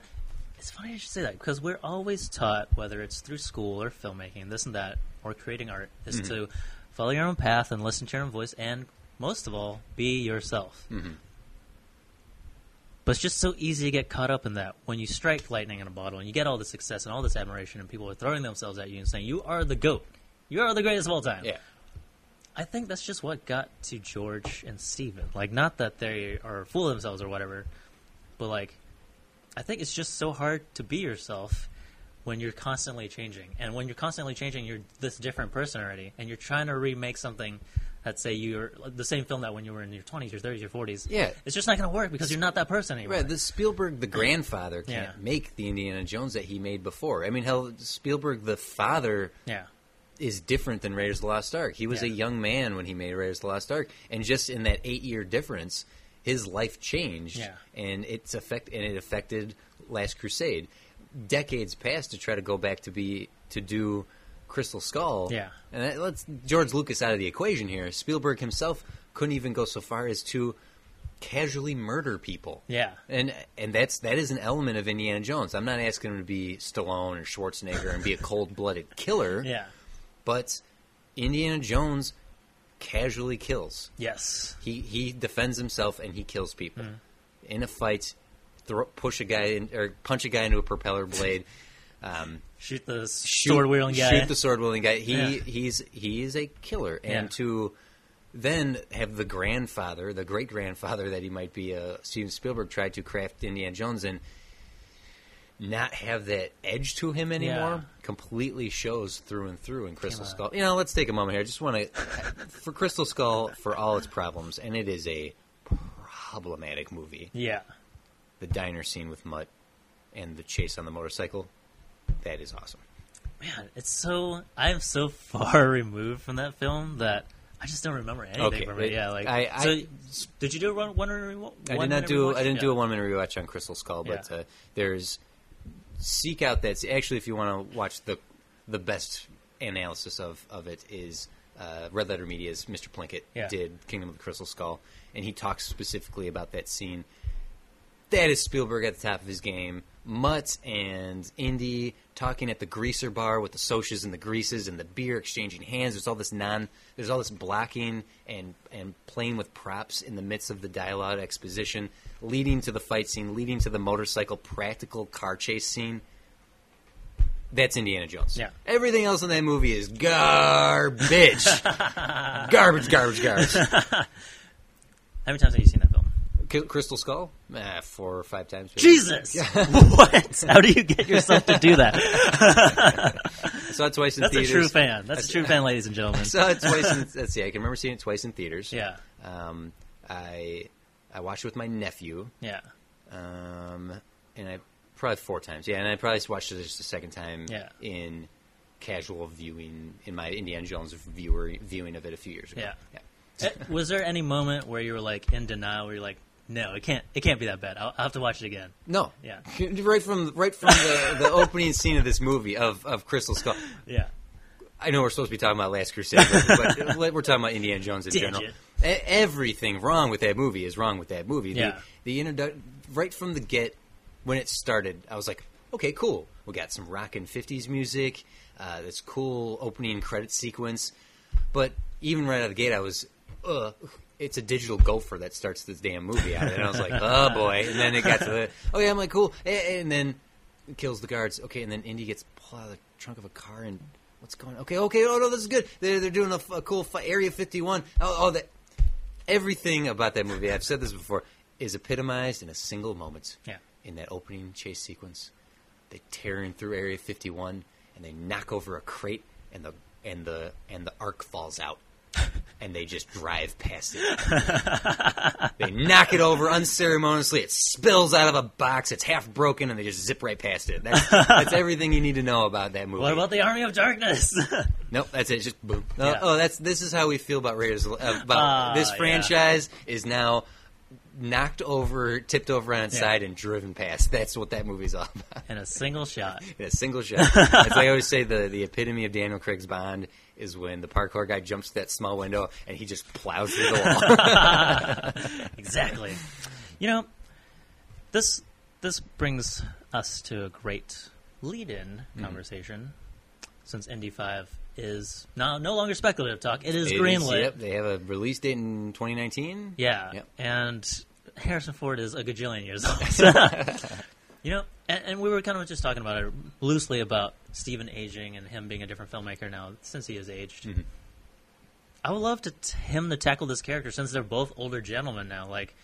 Speaker 2: It's funny you should say that because we're always taught, whether it's through school or filmmaking, this and that, or creating art, is
Speaker 1: Mm-hmm.
Speaker 2: to follow your own path and listen to your own voice, and most of all, be yourself.
Speaker 1: Mhm.
Speaker 2: But it's just so easy to get caught up in that when you strike lightning in a bottle and you get all this success and all this admiration, and people are throwing themselves at you and saying, You are the GOAT. You are the greatest of all time.
Speaker 1: Yeah.
Speaker 2: I think that's just what got to George and Steven. Like, not that they are full of themselves or whatever, but like, I think it's just so hard to be yourself when you're constantly changing. And when you're constantly changing, you're this different person already, and you're trying to remake something Let's say you're the same film that when you were in your 20s, your 30s, your 40s.
Speaker 1: Yeah.
Speaker 2: It's just not going to work because you're not that person anymore.
Speaker 1: Right, the Spielberg, the grandfather, can't
Speaker 2: Yeah.
Speaker 1: make the Indiana Jones that he made before. I mean, hell, Spielberg, the father,
Speaker 2: yeah.
Speaker 1: is different than Raiders of the Lost Ark. He was a young man when he made Raiders of the Lost Ark, and just in that eight year difference, his life changed,
Speaker 2: Yeah.
Speaker 1: and it's affect and it affected Last Crusade. Decades passed to try to go back to be to do Crystal Skull.
Speaker 2: Yeah.
Speaker 1: and that, let's George Lucas out of the equation here. Spielberg himself couldn't even go so far as to casually murder people.
Speaker 2: Yeah.
Speaker 1: And and that's that is an element of Indiana Jones. I'm not asking him to be Stallone or Schwarzenegger and be a cold blooded killer.
Speaker 2: Yeah.
Speaker 1: But Indiana Jones casually kills.
Speaker 2: Yes.
Speaker 1: He he defends himself and he kills people
Speaker 2: Mm.
Speaker 1: in a fight. Throw, push a guy in, or punch a guy into a propeller blade. Um,
Speaker 2: Shoot the sword wielding guy.
Speaker 1: Shoot the sword wielding guy. He
Speaker 2: Yeah.
Speaker 1: he's he is a killer, and
Speaker 2: Yeah.
Speaker 1: to then have the grandfather, the great grandfather that he might be, uh, Steven Spielberg tried to craft Indiana Jones and not have that edge to him anymore.
Speaker 2: Yeah.
Speaker 1: Completely shows through and through in Crystal. Skull. You know, let's take a moment here. I just want to for Crystal Skull for all its problems, and it is a problematic movie.
Speaker 2: yeah.
Speaker 1: The diner scene with Mutt and the chase on the motorcycle. That is awesome.
Speaker 2: Man, it's so I'm so far removed from that film that I just don't remember anything
Speaker 1: Okay,
Speaker 2: from it. Yeah, like
Speaker 1: I- I-
Speaker 2: so. did you do a one? one, one
Speaker 1: I did not do. I didn't do a
Speaker 2: one.
Speaker 1: one minute rewatch on Crystal Skull, but
Speaker 2: Yeah.
Speaker 1: uh, there's seek out that. Actually, if you want to watch the the best analysis of of it is uh, Red Letter Media's Mr. Plinkett
Speaker 2: Yeah.
Speaker 1: did Kingdom of the Crystal Skull, and he talks specifically about that scene. That is Spielberg at the top of his game. Mutt and Indy talking at the greaser bar with the socias and the greases and the beer exchanging hands. There's all this non. There's all this blocking and and playing with props in the midst of the dialogue exposition, leading to the fight scene, leading to the motorcycle practical car chase scene. That's Indiana Jones.
Speaker 2: Yeah.
Speaker 1: Everything else in that movie is garbage. garbage, garbage, garbage.
Speaker 2: How many times have you seen that
Speaker 1: Crystal Skull? Ah, four or five times. maybe.
Speaker 2: Jesus, what? How do you get yourself to do that?
Speaker 1: Saw it twice in theaters.
Speaker 2: That's a true fan. That's a true fan, ladies and gentlemen.
Speaker 1: Saw it twice. In, let's see. I can remember seeing it twice in theaters.
Speaker 2: Yeah,
Speaker 1: Um, I I watched it with my nephew.
Speaker 2: yeah,
Speaker 1: Um, and I probably four times. Yeah, and I probably watched it just a second time.
Speaker 2: Yeah.
Speaker 1: In casual viewing in my Indiana Jones viewer viewing of it a few years ago.
Speaker 2: Yeah.
Speaker 1: Yeah.
Speaker 2: Uh, Was there any moment where you were like in denial? Where you're like, no, it can't. It can't be that bad. I'll, I'll have to watch it again.
Speaker 1: No.
Speaker 2: Yeah.
Speaker 1: Right from right from the, the opening scene of this movie of, of Crystal Skull.
Speaker 2: Yeah,
Speaker 1: I know we're supposed to be talking about Last Crusade, but, but we're talking about Indiana Jones in
Speaker 2: Did
Speaker 1: general. E- everything wrong with that movie is wrong with that movie.
Speaker 2: Yeah.
Speaker 1: The, the introdu- right from the get, when it started, I was like, okay, cool. We got some rockin' 50s music, uh, this cool opening credit sequence. But even right out of the gate, I was, uh, it's a digital gopher that starts this damn movie out. And I was like, oh boy. And then it got to the, oh yeah, I'm like, cool. A- And then it kills the guards. Okay, and then Indy gets pulled out of the trunk of a car and what's going on? Okay, okay, oh no, this is good. They're, they're doing a cool fi- Area 51. Oh, oh, that. Everything about that movie, I've said this before, is epitomized in a single moment.
Speaker 2: Yeah.
Speaker 1: In that opening chase sequence, they tear in through Area 51 and they knock over a crate, and the and the and the arc falls out, and they just drive past it. they knock it over unceremoniously. It spills out of a box. It's half broken, and they just zip right past it. That's, that's everything you need to know about that movie.
Speaker 2: What about the Army of Darkness?
Speaker 1: Nope, that's it. Just boom. Oh,
Speaker 2: Yeah.
Speaker 1: oh, that's this is how we feel about Raiders. Uh, about
Speaker 2: Ah,
Speaker 1: this
Speaker 2: yeah.
Speaker 1: franchise is now knocked over, tipped over on its
Speaker 2: Yeah.
Speaker 1: side, and driven past. That's what that movie's all about.
Speaker 2: In a single shot.
Speaker 1: In a single shot. As I always say, the the epitome of Daniel Craig's Bond is when the parkour guy jumps to that small window and he just plows through the wall.
Speaker 2: exactly. You know, this this brings us to a great lead-in
Speaker 1: Mm-hmm.
Speaker 2: conversation, since Indy Five is now no longer speculative talk. It is
Speaker 1: It
Speaker 2: greenlit.
Speaker 1: Yep, they have a release date in 2019.
Speaker 2: Yeah,
Speaker 1: Yep.
Speaker 2: and Harrison Ford is a gajillion years old. you know, and, and we were kind of just talking about it loosely about Steven aging and him being a different filmmaker now since he has aged.
Speaker 1: Mm-hmm.
Speaker 2: I would love to t- him to tackle this character since they're both older gentlemen now, like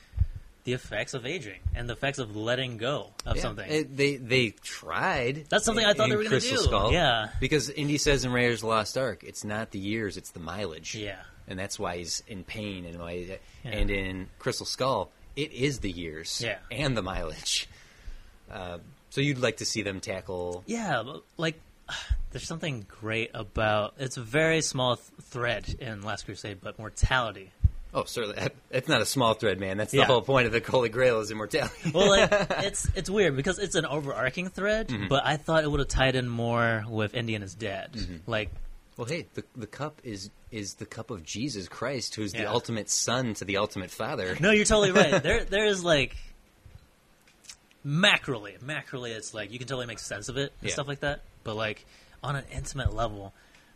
Speaker 2: the effects of aging and the effects of letting go of
Speaker 1: Yeah,
Speaker 2: something.
Speaker 1: it- they they tried.
Speaker 2: That's something I thought they were gonna do.
Speaker 1: Skull.
Speaker 2: Yeah.
Speaker 1: because Indy says in Raiders of the Lost Ark, it's not the years, it's the mileage.
Speaker 2: yeah,
Speaker 1: and that's why he's in pain and why.
Speaker 2: Yeah.
Speaker 1: And in Crystal Skull, it is the years.
Speaker 2: Yeah.
Speaker 1: and the mileage. Uh, so you'd like to see them tackle.
Speaker 2: yeah, like. There's something great about it's a very small th- thread in Last Crusade, but mortality.
Speaker 1: Oh, certainly, it's not a small thread, man. That's the
Speaker 2: Yeah.
Speaker 1: whole point of the Holy Grail is immortality.
Speaker 2: well, like it's it's weird because it's an overarching thread,
Speaker 1: Mm-hmm.
Speaker 2: but I thought it would have tied in more with Indy and his dad.
Speaker 1: Mm-hmm.
Speaker 2: Like,
Speaker 1: Well, hey, the the cup is is the cup of Jesus Christ, who's the ultimate son to the ultimate father.
Speaker 2: no, you're totally right. There there is like macroly, macroly, it's like you can totally make sense of it and
Speaker 1: Yeah.
Speaker 2: stuff like that. But like on an intimate level,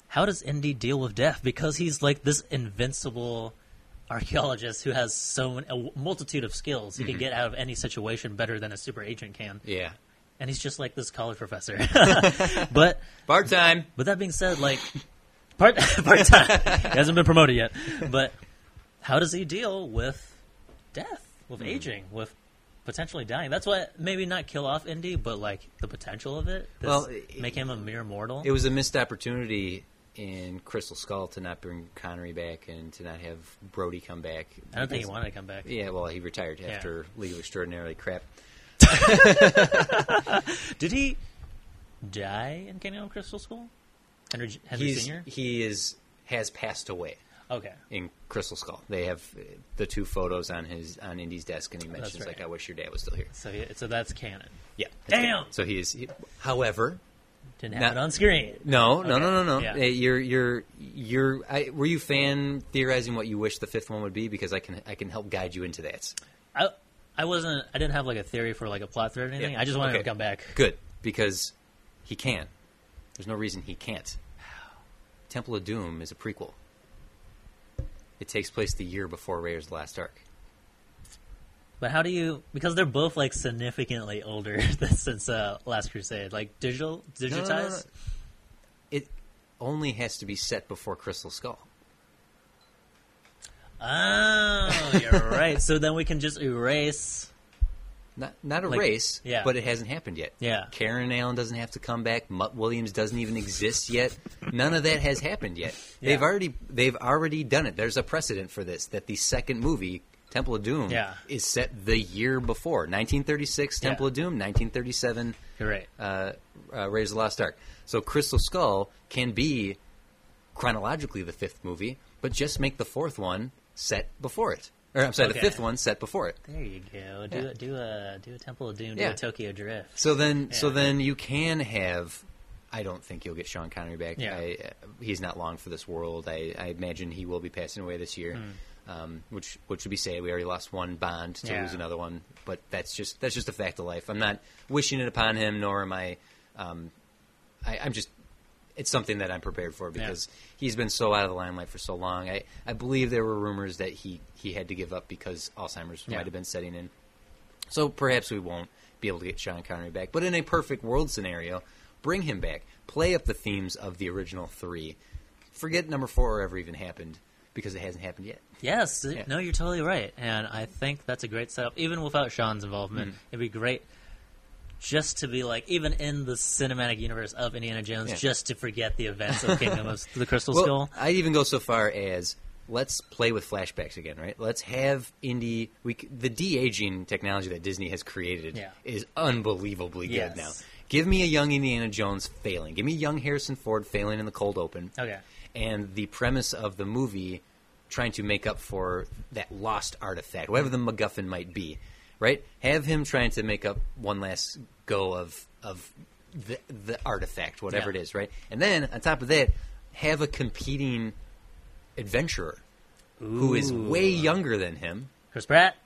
Speaker 2: how does Indy deal with death? Because he's like this invincible archaeologist who has so many, a multitude of skills.
Speaker 1: Mm-hmm.
Speaker 2: He can get out of any situation better than a super agent can.
Speaker 1: Yeah,
Speaker 2: And he's just like this college professor. but
Speaker 1: part time.
Speaker 2: But that being said, like part part time, he hasn't been promoted yet. But how does he deal with death, with
Speaker 1: Hmm.
Speaker 2: aging, with potentially dying? That's why maybe not kill off Indy, but like the potential of it. This-
Speaker 1: Well, it-
Speaker 2: make him a mere mortal.
Speaker 1: It was a missed opportunity in Crystal Skull to not bring Connery back and to not have Brody come back.
Speaker 2: I don't think he wanted to come back.
Speaker 1: Yeah, well, he retired after League of Extraordinarily crap.
Speaker 2: Did he die in of Crystal Skull? Henry, Henry Senior.
Speaker 1: he is has passed away
Speaker 2: Okay.
Speaker 1: in Crystal Skull. They have uh, the two photos on his on Indy's desk, and he mentions
Speaker 2: right.
Speaker 1: like, "I wish your dad was still here."
Speaker 2: So he, so that's canon.
Speaker 1: Yeah, that's
Speaker 2: Damn!
Speaker 1: good. So he is. He, however,
Speaker 2: Didn't
Speaker 1: Not-
Speaker 2: have it on screen.
Speaker 1: no, no,
Speaker 2: Okay.
Speaker 1: no, no, no.
Speaker 2: Yeah.
Speaker 1: Uh, You're you're you're. I, were you fan theorizing what you wish the fifth one would be? Because I can I can help guide you into that.
Speaker 2: I I wasn't. I didn't have like a theory for like a plot thread or anything.
Speaker 1: Yeah.
Speaker 2: I just wanted
Speaker 1: Okay.
Speaker 2: to come back.
Speaker 1: Good, because he can. There's no reason he can't. Temple of Doom is a prequel. It takes place the year before Raiders of the Last Ark.
Speaker 2: But how do you? Because they're both like significantly older since uh, Last Crusade. Like digital, digitized.
Speaker 1: no, no, no. It only has to be set before Crystal Skull.
Speaker 2: Oh, you're right. So then we can just erase.
Speaker 1: Not not a
Speaker 2: Like-
Speaker 1: race,
Speaker 2: yeah.
Speaker 1: but it hasn't happened yet.
Speaker 2: Yeah.
Speaker 1: Karen Allen doesn't have to come back. Mutt Williams doesn't even exist yet. None of that has happened yet. They've already they've already done it. There's a precedent for this that the second movie Temple of Doom
Speaker 2: Yeah.
Speaker 1: is set the year before 1936 Temple of Doom 1937
Speaker 2: You're right.
Speaker 1: uh, uh, Raiders of the Lost Ark. So Crystal Skull can be chronologically the fifth movie, but just make the fourth one set before it. Or I'm sorry, the fifth one set before it.
Speaker 2: There you go. Do
Speaker 1: Yeah.
Speaker 2: a, do a do a Temple of Doom. Do
Speaker 1: Yeah.
Speaker 2: a Tokyo Drift.
Speaker 1: So then, so then you can have. I don't think you'll get Sean Connery back.
Speaker 2: Yeah.
Speaker 1: I, uh, he's not long for this world. I, I imagine he will be passing away this year, um, which which would be sad. We already lost one Bond to
Speaker 2: Hmm. Yeah.
Speaker 1: lose another one, but that's just that's just a fact of life. I'm not wishing it upon him, nor am I. Um, I I'm just. It's something that I'm prepared for because he's been so out of the limelight for so long. I, I believe there were rumors that he, he had to give up because Alzheimer's
Speaker 2: Yeah.
Speaker 1: might have been setting in. So perhaps we won't be able to get Sean Connery back. But in a perfect world scenario, bring him back. Play up the themes of the original three. Forget number four ever even happened because it hasn't happened yet.
Speaker 2: Yes.
Speaker 1: Yeah.
Speaker 2: No, you're totally right, and I think that's a great setup. Even without Sean's involvement,
Speaker 1: Mm.
Speaker 2: it'd be great just to be like, even in the cinematic universe of Indiana Jones,
Speaker 1: Yeah.
Speaker 2: just to forget the events of Kingdom of the Crystal
Speaker 1: Well,
Speaker 2: Skull.
Speaker 1: I'd even go so far as let's play with flashbacks again, right? Let's have Indy. We the de aging technology that Disney has created
Speaker 2: Yeah.
Speaker 1: is unbelievably good
Speaker 2: Yes.
Speaker 1: now. Give me a young Indiana Jones failing. Give me young Harrison Ford failing in the cold open.
Speaker 2: Okay.
Speaker 1: and the premise of the movie trying to make up for that lost artifact, whatever the MacGuffin might be, right? Have him trying to make up one last go of of the the artifact, whatever
Speaker 2: Yeah.
Speaker 1: it is, right? And then on top of that, have a competing adventurer who is way younger than him.
Speaker 2: Chris Pratt.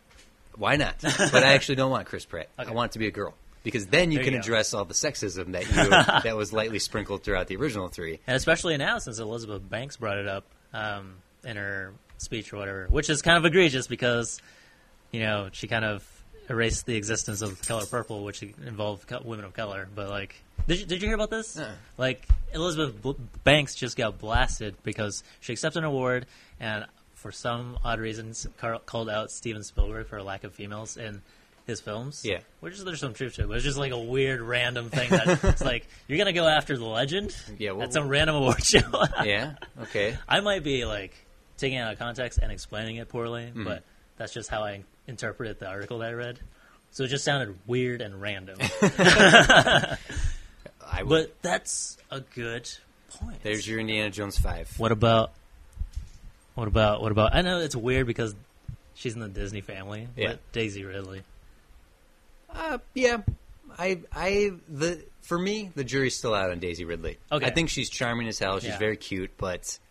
Speaker 1: Why not? but I actually don't want Chris Pratt.
Speaker 2: Okay.
Speaker 1: I want it to be a girl because then you
Speaker 2: There
Speaker 1: can
Speaker 2: you
Speaker 1: address all the sexism that you that was lightly sprinkled throughout the original three.
Speaker 2: And especially now, since Elizabeth Banks brought it up um, in her speech or whatever, which is kind of egregious because, you know, she kind of erased the existence of color purple, which involved co- women of color. But, like, did you, did you hear about this? Like, Elizabeth B- Banks just got blasted because she accepted an award and, for some odd reasons, car- called out Steven Spielberg for a lack of females in his films.
Speaker 1: Yeah.
Speaker 2: Which is, there's some truth to it, but it's just like a weird random thing that it's like, you're going to go after the legend
Speaker 1: Yeah, well-
Speaker 2: at some random award show.
Speaker 1: Yeah. Okay.
Speaker 2: I might be like taking it out of context and explaining it poorly,
Speaker 1: Mm-hmm.
Speaker 2: but that's just how I interpreted the article that I read. So it just sounded weird and random.
Speaker 1: I would.
Speaker 2: but that's a good point.
Speaker 1: There's your Indiana Jones five.
Speaker 2: what about what about what about I know it's weird because she's in the Disney family,
Speaker 1: Yeah.
Speaker 2: but Daisy Ridley.
Speaker 1: Uh, yeah. I, I, the for me, the jury's still out on Daisy Ridley.
Speaker 2: Okay.
Speaker 1: I think she's charming as hell. She's
Speaker 2: Yeah.
Speaker 1: very cute, but I'm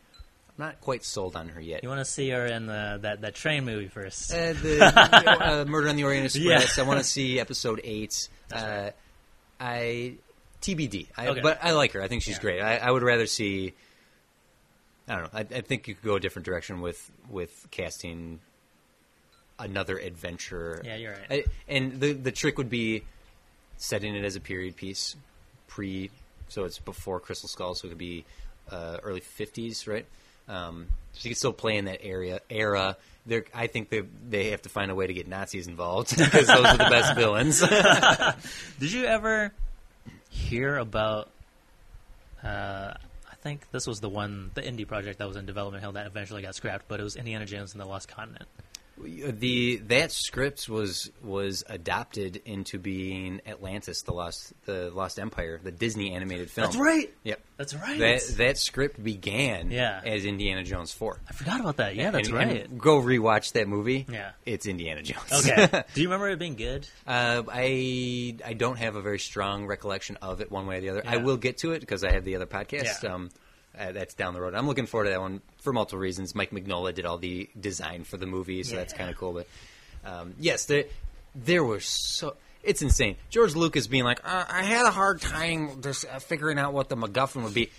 Speaker 1: not quite sold on her yet.
Speaker 2: You want to see her in the that, that train movie first.
Speaker 1: Uh, the uh, Murder on the Orient Express.
Speaker 2: Yeah.
Speaker 1: I want to see episode eight. Uh, I TBD. I,
Speaker 2: Okay.
Speaker 1: But I like her. I think she's
Speaker 2: Yeah.
Speaker 1: great. I, I would rather see. I don't know. I, I think you could go a different direction with with casting another adventure.
Speaker 2: Yeah, you're right.
Speaker 1: I, and the the trick would be setting it as a period piece, pre. So it's before Crystal Skull, so it could be uh, early fifties, right? Um, so you could still play in that area era. There, I think they they have to find a way to get Nazis involved because those are the best villains.
Speaker 2: Did you ever hear about? Uh, I think this was the one, the Indy project that was in development hell that eventually got scrapped, but it was Indiana Jones and the Lost Continent.
Speaker 1: The that script was was adopted into being Atlantis, the lost the Lost Empire, the Disney animated film.
Speaker 2: That's right.
Speaker 1: Yep.
Speaker 2: That's right.
Speaker 1: That that script began
Speaker 2: Yeah.
Speaker 1: as Indiana Jones four.
Speaker 2: I forgot about that. Yeah, that's
Speaker 1: And-
Speaker 2: right.
Speaker 1: and go rewatch that movie.
Speaker 2: Yeah.
Speaker 1: it's Indiana Jones.
Speaker 2: okay. Do you remember it being good?
Speaker 1: uh, I I don't have a very strong recollection of it one way or the other. I will get to it because I have the other podcast.
Speaker 2: Yeah.
Speaker 1: Um, uh, that's down the road. I'm looking forward to that one for multiple reasons. Mike Mignola did all the design for the movie, so that's kind of cool. But um, yes, there there were so. It's insane. George Lucas being like, uh, I had a hard time just uh, figuring out what the MacGuffin would be.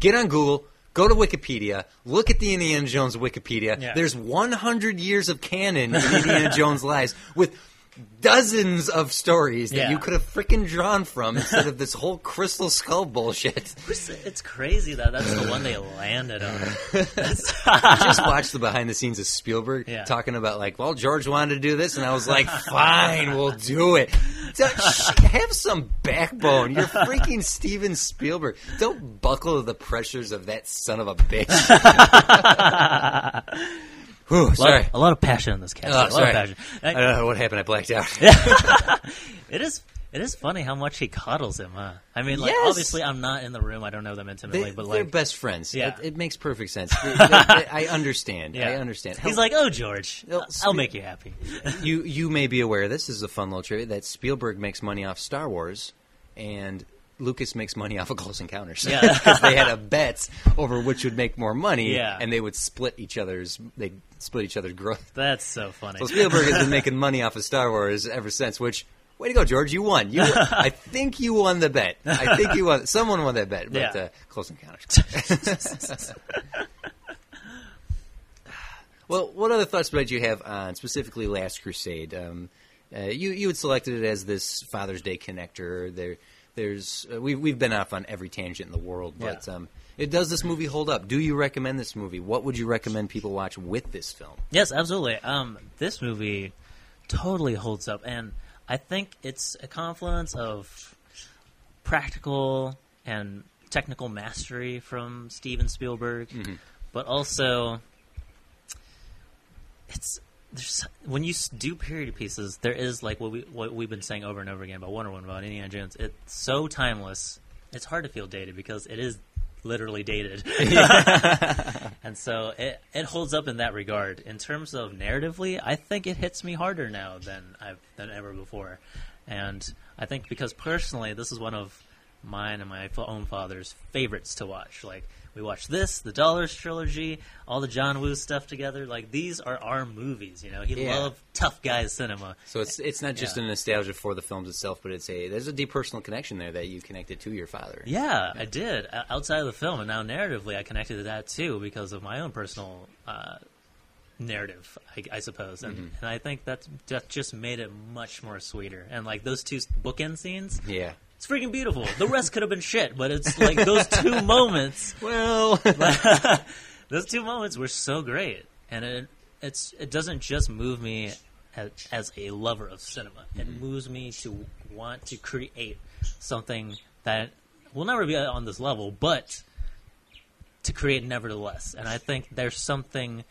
Speaker 1: Get on Google, go to Wikipedia, look at the Indiana Jones Wikipedia.
Speaker 2: Yeah.
Speaker 1: There's 100 years of canon in Indiana Jones' lives with dozens of stories that
Speaker 2: Yeah.
Speaker 1: you could have freaking drawn from instead of this whole crystal skull bullshit.
Speaker 2: It's crazy that that's the one they landed on.
Speaker 1: I just watch the behind the scenes of Spielberg
Speaker 2: Yeah.
Speaker 1: talking about like, well, George wanted to do this, and I was like, fine, we'll do it. Have some backbone. You're freaking Steven Spielberg. Don't buckle to the pressures of that son of a bitch. Whew,
Speaker 2: A lot,
Speaker 1: sorry.
Speaker 2: a lot of passion in this cast.
Speaker 1: Oh,
Speaker 2: a lot
Speaker 1: sorry.
Speaker 2: of passion.
Speaker 1: I don't know what happened. I blacked out.
Speaker 2: It is. It is funny how much he coddles him, huh? I mean, like
Speaker 1: Yes.
Speaker 2: obviously, I'm not in the room. I don't know them intimately,
Speaker 1: They,
Speaker 2: but
Speaker 1: they're best friends.
Speaker 2: Yeah.
Speaker 1: It, it makes perfect sense. They- they- I understand.
Speaker 2: yeah,
Speaker 1: I understand.
Speaker 2: He's like, "Oh, George,
Speaker 1: Well,
Speaker 2: I'll make you happy."
Speaker 1: you you may be aware this is a fun little trivia that Spielberg makes money off Star Wars and Lucas makes money off of Close Encounters.
Speaker 2: Yeah.
Speaker 1: because they had a bet over which would make more money,
Speaker 2: Yeah.
Speaker 1: and they would split each other's they split each other's growth.
Speaker 2: That's so funny.
Speaker 1: So Spielberg has been making money off of Star Wars ever since. Which way to go, George? You won. You, I think you won the bet. I think you won. Someone won that bet, but
Speaker 2: Yeah.
Speaker 1: uh, Close Encounters. well, what other thoughts might you have on specifically Last Crusade? Um, uh, you you had selected it as this Father's Day connector. There, there's uh, we we've been off on every tangent in the world, but
Speaker 2: Yeah.
Speaker 1: um, it does this movie hold up? Do you recommend this movie? What would you recommend people watch with this film?
Speaker 2: Yes, absolutely. Um, this movie totally holds up, and I think it's a confluence of practical and technical mastery from Steven Spielberg, but also it's there's when you do period pieces, there is like what we what we've been saying over and over again about Wonder Woman, about Indiana Jones. It's so timeless. It's hard to feel dated because it is literally dated. And so it it holds up in that regard. In terms of narratively, I think it hits me harder now than I've than ever before. And I think because personally, this is one of mine and my own father's favorites to watch. Like we watched this, the Dollars trilogy, all the John Woo stuff together. Like these are our movies. You know, he
Speaker 1: Yeah.
Speaker 2: loved tough guy cinema.
Speaker 1: So it's it's not just
Speaker 2: Yeah.
Speaker 1: a nostalgia for the films itself, but it's a there's a deep personal connection there that you connected to your father.
Speaker 2: Yeah, I did outside of the film, and now narratively, I connected to that too because of my own personal uh, narrative, I, I suppose, and, and I think that that just made it much more sweeter. And like those two bookend scenes,
Speaker 1: Yeah.
Speaker 2: It's freaking beautiful. The rest could have been shit, but it's like those two moments.
Speaker 1: Well,
Speaker 2: those two moments were so great, and it it's it doesn't just move me as, as a lover of cinema. It mm-hmm. moves me to want to create something that will never be on this level, but to create nevertheless. And I think there's something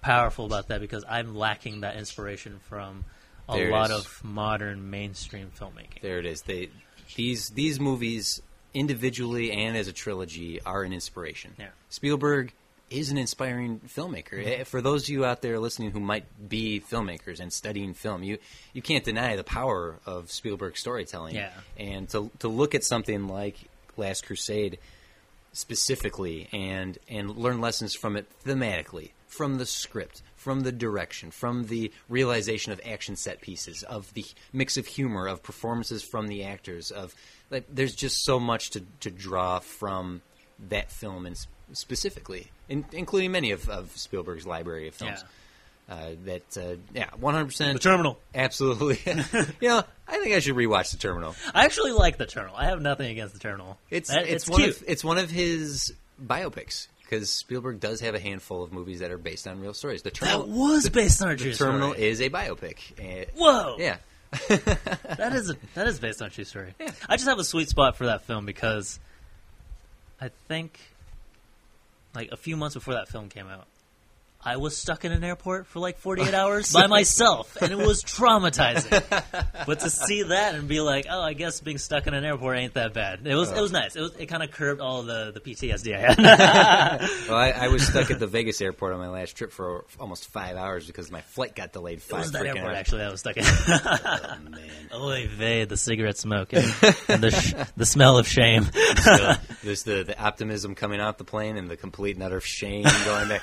Speaker 2: powerful about that because I'm lacking that inspiration from a
Speaker 1: There
Speaker 2: lot of modern mainstream filmmaking.
Speaker 1: there it is. They these these movies individually and as a trilogy are an inspiration.
Speaker 2: Yeah.
Speaker 1: Spielberg is an inspiring filmmaker.
Speaker 2: Mm-hmm.
Speaker 1: Eh, For those of you out there listening who might be filmmakers and studying film, you you can't deny the power of Spielberg's storytelling.
Speaker 2: Yeah.
Speaker 1: And to to look at something like Last Crusade specifically and and learn lessons from it thematically, from the script, from the direction, from the realization of action set pieces, of the mix of humor, of performances from the actors, of like there's just so much to to draw from that film and specifically, in, including many of, of Spielberg's library of films. Uh, that uh, yeah, one hundred percent.
Speaker 2: The Terminal.
Speaker 1: absolutely. you know, I think I should rewatch the Terminal.
Speaker 2: I actually like the Terminal. I have nothing against the Terminal.
Speaker 1: It's
Speaker 2: That-
Speaker 1: it's, one
Speaker 2: cute.
Speaker 1: of it's one of his biopics because Spielberg does have a handful of movies that are based on real stories. The Terminal,
Speaker 2: that was
Speaker 1: the,
Speaker 2: based on a true story.
Speaker 1: the Terminal is a biopic. Uh,
Speaker 2: Whoa!
Speaker 1: yeah,
Speaker 2: that is a, that is based on a true story.
Speaker 1: Yeah.
Speaker 2: I just have a sweet spot for that film because I think like a few months before that film came out, I was stuck in an airport for like 48 hours by myself, and it was traumatizing. but to see that and be like, oh, I guess being stuck in an airport ain't that bad. It was it was oh. nice. It was it kind of curbed all the the PTSD I had.
Speaker 1: well, I, I was stuck at the Vegas airport on my last trip for almost five hours because my flight got delayed
Speaker 2: it
Speaker 1: five
Speaker 2: was that airport
Speaker 1: hours.
Speaker 2: actually that I was stuck in.
Speaker 1: Oh, man.
Speaker 2: Oy vey, the cigarette smoke and, and the sh- the smell of shame.
Speaker 1: So, there's the, the optimism coming off the plane and the complete and utter shame going back.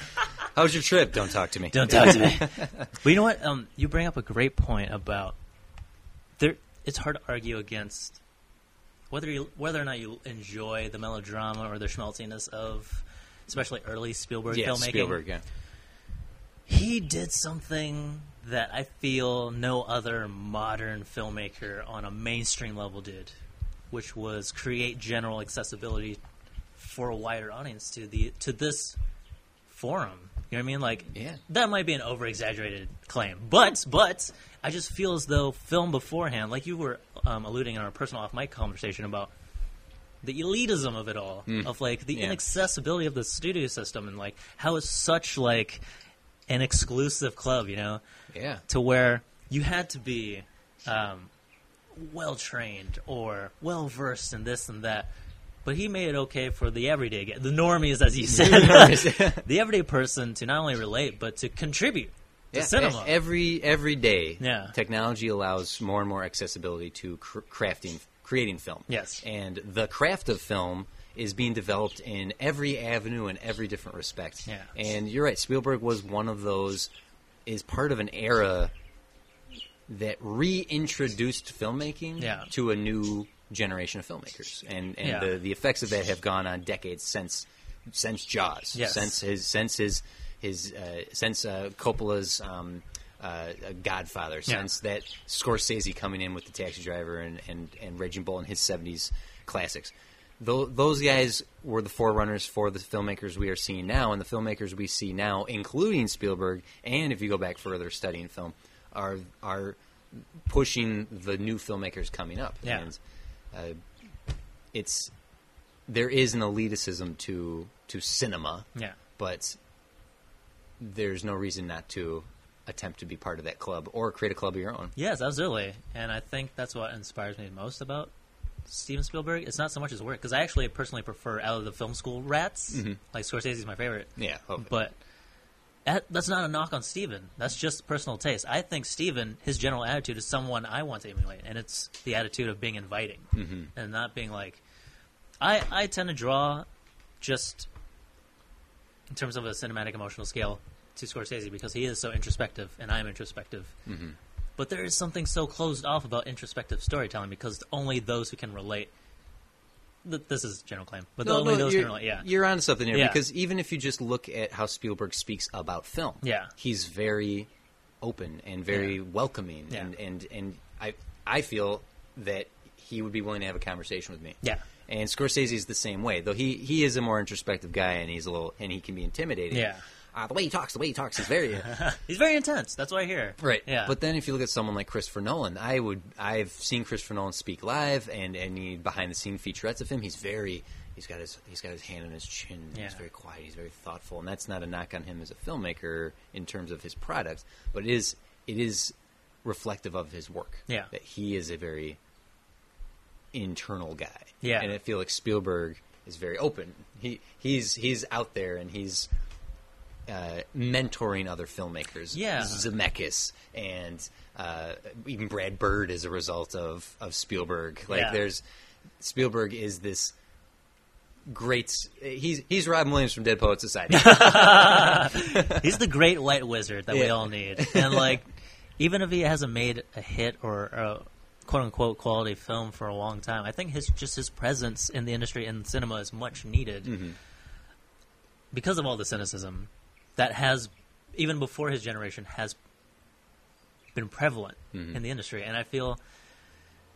Speaker 1: How was your trip? Don't talk to me.
Speaker 2: Don't talk to me. but you know what? Um, you bring up a great point about there. It's hard to argue against whether you whether or not you enjoy the melodrama or the schmaltiness of, especially early Spielberg
Speaker 1: yeah,
Speaker 2: filmmaking.
Speaker 1: Spielberg. Yeah.
Speaker 2: He did something that I feel no other modern filmmaker on a mainstream level did, which was create general accessibility for a wider audience to the to this forum. You know what I mean? Like,
Speaker 1: Yeah.
Speaker 2: that might be an over exaggerated claim, but but I just feel as though film beforehand, like you were um, alluding in our personal off mic conversation about the elitism of it all, of like the
Speaker 1: Yeah.
Speaker 2: inaccessibility of the studio system, and like how it's such like an exclusive club, you know,
Speaker 1: Yeah.
Speaker 2: to where you had to be um, well trained or well versed in this and that. But he made it okay for the everyday, the normies, as you said, the everyday person to not only relate but to contribute to cinema.
Speaker 1: every every day,
Speaker 2: Yeah.
Speaker 1: technology allows more and more accessibility to cr- crafting, creating film.
Speaker 2: Yes.
Speaker 1: and the craft of film is being developed in every avenue in every different respect.
Speaker 2: Yeah.
Speaker 1: and you're right. Spielberg was one of those. Is part of an era that reintroduced filmmaking
Speaker 2: Yeah.
Speaker 1: to a new generation of filmmakers, and and
Speaker 2: Yeah.
Speaker 1: the the effects of that have gone on decades since since Jaws,
Speaker 2: Yes.
Speaker 1: since his since his his uh, since uh, Coppola's um, uh, Godfather,
Speaker 2: Yeah.
Speaker 1: since that Scorsese coming in with the Taxi Driver and and and Raging Bull and his '70s classics. Tho- those guys were the forerunners for the filmmakers we are seeing now, and the filmmakers we see now, including Spielberg, and if you go back further studying film, are are pushing the new filmmakers coming up.
Speaker 2: Yeah.
Speaker 1: And, uh, it's there is an elitism to to cinema,
Speaker 2: yeah.
Speaker 1: but there's no reason not to attempt to be part of that club or create a club of your own.
Speaker 2: Yes, absolutely. And I think that's what inspires me most about Steven Spielberg. It's not so much his work, because I actually personally prefer out of the film school rats. Like Scorsese's my favorite.
Speaker 1: Yeah, oh,
Speaker 2: But that, that's not a knock on Steven. That's just personal taste. I think Steven, his general attitude is someone I want to emulate, and it's the attitude of being inviting and not being like, I I tend to draw just in terms of a cinematic emotional scale to Scorsese because he is so introspective and I am introspective.
Speaker 1: Mm-hmm.
Speaker 2: But there is something so closed off about introspective storytelling because only those who can relate. Th- this is a general claim, but
Speaker 1: No,
Speaker 2: only
Speaker 1: no,
Speaker 2: those
Speaker 1: you're,
Speaker 2: relate. Yeah,
Speaker 1: you're on something here
Speaker 2: Yeah.
Speaker 1: because even if you just look at how Spielberg speaks about film,
Speaker 2: Yeah.
Speaker 1: he's very open and very
Speaker 2: Yeah.
Speaker 1: welcoming,
Speaker 2: Yeah.
Speaker 1: and and and I I feel that he would be willing to have a conversation with me.
Speaker 2: Yeah.
Speaker 1: And Scorsese is the same way, though he he is a more introspective guy, and he's a little and he can be intimidating.
Speaker 2: Yeah.
Speaker 1: Uh, the way he talks, the way he talks is very
Speaker 2: he's very intense. That's what I hear.
Speaker 1: Right.
Speaker 2: Yeah.
Speaker 1: But then if you look at someone like Christopher Nolan, I would I've seen Christopher Nolan speak live and any behind the scene featurettes of him. He's very he's got his he's got his hand on his chin.
Speaker 2: Yeah.
Speaker 1: He's very quiet. He's very thoughtful, and that's not a knock on him as a filmmaker in terms of his products, but it is it is reflective of his work.
Speaker 2: Yeah.
Speaker 1: That he is a very internal guy.
Speaker 2: Yeah.
Speaker 1: And I feel like Spielberg is very open. He he's he's out there and he's uh, mentoring other filmmakers.
Speaker 2: Yeah.
Speaker 1: Zemeckis and uh, even Brad Bird as a result of of Spielberg. Like
Speaker 2: Yeah.
Speaker 1: there's Spielberg is this great. He's he's Robin Williams from Dead Poet Society.
Speaker 2: He's the great white wizard that we all need. And like, even if he hasn't made a hit or a quote unquote quality film for a long time, I think his just his presence in the industry and cinema is much needed
Speaker 1: Mm-hmm.
Speaker 2: because of all the cynicism that has even before his generation has been prevalent
Speaker 1: Mm-hmm.
Speaker 2: in the industry. And I feel.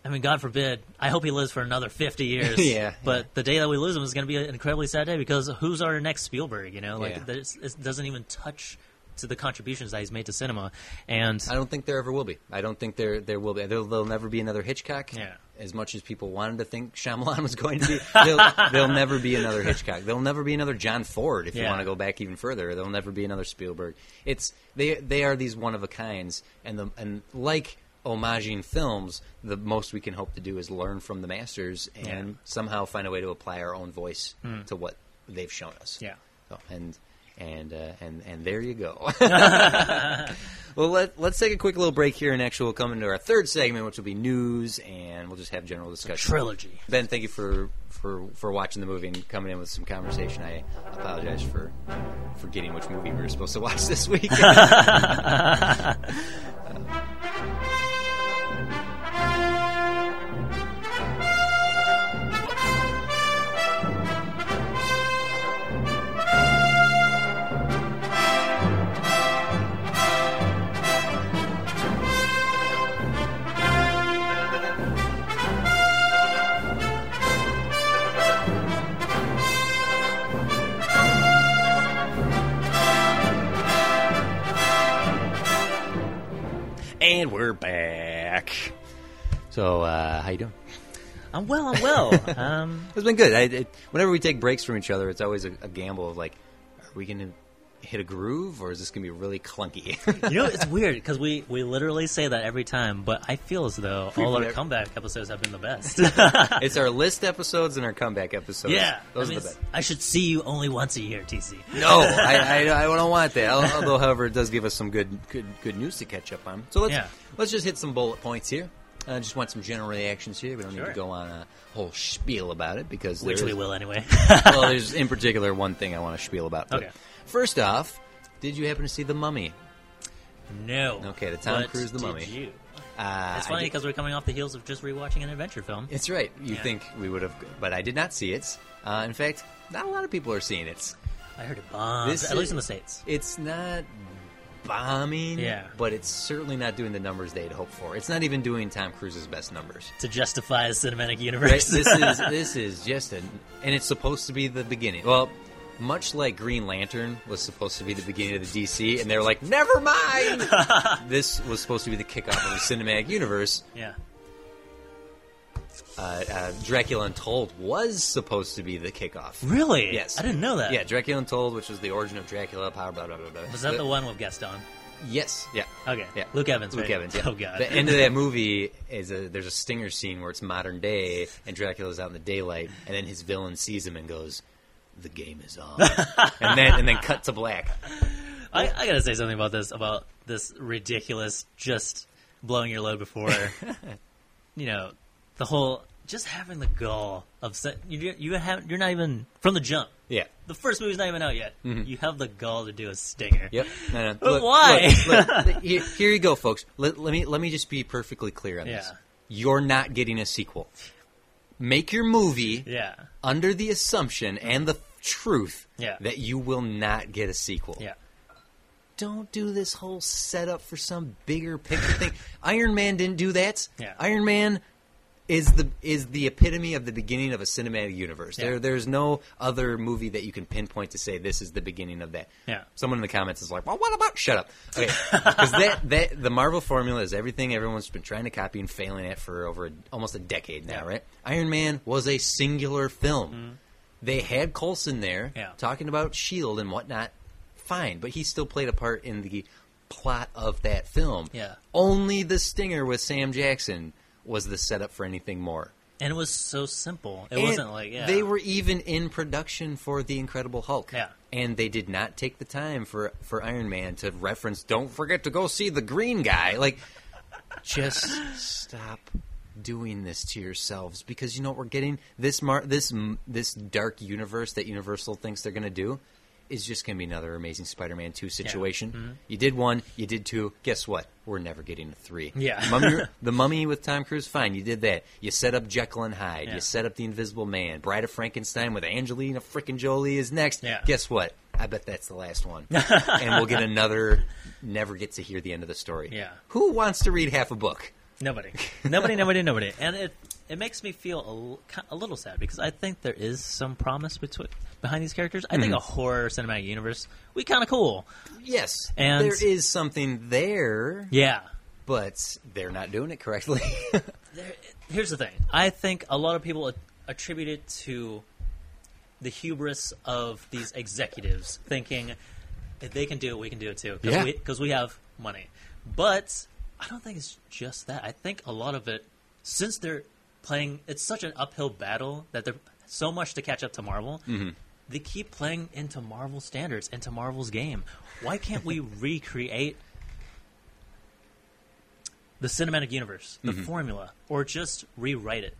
Speaker 2: I mean, God forbid. I hope he lives for another fifty years.
Speaker 1: Yeah,
Speaker 2: But
Speaker 1: yeah.
Speaker 2: the day that we lose him is going to be an incredibly sad day because who's our next Spielberg? You know, like
Speaker 1: Yeah.
Speaker 2: it doesn't even touch to the contributions that he's made to cinema. And
Speaker 1: I don't think there ever will be. I don't think there there will be. There'll, there'll never be another Hitchcock.
Speaker 2: Yeah.
Speaker 1: As much as people wanted to think Shyamalan was going to be, there'll, there'll never be another Hitchcock. There'll never be another John Ford. If you want to go back even further, there'll never be another Spielberg. It's they they are these one of a kinds, and the and like homaging films, the most we can hope to do is learn from the masters and
Speaker 2: Yeah.
Speaker 1: somehow find a way to apply our own voice hmm. to what they've shown us.
Speaker 2: yeah,
Speaker 1: So, and and uh, and and there you go. well, let let's take a quick little break here, and actually we'll come into our third segment, which will be news, and we'll just have general discussion.
Speaker 2: trilogy.
Speaker 1: Ben, thank you for, for for watching the movie and coming in with some conversation. I apologize for forgetting which movie we were supposed to watch this week. and we're back. So, uh, how you doing?
Speaker 2: I'm well. I'm well. um,
Speaker 1: It's been good. I, it, whenever we take breaks from each other, it's always a, a gamble of like, are we going to hit a groove, or is this going to be really clunky?
Speaker 2: you know, it's weird because we we literally say that every time, but I feel as though all our comeback episodes have been the best.
Speaker 1: it's our list episodes and our comeback episodes.
Speaker 2: yeah,
Speaker 1: those
Speaker 2: I,
Speaker 1: are the best.
Speaker 2: I should see you only once a year, TC.
Speaker 1: No, I, I, I don't want that. Although, however, it does give us some good, good, good news to catch up on. So let's
Speaker 2: Yeah.
Speaker 1: let's just hit some bullet points here. I just want some general reactions here. We don't need to go on a whole spiel about it because
Speaker 2: Which we will anyway.
Speaker 1: well, there's in particular one thing I want to spiel about. But
Speaker 2: Okay.
Speaker 1: First off, did you happen to see the Mummy?
Speaker 2: no.
Speaker 1: Okay, the Tom Cruise The Mummy.
Speaker 2: You?
Speaker 1: Uh,
Speaker 2: It's funny because we're coming off the heels of just rewatching an adventure film.
Speaker 1: It's right. You
Speaker 2: Yeah.
Speaker 1: think we would have, but I did not see it. Uh, in fact, not a lot of people are seeing it.
Speaker 2: I heard it bombs,
Speaker 1: This
Speaker 2: at
Speaker 1: is-
Speaker 2: least in the states.
Speaker 1: It's not bombing,
Speaker 2: Yeah.
Speaker 1: but it's certainly not doing the numbers they'd hoped for. It's not even doing Tom Cruise's best numbers.
Speaker 2: To justify a cinematic universe. Right?
Speaker 1: this is this is just an, and it's supposed to be the beginning. Well, much like Green Lantern was supposed to be the beginning of the DC, and they're like, never mind. this was supposed to be the kickoff of the cinematic universe.
Speaker 2: yeah.
Speaker 1: Uh, uh, Dracula Untold was supposed to be the kickoff.
Speaker 2: Really?
Speaker 1: Yes.
Speaker 2: I didn't know that.
Speaker 1: Yeah, Dracula Untold, which was the origin of Dracula, power, blah, blah, blah, blah.
Speaker 2: Was that the one with Gaston?
Speaker 1: Yes, yeah.
Speaker 2: Okay.
Speaker 1: Yeah.
Speaker 2: Luke Evans.
Speaker 1: Luke
Speaker 2: right?
Speaker 1: Evans, yeah.
Speaker 2: Oh god.
Speaker 1: The end of that movie is a there's a stinger scene where it's modern day and Dracula's out in the daylight and then his villain sees him and goes, "The game is on," and then and then cut to black.
Speaker 2: I, I gotta say something about this about this ridiculous just blowing your load before you know the whole just having the gall of se- you you have you're not even from the jump.
Speaker 1: Yeah.
Speaker 2: The first movie's not even out yet. Mm-hmm. You have the gall to do a stinger.
Speaker 1: Yep. No, no.
Speaker 2: But why?
Speaker 1: look, look, here, here you go, folks. Let, let me let me just be perfectly clear on this. You're not getting a sequel. Make your movie
Speaker 2: Yeah.
Speaker 1: under the assumption and the truth
Speaker 2: Yeah.
Speaker 1: that you will not get a sequel.
Speaker 2: Yeah.
Speaker 1: Don't do this whole setup for some bigger picture thing. Iron Man didn't do that.
Speaker 2: Yeah.
Speaker 1: Iron Man is the is the epitome of the beginning of a cinematic universe.
Speaker 2: Yeah.
Speaker 1: There there's no other movie that you can pinpoint to say this is the beginning of that.
Speaker 2: Yeah.
Speaker 1: Someone in the comments is like, "Well, what about?" Shut up. Okay, because that that the Marvel formula is everything everyone's been trying to copy and failing at for over almost a decade now,
Speaker 2: Yeah.
Speaker 1: right? Iron Man was a singular film. Mm-hmm. They had Coulson there
Speaker 2: Yeah.
Speaker 1: talking about Shield and whatnot. Fine, but he still played a part in the plot of that film.
Speaker 2: Yeah.
Speaker 1: Only the stinger with Sam Jackson was the setup for anything more.
Speaker 2: And it was so simple. It
Speaker 1: And
Speaker 2: wasn't like yeah.
Speaker 1: They were even in production for the Incredible Hulk.
Speaker 2: Yeah.
Speaker 1: And they did not take the time for for Iron Man to reference don't forget to go see the green guy. Like just stop doing this to yourselves because you know what we're getting this mar- this this dark universe that Universal thinks they're going to do is just going to be another amazing Spider-Man 2 situation.
Speaker 2: Mm-hmm.
Speaker 1: You did one, you did two. Guess what? We're never getting a 3.
Speaker 2: Yeah.
Speaker 1: Mummy, the Mummy with Tom Cruise, fine, you did that. You set up Jekyll and Hyde.
Speaker 2: Yeah.
Speaker 1: You set up the Invisible Man. Bride of Frankenstein with Angelina frickin' Jolie is next.
Speaker 2: Yeah.
Speaker 1: Guess what? I bet that's the last one. and we'll get another. Never get to hear the end of the story.
Speaker 2: Yeah.
Speaker 1: Who wants to read half a book?
Speaker 2: Nobody, nobody, nobody, nobody, and it it makes me feel a, a little sad because I think there is some promise between behind these characters. I
Speaker 1: Mm-hmm.
Speaker 2: think a horror cinematic universe would be kind of cool.
Speaker 1: Yes.
Speaker 2: And-
Speaker 1: there is something there,
Speaker 2: Yeah.
Speaker 1: but they're not doing it correctly.
Speaker 2: There, here's the thing. I think a lot of people a- attribute it to the hubris of these executives thinking if they can do it, we can do it too.
Speaker 1: Yeah.
Speaker 2: Because we, have money. But I don't think it's just that. I think a lot of it, since they're playing, it's such an uphill battle that they're so much to catch up to Marvel.
Speaker 1: Mm-hmm.
Speaker 2: They keep playing into Marvel standards, into Marvel's game. Why can't we recreate the cinematic universe, the formula, or just rewrite it?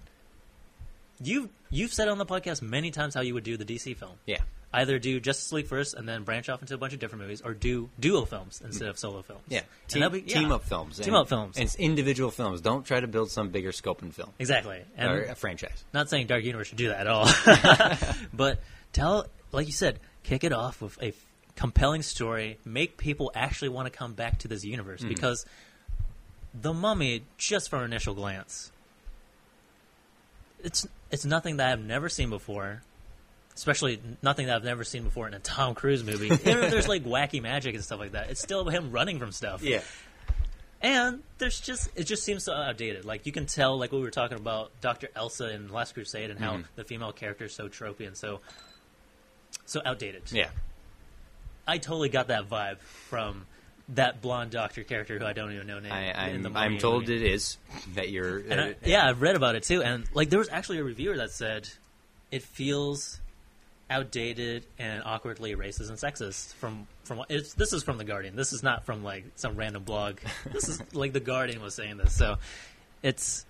Speaker 2: You you've said on the podcast many times how you would do the DC film.
Speaker 1: yeah.
Speaker 2: Either do Justice League first and then branch off into a bunch of different movies, or do duo films instead of solo films.
Speaker 1: Yeah. Team,
Speaker 2: be, yeah.
Speaker 1: team up films.
Speaker 2: Team
Speaker 1: and-
Speaker 2: up films.
Speaker 1: And it's individual films. Don't try to build some bigger scope and film.
Speaker 2: Exactly. And
Speaker 1: or a franchise.
Speaker 2: not saying Dark Universe should do that at all, but tell, like you said, kick it off with a f- compelling story. Make people actually want to come back to this universe
Speaker 1: Mm-hmm.
Speaker 2: because the Mummy, just from initial glance, it's it's nothing that I've never seen before. Especially nothing that I've never seen before in a Tom Cruise movie. Even if there's like wacky magic and stuff like that, it's still him running from stuff.
Speaker 1: Yeah.
Speaker 2: And there's just it just seems so outdated. Like you can tell, like what we were talking about, Doctor Elsa in Last Crusade, and how
Speaker 1: Mm-hmm.
Speaker 2: the female character is so tropey and so so outdated.
Speaker 1: Yeah.
Speaker 2: I totally got that vibe from that blonde doctor character who I don't even know name.
Speaker 1: I, I'm,
Speaker 2: Mummy
Speaker 1: I'm told
Speaker 2: movie.
Speaker 1: it is that you're.
Speaker 2: And uh, I, yeah, I've read about it too, and like there was actually a reviewer that said it feels outdated and awkwardly racist and sexist. From from it's this is from the Guardian. This is not from like some random blog. this is like the Guardian was saying this. So it's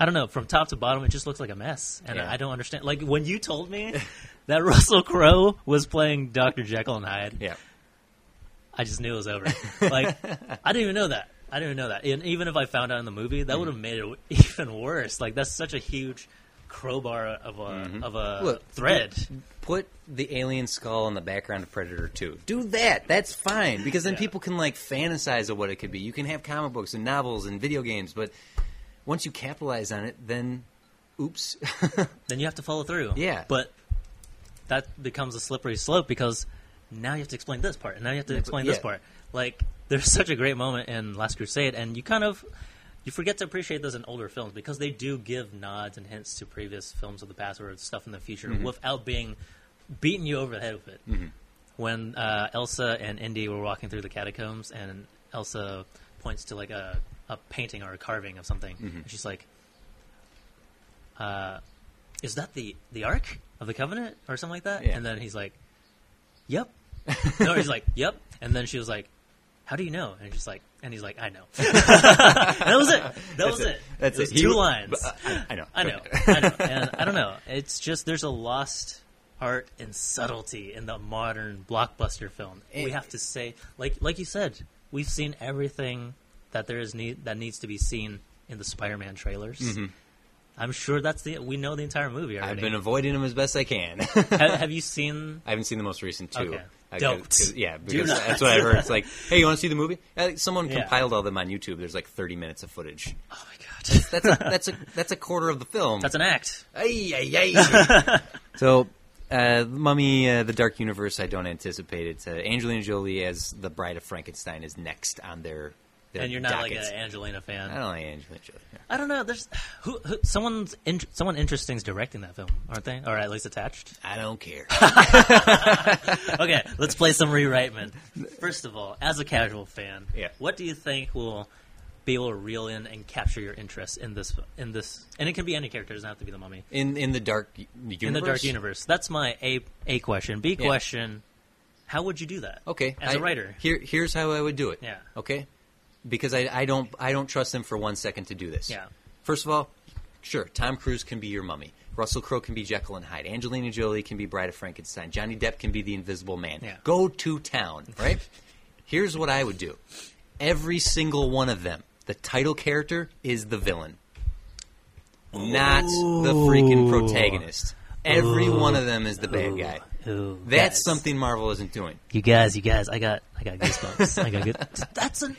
Speaker 2: I don't know. From top to bottom, it just looks like a mess, and
Speaker 1: Yeah.
Speaker 2: I don't understand. Like when you told me that Russell Crowe was playing Doctor Jekyll and Hyde,
Speaker 1: Yeah.
Speaker 2: I just knew it was over. Like, I didn't even know that. I didn't even know that. And even if I found out in the movie, that would have made it even worse. Like, that's such a huge crowbar of a mm-hmm. of a
Speaker 1: Look,
Speaker 2: thread.
Speaker 1: Put the alien skull in the background of Predator 2. Do that. That's fine because then
Speaker 2: Yeah.
Speaker 1: people can like fantasize of what it could be. You can have comic books and novels and video games, but once you capitalize on it, then oops.
Speaker 2: Then you have to follow through.
Speaker 1: Yeah.
Speaker 2: But that becomes a slippery slope because now you have to explain this part, and now you have to explain this part. Like, there's such a great moment in Last Crusade, and you kind of you forget to appreciate those in older films because they do give nods and hints to previous films of the past or stuff in the future
Speaker 1: Mm-hmm.
Speaker 2: without being beating you over the head with it. When uh, Elsa and Indy were walking through the catacombs, and Elsa points to like a, a painting or a carving of something,
Speaker 1: Mm-hmm.
Speaker 2: and she's like, uh, "Is that the the Ark of the Covenant or something like that?"
Speaker 1: Yeah.
Speaker 2: And then he's like, "Yep." no, he's like, "Yep." And then she was like, how do you know? And she's like, and he's like, I know. that was it. That was it.
Speaker 1: That's
Speaker 2: it. was
Speaker 1: it.
Speaker 2: Two
Speaker 1: w-
Speaker 2: lines.
Speaker 1: but, uh, I, know.
Speaker 2: I know. I know. And I don't know. It's just there's a lost art and subtlety in the modern blockbuster film.
Speaker 1: Eh.
Speaker 2: we have to say, like like you said, we've seen everything that there is need that needs to be seen in the Spider-Man trailers. I'm sure that's the we know the entire movie
Speaker 1: Mm-hmm. I've been avoiding them as best I can.
Speaker 2: have, have you seen?
Speaker 1: I haven't seen the most recent two.
Speaker 2: Okay.
Speaker 1: I-
Speaker 2: Don't.
Speaker 1: 'cause- yeah, because that's what I heard. It's like, hey, you want to see the movie? Uh, someone
Speaker 2: Yeah.
Speaker 1: compiled all them on YouTube. There's like 30 minutes of footage.
Speaker 2: Oh my god,
Speaker 1: That's a, that's a that's a quarter of the film.
Speaker 2: that's an act.
Speaker 1: Ay, ay, ay. so, uh, Mummy, uh, the Dark Universe. I don't anticipate it. Uh, Angelina Jolie as the Bride of Frankenstein is next on their. Their
Speaker 2: And you're not like an Angelina fan.
Speaker 1: I don't like Angelina Jolie.
Speaker 2: I don't know. There's who, who someone's in, someone interesting's directing that film, aren't they? Or at least attached.
Speaker 1: I don't care.
Speaker 2: okay, let's play some rewritement. First of all, as a casual fan,
Speaker 1: Yeah.
Speaker 2: what do you think will be able to reel in and capture your interest in this in this? And it can be any character; it doesn't have to be the mummy.
Speaker 1: In in the dark universe.
Speaker 2: In the dark universe, that's my a a question. B
Speaker 1: Yeah.
Speaker 2: question: How would you do that?
Speaker 1: Okay,
Speaker 2: as a
Speaker 1: I-
Speaker 2: writer.
Speaker 1: here here's how I would do it.
Speaker 2: Yeah.
Speaker 1: Okay, because I I don't I don't trust them for one second to do this.
Speaker 2: Yeah.
Speaker 1: First of all, sure, Tom Cruise can be your mummy. Russell Crowe can be Jekyll and Hyde. Angelina Jolie can be Bride of Frankenstein. Johnny Depp can be the Invisible Man.
Speaker 2: Yeah.
Speaker 1: Go to town, right? Here's what I would do. Every single one of them, the title character is the villain, not the freaking protagonist. Every one of them is the bad guy.
Speaker 2: Ooh,
Speaker 1: That's
Speaker 2: guys.
Speaker 1: something Marvel isn't doing.
Speaker 2: You guys, you guys, I got I got goosebumps. I got good. That's a.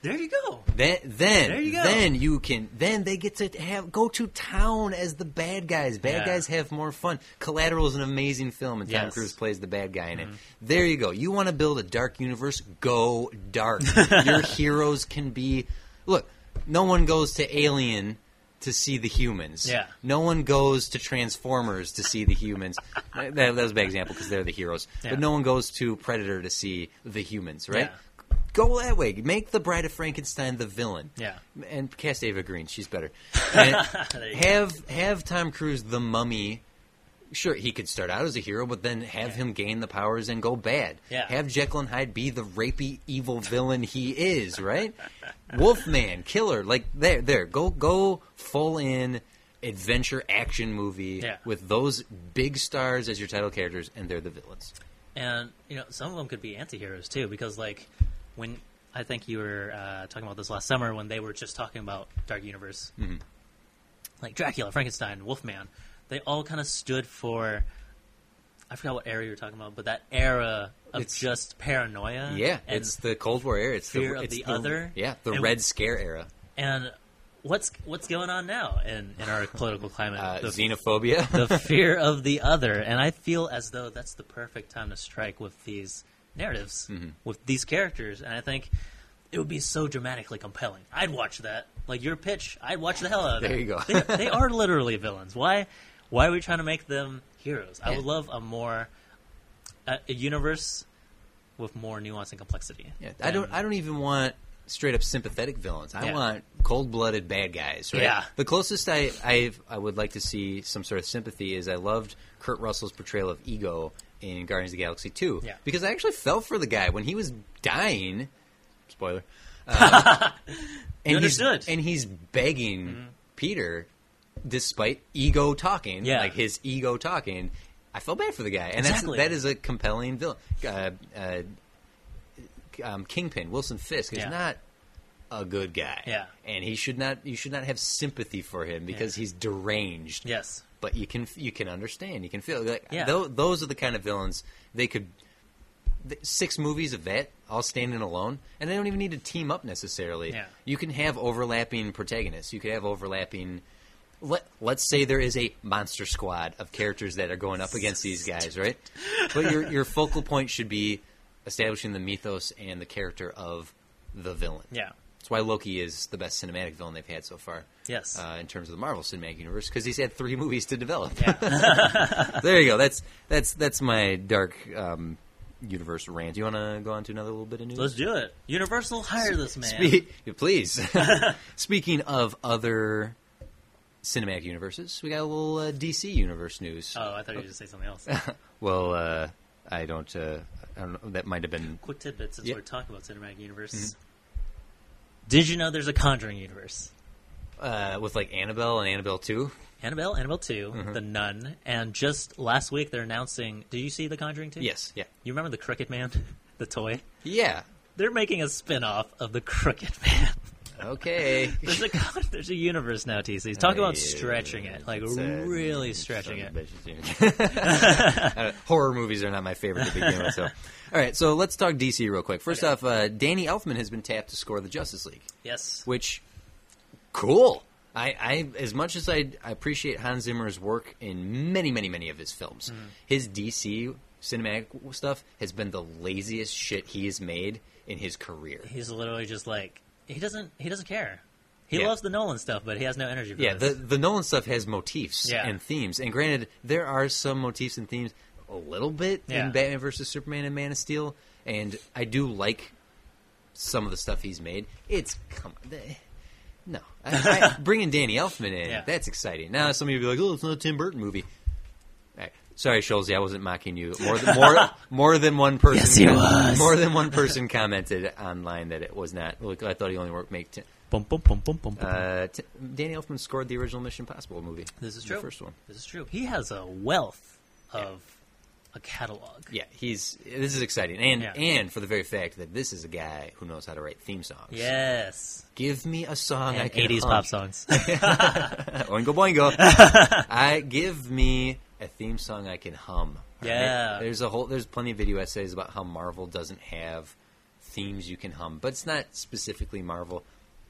Speaker 2: There you go.
Speaker 1: Then, then,
Speaker 2: you go.
Speaker 1: then you can. Then they get to have go to town as the bad guys. Bad
Speaker 2: Yeah.
Speaker 1: guys have more fun. Collateral is an amazing film, and Tom
Speaker 2: Yes.
Speaker 1: Cruise plays the bad guy in it.
Speaker 2: Mm-hmm.
Speaker 1: There you go. You want to build a dark universe? Go dark. Your heroes can be. Look, no one goes to Alien to see the humans.
Speaker 2: Yeah.
Speaker 1: No one goes to Transformers to see the humans. that, that was a bad example because they're the heroes.
Speaker 2: Yeah.
Speaker 1: But no one goes to Predator to see the humans, right?
Speaker 2: Yeah.
Speaker 1: Go that way. Make the Bride of Frankenstein the villain.
Speaker 2: Yeah.
Speaker 1: And cast Eva Green. She's better. And
Speaker 2: There go.
Speaker 1: have have Tom Cruise the mummy. Sure, he could start out as a hero, but then have
Speaker 2: Yeah.
Speaker 1: him gain the powers and go bad.
Speaker 2: Yeah.
Speaker 1: Have Jekyll and Hyde be the rapey, evil villain he is, right? Wolfman, killer, like there, there. Go, go full in adventure action movie
Speaker 2: Yeah.
Speaker 1: with those big stars as your title characters, and they're the villains.
Speaker 2: And you know, some of them could be anti-heroes too, because like when I think you were uh, talking about this last summer when they were just talking about Dark Universe,
Speaker 1: Mm-hmm.
Speaker 2: like Dracula, Frankenstein, Wolfman, they all kind of stood for. I forgot what era you were talking about, but that era of
Speaker 1: It's-
Speaker 2: just paranoia.
Speaker 1: Yeah, it's the Cold War era. It's
Speaker 2: fear
Speaker 1: the,
Speaker 2: of
Speaker 1: it's
Speaker 2: the other.
Speaker 1: Yeah, the
Speaker 2: And-
Speaker 1: Red Scare era.
Speaker 2: and what's what's going on now in, in our political climate?
Speaker 1: Uh,
Speaker 2: The
Speaker 1: xenophobia.
Speaker 2: the fear of the other, and I feel as though that's the perfect time to strike with these narratives,
Speaker 1: Mm-hmm.
Speaker 2: with these characters, and I think it would be so dramatically compelling. I'd watch that, like your pitch. I'd watch the hell out of it.
Speaker 1: There you go.
Speaker 2: they, they are literally villains. Why? Why are we trying to make them heroes? I would love a more a, a universe with more nuance and complexity.
Speaker 1: Yeah, I don't. I don't even want straight up sympathetic villains. I
Speaker 2: Yeah.
Speaker 1: want cold blooded bad guys. Right?
Speaker 2: Yeah.
Speaker 1: The closest I I've, I would like to see some sort of sympathy is I loved Kurt Russell's portrayal of Ego in Guardians of the Galaxy Two.
Speaker 2: Yeah.
Speaker 1: Because I actually felt for the guy when he was dying. Spoiler. Uh, and
Speaker 2: understood.
Speaker 1: He's, and he's begging Peter, despite ego talking.
Speaker 2: Yeah.
Speaker 1: Like his ego talking. I felt bad for the guy, and
Speaker 2: Exactly.
Speaker 1: that's that is a compelling villain. Uh, uh, um, Kingpin Wilson Fisk is
Speaker 2: Yeah.
Speaker 1: not a good guy.
Speaker 2: Yeah.
Speaker 1: and he should not. You should not have sympathy for him because
Speaker 2: Yeah.
Speaker 1: he's deranged.
Speaker 2: Yes.
Speaker 1: But you can you can understand. You can feel like
Speaker 2: Yeah.
Speaker 1: tho- those are the kind of villains they could. th- Six movies of that all standing alone, and they don't even need to team up necessarily.
Speaker 2: Yeah.
Speaker 1: You can have overlapping protagonists. You could have overlapping. Let, let's say there is a monster squad of characters that are going up against these guys, right? But your your focal point should be establishing the mythos and the character of the villain.
Speaker 2: Yeah.
Speaker 1: That's why Loki is the best cinematic villain they've had so far.
Speaker 2: Yes.
Speaker 1: Uh, in terms of the Marvel Cinematic Universe, because he's had three movies to develop.
Speaker 2: Yeah.
Speaker 1: there you go. That's that's that's my dark um, universe rant. You want to go on to another little bit of news?
Speaker 2: Let's do it. Universal, hire this man.
Speaker 1: Spe- please. Speaking of other cinematic universes, we got a little uh, DC universe news.
Speaker 2: oh, I thought you were going to say something else.
Speaker 1: Well, uh, I don't. Uh, I don't know. That might have been.
Speaker 2: Quick tidbit since
Speaker 1: Yeah.
Speaker 2: we're talking about cinematic universes.
Speaker 1: Mm-hmm.
Speaker 2: Did you know there's a Conjuring universe?
Speaker 1: Uh, with like Annabelle and Annabelle 2.
Speaker 2: Annabelle, Annabelle 2,
Speaker 1: Mm-hmm.
Speaker 2: The Nun, and just last week they're announcing. Did you see The Conjuring 2?
Speaker 1: Yes, yeah.
Speaker 2: You remember the Crooked Man, the toy?
Speaker 1: Yeah.
Speaker 2: They're making a spin-off of the Crooked Man.
Speaker 1: Okay.
Speaker 2: There's a there's a universe now, TC. Talk about stretching it, like
Speaker 1: uh,
Speaker 2: really stretching it.
Speaker 1: of bitches, yeah. Horror movies are not my favorite to begin with. So, all right. So let's talk DC real quick. First
Speaker 2: Okay.
Speaker 1: off, uh, Danny Elfman has been tapped to score the Justice League,
Speaker 2: Yes.
Speaker 1: which cool. I, I as much as I, I appreciate Hans Zimmer's work in many, many, many of his films,
Speaker 2: Mm-hmm.
Speaker 1: his DC cinematic stuff has been the laziest shit he has made in his career.
Speaker 2: He's literally just like he doesn't he doesn't care. He
Speaker 1: Yeah.
Speaker 2: loves the Nolan stuff, but he has no energy for it.
Speaker 1: Yeah, the the Nolan stuff has motifs
Speaker 2: Yeah.
Speaker 1: and themes, and granted, there are some motifs and themes a little bit
Speaker 2: Yeah.
Speaker 1: in Batman versus Superman and Man of Steel, and I do like some of the stuff he's made. It's come on, no, I, I, bringing Danny Elfman in,
Speaker 2: Yeah.
Speaker 1: that's exciting. Now some of you will be like, oh, it's not a Tim Burton movie. Right. Sorry, Schulze, I wasn't mocking you. More than more, more than one person.
Speaker 2: Yes, he was.
Speaker 1: More than one person commented online that it was not. Look, I thought he only worked make. T-
Speaker 2: Bum, bum, bum, bum, bum,
Speaker 1: uh, t- Danny Elfman scored the original Mission Possible movie.
Speaker 2: this is
Speaker 1: the
Speaker 2: true.
Speaker 1: first one.
Speaker 2: This is true. He has a wealth of a catalog.
Speaker 1: Yeah, he's. This is exciting, and
Speaker 2: Yeah.
Speaker 1: and for the very fact that this is a guy who knows how to write theme songs.
Speaker 2: Yes.
Speaker 1: give me a song I can
Speaker 2: 80s
Speaker 1: hum.
Speaker 2: pop songs.
Speaker 1: Oingo boingo. I give me a theme song I can hum.
Speaker 2: Yeah.
Speaker 1: right? there's a whole. There's plenty of video essays about how Marvel doesn't have themes you can hum, but it's not specifically Marvel.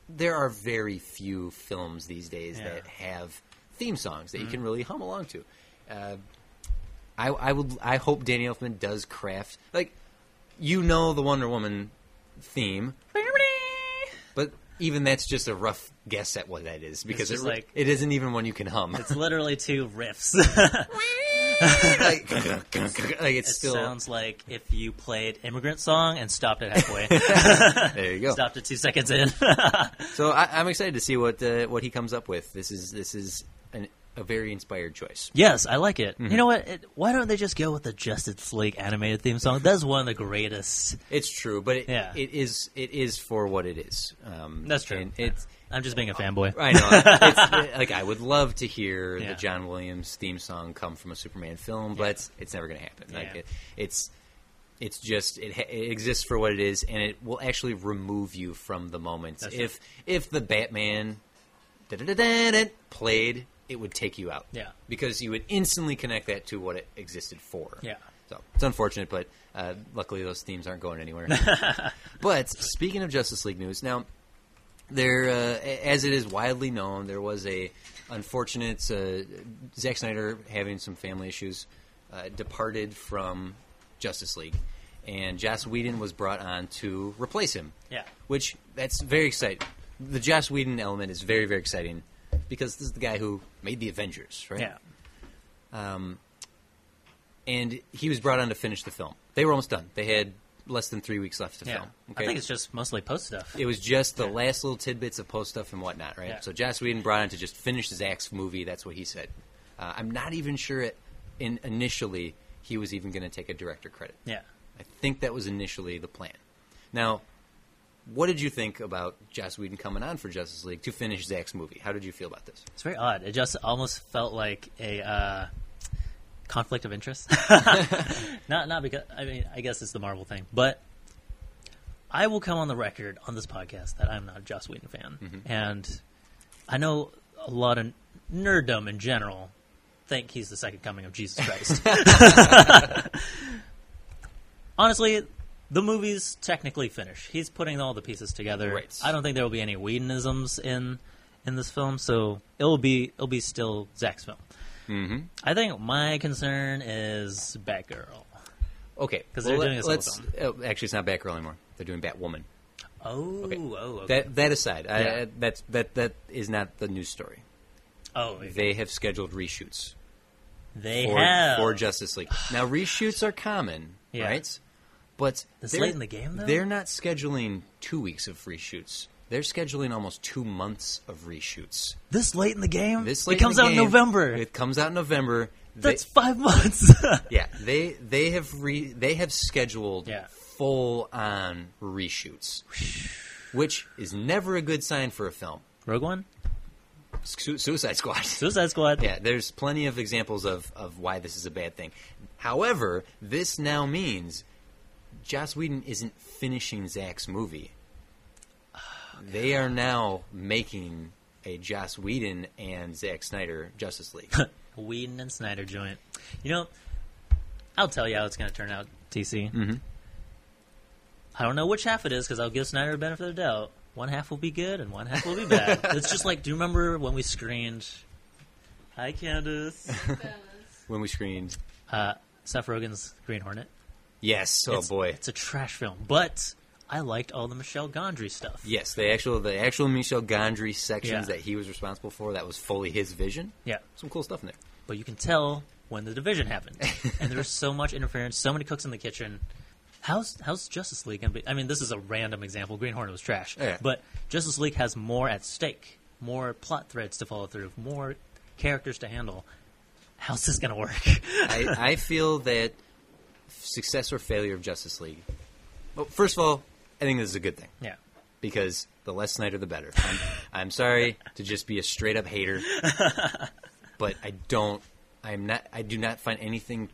Speaker 1: There are very few films these days
Speaker 2: Yeah. Mm-hmm.
Speaker 1: that have theme songs that you can really hum along to. Uh, I, I would. I hope Danny Elfman does craft like you know the Wonder Woman theme, but even that's just a rough guess at what that is because it,
Speaker 2: like-
Speaker 1: it isn't even one you can hum.
Speaker 2: it's literally two riffs.
Speaker 1: like,
Speaker 2: It
Speaker 1: still
Speaker 2: sounds like if you played Immigrant Song and stopped it halfway.
Speaker 1: there. You go.
Speaker 2: stopped it two seconds in.
Speaker 1: So I, I'm excited to see what uh, what he comes up with. This is this is an, a very inspired choice.
Speaker 2: yes, I like it.
Speaker 1: Mm-hmm.
Speaker 2: You know what? It, why don't they just go with the Justice League animated theme song? That's one of the greatest.
Speaker 1: It's true, but it,
Speaker 2: Yeah.
Speaker 1: it is it is for what it is. Um,
Speaker 2: That's true.
Speaker 1: and it's
Speaker 2: I'm just being a fanboy.
Speaker 1: I know. It's, like I would love to hear
Speaker 2: Yeah.
Speaker 1: the John Williams theme song come from a Superman film, but it's never going to happen. Like
Speaker 2: Yeah.
Speaker 1: it, it's it's just it, it exists for what it is, and it will actually remove you from the moment.
Speaker 2: That's
Speaker 1: if if the Batman played, it would take you out.
Speaker 2: Yeah.
Speaker 1: because you would instantly connect that to what it existed for.
Speaker 2: Yeah.
Speaker 1: So it's unfortunate, but uh, luckily those themes aren't going anywhere. but speaking of Justice League news, now there, uh, as it is widely known, there was a unfortunate uh, Zack Snyder having some family issues, uh, departed from Justice League, and Joss Whedon was brought on to replace him.
Speaker 2: Yeah.
Speaker 1: which that's very exciting. The Joss Whedon element is very very exciting because this is the guy who made the Avengers, right?
Speaker 2: Yeah.
Speaker 1: Um, and he was brought on to finish the film. They were almost done. They had less than three weeks left to
Speaker 2: Yeah.
Speaker 1: film.
Speaker 2: I think it's just mostly post stuff.
Speaker 1: it was just the
Speaker 2: Yeah.
Speaker 1: last little tidbits of post stuff and whatnot, right?
Speaker 2: Yeah.
Speaker 1: So Joss Whedon brought on to just finish Zack's movie. That's what he said. Uh, I'm not even sure it, in initially he was even going to take a director credit.
Speaker 2: yeah.
Speaker 1: I think that was initially the plan. Now, what did you think about Joss Whedon coming on for Justice League to finish Zack's movie? How did you feel about this?
Speaker 2: It's very odd. It just almost felt like a uh, conflict of interest. not not because I mean I guess it's the Marvel thing, but I will come on the record on this podcast that I'm not a Joss Whedon fan,
Speaker 1: Mm-hmm.
Speaker 2: and I know a lot of nerddom in general think he's the second coming of Jesus Christ. Honestly, the movie's technically finished. He's putting all the pieces together.
Speaker 1: Right.
Speaker 2: I don't think there will be any Whedonisms in in this film, so it'll be it'll be still Zack's film.
Speaker 1: Mm-hmm.
Speaker 2: I think my concern is Batgirl.
Speaker 1: Okay,
Speaker 2: 'Cause they're doing a
Speaker 1: let's. Oh, actually, it's not Batgirl anymore. They're doing Batwoman.
Speaker 2: Oh,
Speaker 1: Okay.
Speaker 2: oh, okay.
Speaker 1: That that aside, I,
Speaker 2: Yeah.
Speaker 1: I, that's that that is not the news story.
Speaker 2: oh, okay.
Speaker 1: They have scheduled reshoots
Speaker 2: they
Speaker 1: for,
Speaker 2: have
Speaker 1: for Justice League. Now reshoots are common,
Speaker 2: Yeah.
Speaker 1: right? But
Speaker 2: This late in the game, though?
Speaker 1: they're not scheduling two weeks of reshoots. They're scheduling almost two months of reshoots.
Speaker 2: this late in the game.
Speaker 1: This late it
Speaker 2: comes
Speaker 1: in
Speaker 2: out
Speaker 1: the
Speaker 2: in November.
Speaker 1: It comes out in November.
Speaker 2: That's five months.
Speaker 1: Yeah, they they have re, they have scheduled
Speaker 2: Yeah.
Speaker 1: full on reshoots, which is never a good sign for a film.
Speaker 2: Rogue One,
Speaker 1: Su- Suicide Squad.
Speaker 2: Suicide Squad.
Speaker 1: Yeah, there's plenty of examples of, of why this is a bad thing. However, this now means Joss Whedon isn't finishing Zack's movie. They are now making a Joss Whedon and Zack Snyder Justice League.
Speaker 2: Whedon and Snyder joint. You know, I'll tell you how it's going to turn out, TC.
Speaker 1: mm-hmm.
Speaker 2: I don't know which half it is because I'll give Snyder the benefit of the doubt. One half will be good and one half will be bad. it's just like, do you remember when we screened? Hi, Candace.
Speaker 1: When we screened,
Speaker 2: Uh, Seth Rogen's Green Hornet.
Speaker 1: Yes, oh
Speaker 2: It's-
Speaker 1: boy,
Speaker 2: it's a trash film, but I liked all the Michel Gondry stuff.
Speaker 1: yes, the actual the actual Michel Gondry sections
Speaker 2: Yeah.
Speaker 1: that he was responsible for that was fully his vision.
Speaker 2: Yeah,
Speaker 1: Some cool stuff in there.
Speaker 2: but you can tell when the division happened, and there's so much interference, so many cooks in the kitchen. How's how's Justice League gonna be? I mean, this is a random example. Green Hornet was trash,
Speaker 1: Yeah.
Speaker 2: but Justice League has more at stake, more plot threads to follow through, more characters to handle. How's this gonna work?
Speaker 1: I, I feel that success or failure of Justice League. Well, first of all, I think this is a good thing
Speaker 2: yeah,
Speaker 1: because the less Snyder, the better. I'm, I'm sorry to just be a straight up hater, but I don't. I'm not. I do not find anything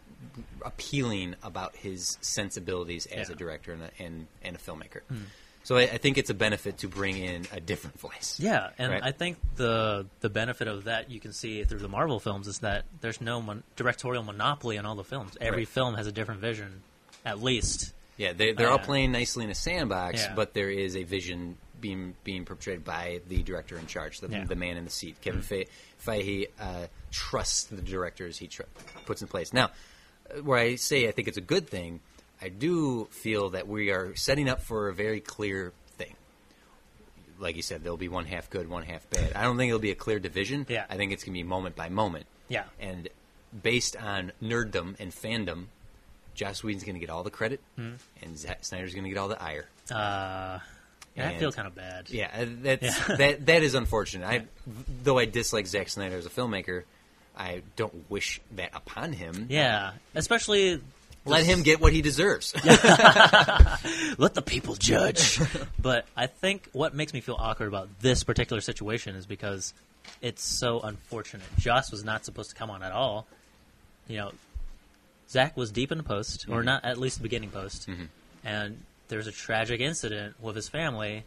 Speaker 1: appealing about his sensibilities as
Speaker 2: Yeah.
Speaker 1: a director and a, and, and a filmmaker. Hmm. So I, I think it's a benefit to bring in a different voice.
Speaker 2: yeah, and
Speaker 1: Right.
Speaker 2: I think the the benefit of that you can see through the Marvel films is that there's no mon- directorial monopoly in all the films. Every
Speaker 1: Right.
Speaker 2: film has a different vision, at least.
Speaker 1: Yeah, they, they're all
Speaker 2: Uh,
Speaker 1: playing nicely in a sandbox,
Speaker 2: Yeah.
Speaker 1: but there is a vision being being perpetrated by the director in charge, the,
Speaker 2: Yeah. Mm-hmm.
Speaker 1: the man in the seat. Kevin Fe- Feige uh, trusts the directors he tr- puts in place. Now, uh, where I say I think it's a good thing, I do feel that we are setting up for a very clear thing. Like you said, there'll be one half good, one half bad. I don't think it'll be a clear division.
Speaker 2: Yeah.
Speaker 1: I think it's going to be moment by moment.
Speaker 2: Yeah.
Speaker 1: And based on nerddom and fandom, Joss Whedon's going to get all the credit,
Speaker 2: Hmm.
Speaker 1: and Zack Snyder's going to get all the ire.
Speaker 2: Uh, yeah, I feel kind of bad.
Speaker 1: Yeah, uh, that's
Speaker 2: Yeah.
Speaker 1: that that is unfortunate. I though I dislike Zack Snyder as a filmmaker, I don't wish that upon him.
Speaker 2: Yeah, especially
Speaker 1: Let him get what he deserves.
Speaker 2: let the people judge. but I think what makes me feel awkward about this particular situation is because it's so unfortunate. Joss was not supposed to come on at all. You know, Zack was deep in the post, or mm-hmm. not at least the beginning post, mm-hmm. and there's a tragic incident with his family.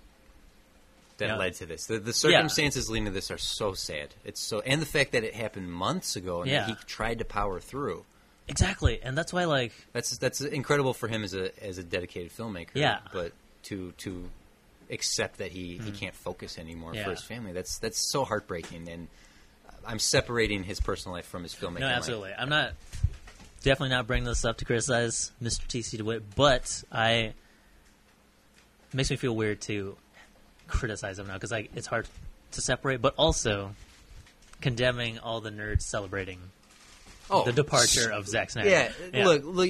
Speaker 1: that
Speaker 2: Yeah.
Speaker 1: led to this. The, the circumstances leading to this are so sad. It's so, and the fact that it happened months ago and that
Speaker 2: Yeah.
Speaker 1: he tried to power through.
Speaker 2: Exactly, and that's why like
Speaker 1: That's that's incredible for him as a as a dedicated filmmaker.
Speaker 2: Yeah.
Speaker 1: but to to accept that he, he can't focus anymore
Speaker 2: Mm-hmm. Yeah.
Speaker 1: for his family. That's that's so heartbreaking, and I'm separating his personal life from his filmmaking.
Speaker 2: No,
Speaker 1: life.
Speaker 2: absolutely. I'm not definitely not bringing this up to criticize Mr. TC DeWitt, but I it makes me feel weird to criticize him now because like it's hard to separate, but also condemning all the nerds celebrating
Speaker 1: Oh,
Speaker 2: the departure of Zack Snyder.
Speaker 1: Yeah, look, look.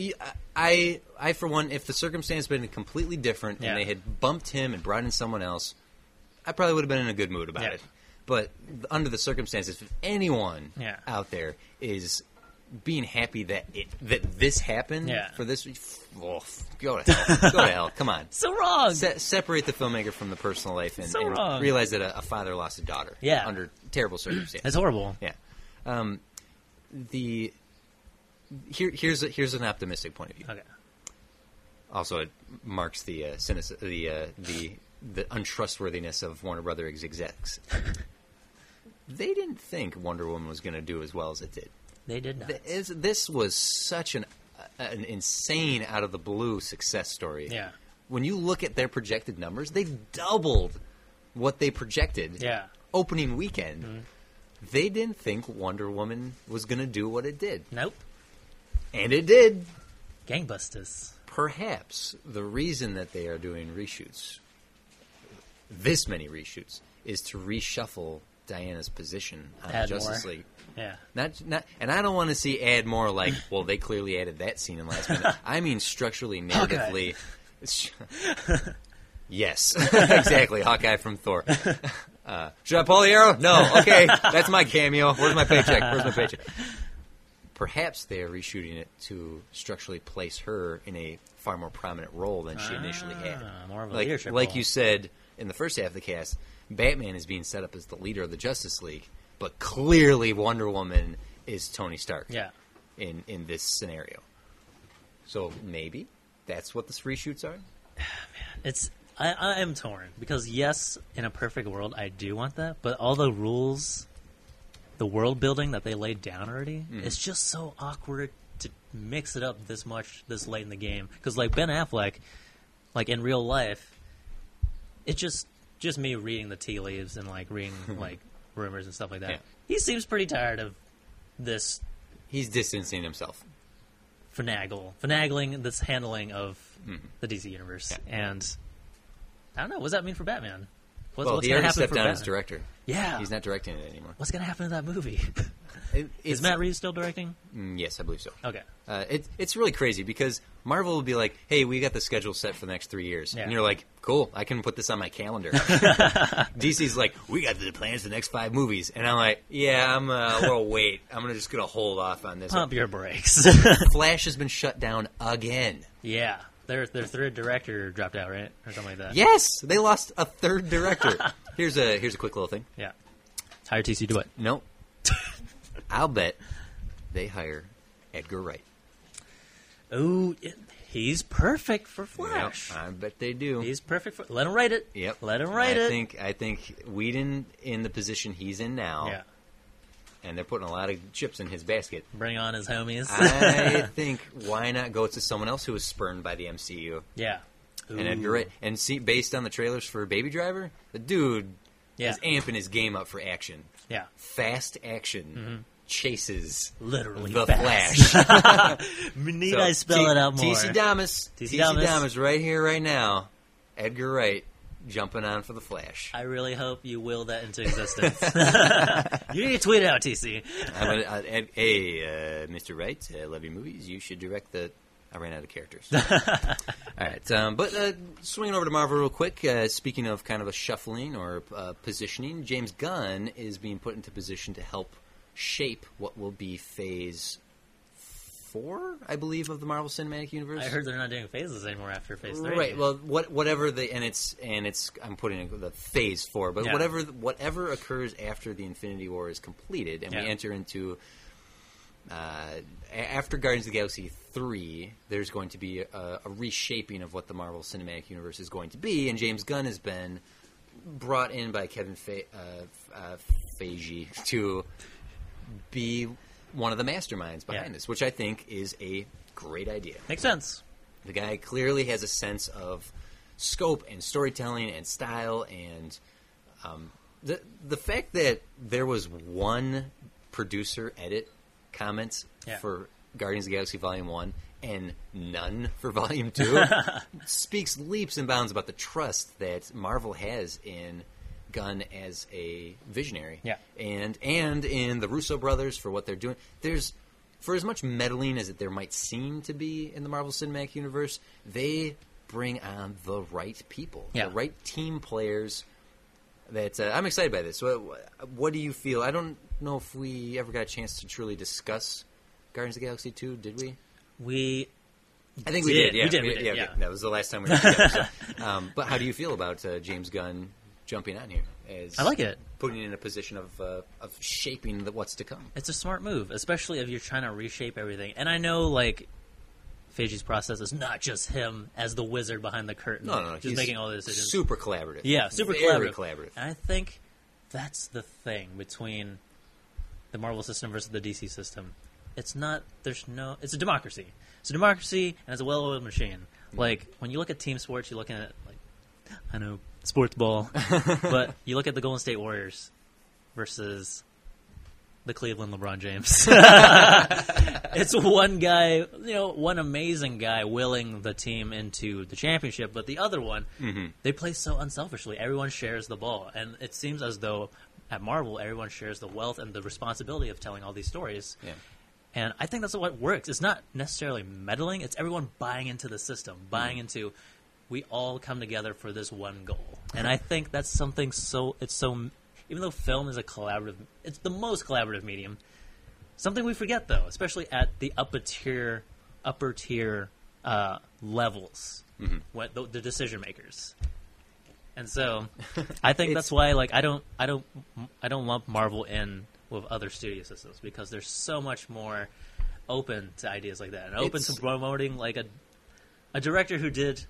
Speaker 1: I, I for one, if the circumstance had been completely different
Speaker 2: Yeah.
Speaker 1: and they had bumped him and brought in someone else, I probably would have been in a good mood about
Speaker 2: Yeah.
Speaker 1: it. But under the circumstances, if anyone
Speaker 2: Yeah.
Speaker 1: out there is being happy that it that this happened
Speaker 2: Yeah.
Speaker 1: for this, oh, go to hell, go to hell. Come on,
Speaker 2: so wrong.
Speaker 1: Se- separate the filmmaker from the personal life and,
Speaker 2: So
Speaker 1: and realize that a, a father lost a daughter.
Speaker 2: Yeah.
Speaker 1: under terrible circumstances.
Speaker 2: It's horrible.
Speaker 1: Yeah. Um, the here here's a, here's an optimistic point of view.
Speaker 2: Okay.
Speaker 1: Also, it marks the uh, cynic- the uh, the the untrustworthiness of Warner Brothers execs. they didn't think Wonder Woman was going to do as well as it did.
Speaker 2: They did not.
Speaker 1: Th- is- This was such an an insane out of the blue success story.
Speaker 2: Yeah.
Speaker 1: When you look at their projected numbers, they doubled what they projected
Speaker 2: Yeah.
Speaker 1: opening weekend. They didn't think Wonder Woman was going to do what it did.
Speaker 2: Nope.
Speaker 1: And it did.
Speaker 2: Gangbusters.
Speaker 1: Perhaps the reason that they are doing reshoots, this many reshoots, is to reshuffle Diana's position on
Speaker 2: Add
Speaker 1: Justice
Speaker 2: more.
Speaker 1: League.
Speaker 2: Yeah.
Speaker 1: Not, not, and I don't want to see add more like, well, they clearly added that scene in last minute. I mean, structurally, narratively. yes, exactly. Hawkeye from Thor. Uh, should I pull the arrow? No. Okay, that's my cameo. Where's my paycheck? Where's my paycheck? perhaps they are reshooting it to structurally place her in a far more prominent role than she initially had.
Speaker 2: Ah, more of a
Speaker 1: like
Speaker 2: leadership
Speaker 1: like
Speaker 2: role.
Speaker 1: you said in the first half of the cast, Batman is being set up as the leader of the Justice League, but clearly Wonder Woman is Tony Stark.
Speaker 2: Yeah.
Speaker 1: In in this scenario, so maybe that's what the reshoots are.
Speaker 2: Man, It's I, I am torn because yes, in a perfect world, I do want that, but all the rules, the world building that they laid down already,
Speaker 1: Mm.
Speaker 2: it's just so awkward to mix it up this much this late in the game. Because like Ben Affleck, like in real life, it's just just me reading the tea leaves and like reading like rumors and stuff like that.
Speaker 1: Yeah.
Speaker 2: He seems pretty tired of this
Speaker 1: He's distancing himself.
Speaker 2: finagle, finagling this handling of the DC universe.
Speaker 1: Yeah.
Speaker 2: and I don't know. What does that mean for Batman? What's,
Speaker 1: well,
Speaker 2: what's
Speaker 1: he already stepped down
Speaker 2: Batman?
Speaker 1: as director.
Speaker 2: Yeah,
Speaker 1: He's not directing it anymore.
Speaker 2: What's going to happen to that movie?
Speaker 1: It-
Speaker 2: Is Matt Reeves still directing?
Speaker 1: Mm, yes, I believe so.
Speaker 2: Okay,
Speaker 1: Uh, it, it's really crazy because Marvel will be like, "Hey, we got the schedule set for the next three years,"
Speaker 2: Yeah.
Speaker 1: and you're like, "Cool, I can put this on my calendar." DC's like, "We got the plans for the next five movies," and I'm like, "Yeah, I'm. Uh, we'll wait. I'm gonna just gonna hold off on this."
Speaker 2: pump your brakes.
Speaker 1: Flash has been shut down again.
Speaker 2: yeah, their their third director dropped out, right, or something like that.
Speaker 1: Yes, they lost a third director. here's a here's a quick little thing.
Speaker 2: yeah. Hire TC do it.
Speaker 1: Nope. I'll bet they hire Edgar Wright.
Speaker 2: Oh, he's perfect for Flash.
Speaker 1: Yep, I bet they do.
Speaker 2: He's perfect for. Let him write it.
Speaker 1: Yep.
Speaker 2: Let him write
Speaker 1: I
Speaker 2: it.
Speaker 1: I think I think Whedon in the position he's in now,
Speaker 2: yeah.
Speaker 1: And they're putting a lot of chips in his basket.
Speaker 2: Bring on his homies.
Speaker 1: I think why not go to someone else who was spurned by the MCU
Speaker 2: yeah.
Speaker 1: and Edgar Wright, and see based on the trailers for Baby Driver, the dude
Speaker 2: Yeah.
Speaker 1: is amping his game up for action,
Speaker 2: Yeah.
Speaker 1: fast action. Mm-hmm. Chases
Speaker 2: Literally
Speaker 1: the
Speaker 2: fast.
Speaker 1: Flash.
Speaker 2: Need
Speaker 1: So,
Speaker 2: I spell
Speaker 1: T-
Speaker 2: it out more?
Speaker 1: TC Damas,
Speaker 2: TC. Damas,
Speaker 1: right here, right now. Edgar Wright jumping on for the Flash.
Speaker 2: I really hope you will that into existence. you need to tweet it out, TC.
Speaker 1: I'm gonna, uh, hey, uh, Mr. Wright, I love your movies. You should direct the. I ran out of characters. All right, um, but uh, swinging over to Marvel real quick. Uh, speaking of kind of a shuffling or uh, positioning, James Gunn is being put into position to help shape what will be Phase Four, I believe, of the Marvel Cinematic Universe.
Speaker 2: I heard they're not doing phases anymore after phase three.
Speaker 1: Right. Well, what, whatever the and it's and it's I'm putting in the phase four, but
Speaker 2: Yeah.
Speaker 1: whatever whatever occurs after the Infinity War is completed, and
Speaker 2: Yeah.
Speaker 1: we enter into uh, after Guardians of the Galaxy three, there's going to be a, a reshaping of what the Marvel Cinematic Universe is going to be, and James Gunn has been brought in by Kevin Fe- uh, uh, Feige to be one of the masterminds behind
Speaker 2: Yeah.
Speaker 1: this, which I think is a great idea.
Speaker 2: Makes sense.
Speaker 1: The guy clearly has a sense of scope and storytelling and style, and um, the the fact that there was one producer edit comments
Speaker 2: Yeah.
Speaker 1: for Guardians of the Galaxy Volume One and none for Volume Two speaks leaps and bounds about the trust that Marvel has in Gunn as a visionary,
Speaker 2: Yeah.
Speaker 1: and and in the Russo brothers for what they're doing. There's for as much meddling as it there might seem to be in the Marvel Cinematic Universe, they bring on the right people,
Speaker 2: Yeah.
Speaker 1: the right team players. That uh, I'm excited by this. What, what do you feel? I don't know if we ever got a chance to truly discuss Guardians of the Galaxy Two. Did we?
Speaker 2: We
Speaker 1: I think we
Speaker 2: did.
Speaker 1: did. Yeah,
Speaker 2: We did, we did,
Speaker 1: yeah,
Speaker 2: yeah.
Speaker 1: okay. That was the last time we together. so, um, but how do you feel about uh, James Gunn jumping on here? As
Speaker 2: I like it.
Speaker 1: Putting you in a position of uh, of shaping the, what's to come.
Speaker 2: It's a smart move, especially if you're trying to reshape everything. And I know, like, Feige's process is not just him as the wizard behind the curtain,
Speaker 1: No, no, no.
Speaker 2: just
Speaker 1: he's
Speaker 2: making all the decisions.
Speaker 1: Super collaborative.
Speaker 2: yeah, super
Speaker 1: Very
Speaker 2: collaborative.
Speaker 1: collaborative.
Speaker 2: And I think that's the thing between the Marvel system versus the DC system. It's not. There's no. It's a democracy. It's a democracy, and it's a well-oiled machine.
Speaker 1: Mm.
Speaker 2: Like when you look at team sports, you're looking at like I know sports ball, but you look at the Golden State Warriors versus the Cleveland LeBron James. it's one guy, you know, one amazing guy willing the team into the championship, but the other one,
Speaker 1: Mm-hmm.
Speaker 2: they play so unselfishly. Everyone shares the ball, and it seems as though at Marvel, everyone shares the wealth and the responsibility of telling all these stories.
Speaker 1: Yeah.
Speaker 2: And I think that's what works. It's not necessarily meddling; it's everyone buying into the system, buying into. We all come together for this one goal, and I think that's something so. It's so. Even though film is a collaborative, it's the most collaborative medium. something we forget though, especially at the upper tier, upper tier uh, levels,
Speaker 1: Mm-hmm.
Speaker 2: what the, the decision makers. And so, I think that's why, like, I don't, I don't, I don't lump Marvel in with other studio systems because they're so much more open to ideas like that and open to promoting like a a director who did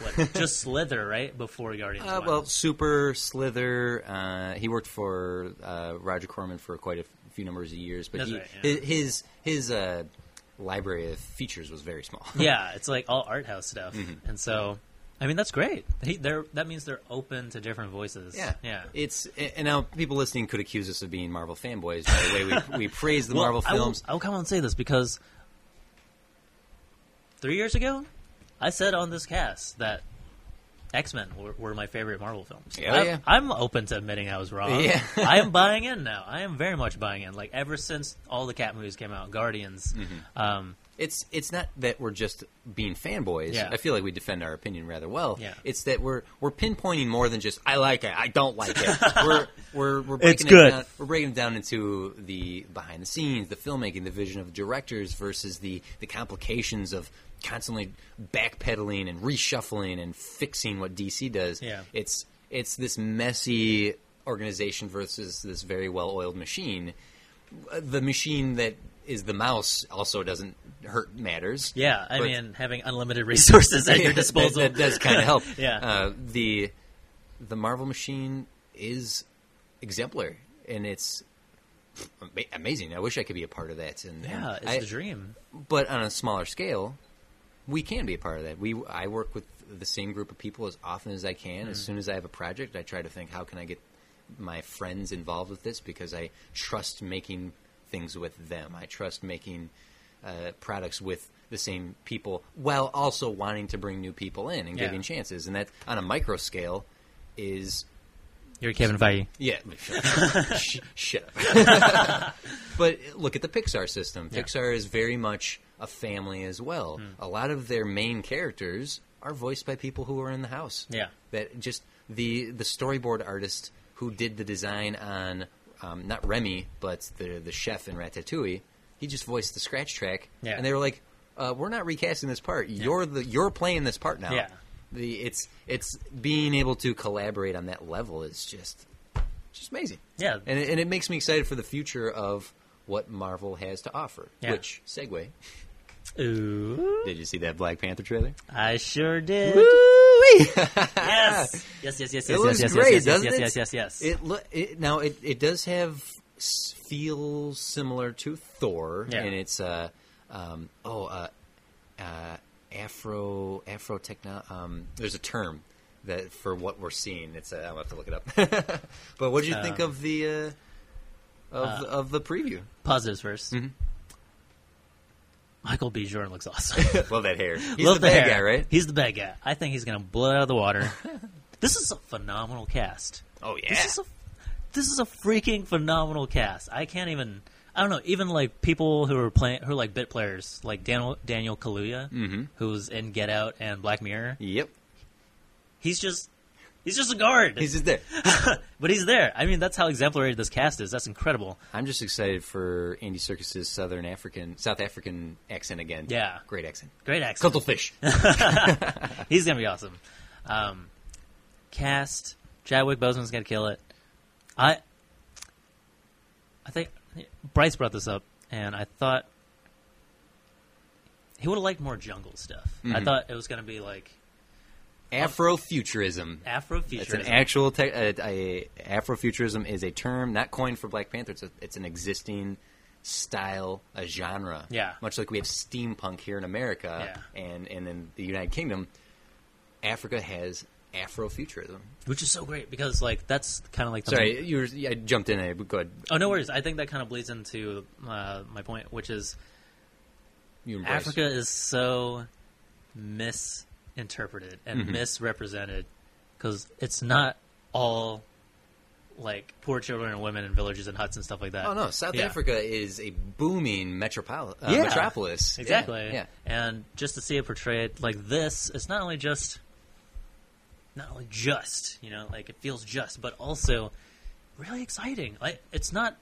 Speaker 2: what just Slither right before Guardians.
Speaker 1: Uh, well, Super Slither. Uh, he worked for uh, Roger Corman for quite a few numbers of years, but he,
Speaker 2: right, yeah.
Speaker 1: his his, uh, library of features was very small.
Speaker 2: yeah, it's like all art house stuff,
Speaker 1: Mm-hmm.
Speaker 2: and so I mean that's great. He, they're that means they're open to different voices.
Speaker 1: Yeah,
Speaker 2: yeah.
Speaker 1: It's and now people listening could accuse us of being Marvel fanboys by the way we, we praise the
Speaker 2: Well,
Speaker 1: Marvel
Speaker 2: I will-
Speaker 1: films.
Speaker 2: I will come on and say this because three years ago, I said on this cast that X Men were, were my favorite Marvel films.
Speaker 1: Yeah,
Speaker 2: I,
Speaker 1: yeah.
Speaker 2: I'm open to admitting I was wrong.
Speaker 1: Yeah.
Speaker 2: I am buying in now. I am very much buying in. Like ever since all the Cat movies came out, Guardians.
Speaker 1: Mm-hmm.
Speaker 2: Um,
Speaker 1: It's it's not that we're just being fanboys.
Speaker 2: Yeah.
Speaker 1: I feel like we defend our opinion rather well.
Speaker 2: Yeah.
Speaker 1: It's that we're we're pinpointing more than just I like it, I don't like it. we're we're we're
Speaker 2: It's
Speaker 1: breaking it
Speaker 2: good.
Speaker 1: down. We're breaking it down into the behind the scenes, the filmmaking, the vision of the directors versus the the complications of constantly backpedaling and reshuffling and fixing what DC does.
Speaker 2: Yeah.
Speaker 1: It's it's this messy organization versus this very well oiled machine. The machine that is the mouse also doesn't hurt matters.
Speaker 2: yeah, I mean having unlimited resources at your disposal
Speaker 1: That, does kind of help.
Speaker 2: Yeah.
Speaker 1: Uh, the the Marvel machine is exemplary, and it's amazing. I wish I could be a part of that. And, and
Speaker 2: yeah, it's
Speaker 1: I-
Speaker 2: the dream.
Speaker 1: but on a smaller scale, we can be a part of that. We I work with the same group of people as often as I can.
Speaker 2: Mm.
Speaker 1: As soon as I have a project, I try to think how can I get my friends involved with this because I trust making things with them. I trust making uh, products with the same people while also wanting to bring new people in and
Speaker 2: Yeah.
Speaker 1: giving chances. And that on a micro scale is
Speaker 2: You're Kevin Feige.
Speaker 1: yeah, Sh- shut up. but look at the Pixar system.
Speaker 2: Yeah.
Speaker 1: Pixar is very much a family as well.
Speaker 2: Hmm.
Speaker 1: A lot of their main characters are voiced by people who are in the house.
Speaker 2: Yeah.
Speaker 1: that just the the storyboard artist who did the design on um, not Remy but the the chef in Ratatouille. He just voiced the scratch track,
Speaker 2: Yeah.
Speaker 1: and they were like, uh, "We're not recasting this part. You're the you're playing this part now."
Speaker 2: Yeah.
Speaker 1: The it's it's being able to collaborate on that level is just just amazing.
Speaker 2: Yeah.
Speaker 1: and it, and it makes me excited for the future of what Marvel has to offer.
Speaker 2: Yeah.
Speaker 1: Which segue?
Speaker 2: Ooh,
Speaker 1: Did you see that Black Panther trailer?
Speaker 2: I sure did. Yes, yes, yes, yes, yes,
Speaker 1: It
Speaker 2: yes,
Speaker 1: looks
Speaker 2: yes,
Speaker 1: great,
Speaker 2: yes, yes, yes,
Speaker 1: it?
Speaker 2: yes, yes, yes.
Speaker 1: It, lo- it now it, it does have feel similar to Thor,
Speaker 2: Yeah.
Speaker 1: and it's uh um oh uh, uh Afro Afro techno. Um, there's a term that for what we're seeing. It's uh, I'll have to look it up. but what did you think
Speaker 2: Um,
Speaker 1: of the uh, of the, of the preview?
Speaker 2: Positives 1st
Speaker 1: Mm-hmm.
Speaker 2: Michael B. Jordan looks awesome.
Speaker 1: Love that hair. He's
Speaker 2: Love
Speaker 1: the bad
Speaker 2: hair.
Speaker 1: guy, right?
Speaker 2: He's the bad guy. I think he's gonna blow it out of the water. this is a phenomenal cast.
Speaker 1: Oh yeah.
Speaker 2: This is a this is a freaking phenomenal cast. I can't even. I don't know. Even like people who are playing, who are like bit players, like Daniel Daniel Kaluuya,
Speaker 1: Mm-hmm.
Speaker 2: who's in Get Out and Black Mirror.
Speaker 1: yep.
Speaker 2: He's just he's just a guard,
Speaker 1: He's just there.
Speaker 2: but he's there. I mean, that's how exemplary this cast is. That's incredible.
Speaker 1: I'm just excited for Andy Serkis's Southern African, South African accent again.
Speaker 2: Yeah.
Speaker 1: great accent.
Speaker 2: Great accent.
Speaker 1: Cuttlefish.
Speaker 2: He's gonna be awesome. Um, cast Chadwick Boseman's gonna kill it. I I think Bryce brought this up, and I thought he would have liked more jungle stuff. I
Speaker 1: Mhm.
Speaker 2: thought it was gonna be like
Speaker 1: Afrofuturism.
Speaker 2: Afrofuturism.
Speaker 1: It's an actual te- uh, a, Afrofuturism is a term not coined for Black Panther. It's, a, it's an existing style, a genre.
Speaker 2: Yeah.
Speaker 1: Much like we have steampunk here in America and and in the United Kingdom, Africa has Afrofuturism.
Speaker 2: which is so great because like that's kind of like the
Speaker 1: Sorry, you were, I jumped in. there. Go ahead.
Speaker 2: Oh no worries. I think that kind of bleeds into uh, my point, which is. Africa is so misinterpreted and
Speaker 1: Mhm.
Speaker 2: misrepresented because it's not all like poor children and women in villages and huts and stuff like that.
Speaker 1: Oh no, South
Speaker 2: Yeah.
Speaker 1: Africa is a booming metropol- uh,
Speaker 2: Yeah.
Speaker 1: metropolis.
Speaker 2: Exactly.
Speaker 1: Yeah. yeah.
Speaker 2: And just to see it portrayed like this, it's not only just, not only just, you know, like it feels just, but also really exciting. Like it's not.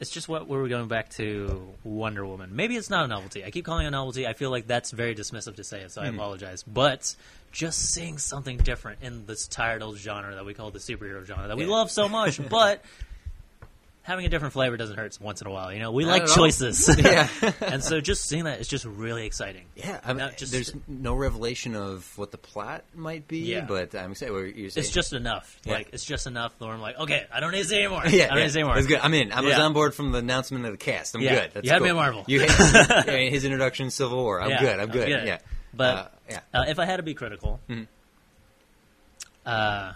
Speaker 2: It's just what we were going back to Wonder Woman. Maybe it's not a novelty. I keep calling it a novelty. I feel like that's very dismissive to say it, so
Speaker 1: Hmm.
Speaker 2: I apologize. But just seeing something different in this tired old genre that we call the superhero genre that we love so much, but having a different flavor doesn't hurt once in a while. You know, we
Speaker 1: Not
Speaker 2: like choices.
Speaker 1: Yeah.
Speaker 2: and so just seeing that is just really exciting.
Speaker 1: Yeah, I mean,
Speaker 2: just-
Speaker 1: there's no revelation of what the plot might be,
Speaker 2: Yeah.
Speaker 1: but I'm excited. What you're saying?
Speaker 2: It's just enough.
Speaker 1: Yeah.
Speaker 2: Like it's just enough. Where I'm like, okay, I don't need to see anymore.
Speaker 1: yeah,
Speaker 2: I don't
Speaker 1: yeah.
Speaker 2: need to see anymore.
Speaker 1: That's good. I'm in. I was on board from the announcement of the cast. I'm good. That's
Speaker 2: You had me
Speaker 1: cool.
Speaker 2: at Marvel.
Speaker 1: You had, his introduction, to Civil War. I'm good. I'm
Speaker 2: I'm
Speaker 1: good.
Speaker 2: good.
Speaker 1: Yeah,
Speaker 2: But
Speaker 1: Uh, yeah,
Speaker 2: Uh, if I had to be critical,
Speaker 1: Mhm.
Speaker 2: uh,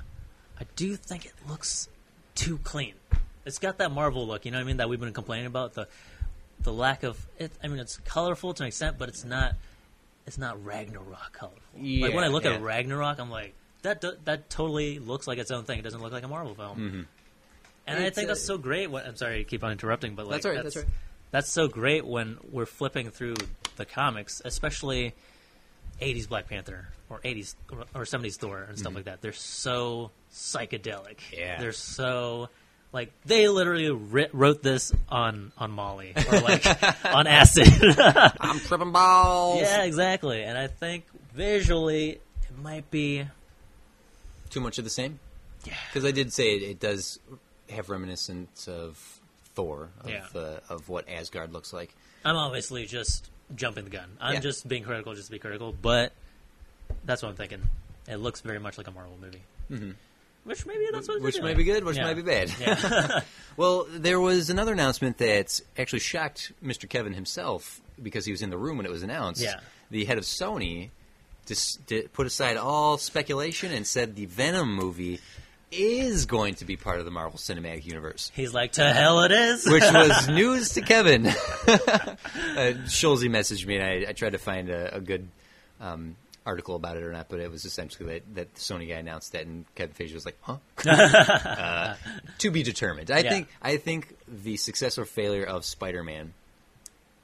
Speaker 2: I do think it looks too clean. It's got that Marvel look, you know what I mean, that we've been complaining about the the lack of it. I mean, it's colorful to an extent, but it's not it's not Ragnarok colorful. like when I look
Speaker 1: yeah.
Speaker 2: at Ragnarok, I'm like that do, that totally looks like its own thing. It doesn't look like a Marvel film.
Speaker 1: Mhm.
Speaker 2: And I think
Speaker 1: uh,
Speaker 2: that's so great. When, I'm sorry to keep on interrupting, but like
Speaker 1: That's all right, that's all right.
Speaker 2: that's so great when we're flipping through the comics, especially 80s Black Panther or 80s or 70s Thor and stuff like that. They're so psychedelic.
Speaker 1: Mm-hmm. Yeah.
Speaker 2: They're so like they literally writ- wrote this on on Molly or like on acid.
Speaker 1: I'm tripping balls.
Speaker 2: yeah, exactly. And I think visually it might be
Speaker 1: Too much of the same.
Speaker 2: yeah.
Speaker 1: Because I did say it, it does have reminiscence of Thor, of,
Speaker 2: Yeah.
Speaker 1: uh, of what Asgard looks like.
Speaker 2: I'm obviously just jumping the gun. I'm
Speaker 1: Yeah.
Speaker 2: just being critical just to be critical, but that's what I'm thinking. It looks very much like a Marvel movie. Which maybe that's what
Speaker 1: Which
Speaker 2: they're
Speaker 1: might
Speaker 2: doing.
Speaker 1: be good, which
Speaker 2: Yeah.
Speaker 1: might be bad.
Speaker 2: Yeah.
Speaker 1: Well, there was another announcement that actually shocked Mr. Kevin himself because he was in the room when it was announced.
Speaker 2: Yeah.
Speaker 1: The head of Sony just did, put aside all speculation and said the Venom movie is going to be part of the Marvel Cinematic Universe.
Speaker 2: He's like, to hell it is.
Speaker 1: Which was news to Kevin. uh, Schulze messaged me, and I, I tried to find a, a good um, article about it or not, but it was essentially that, that the Sony guy announced that, and Kevin Feige was like, "Huh." uh, to be determined. I
Speaker 2: Yeah.
Speaker 1: think. I think the success or failure of Spider-Man,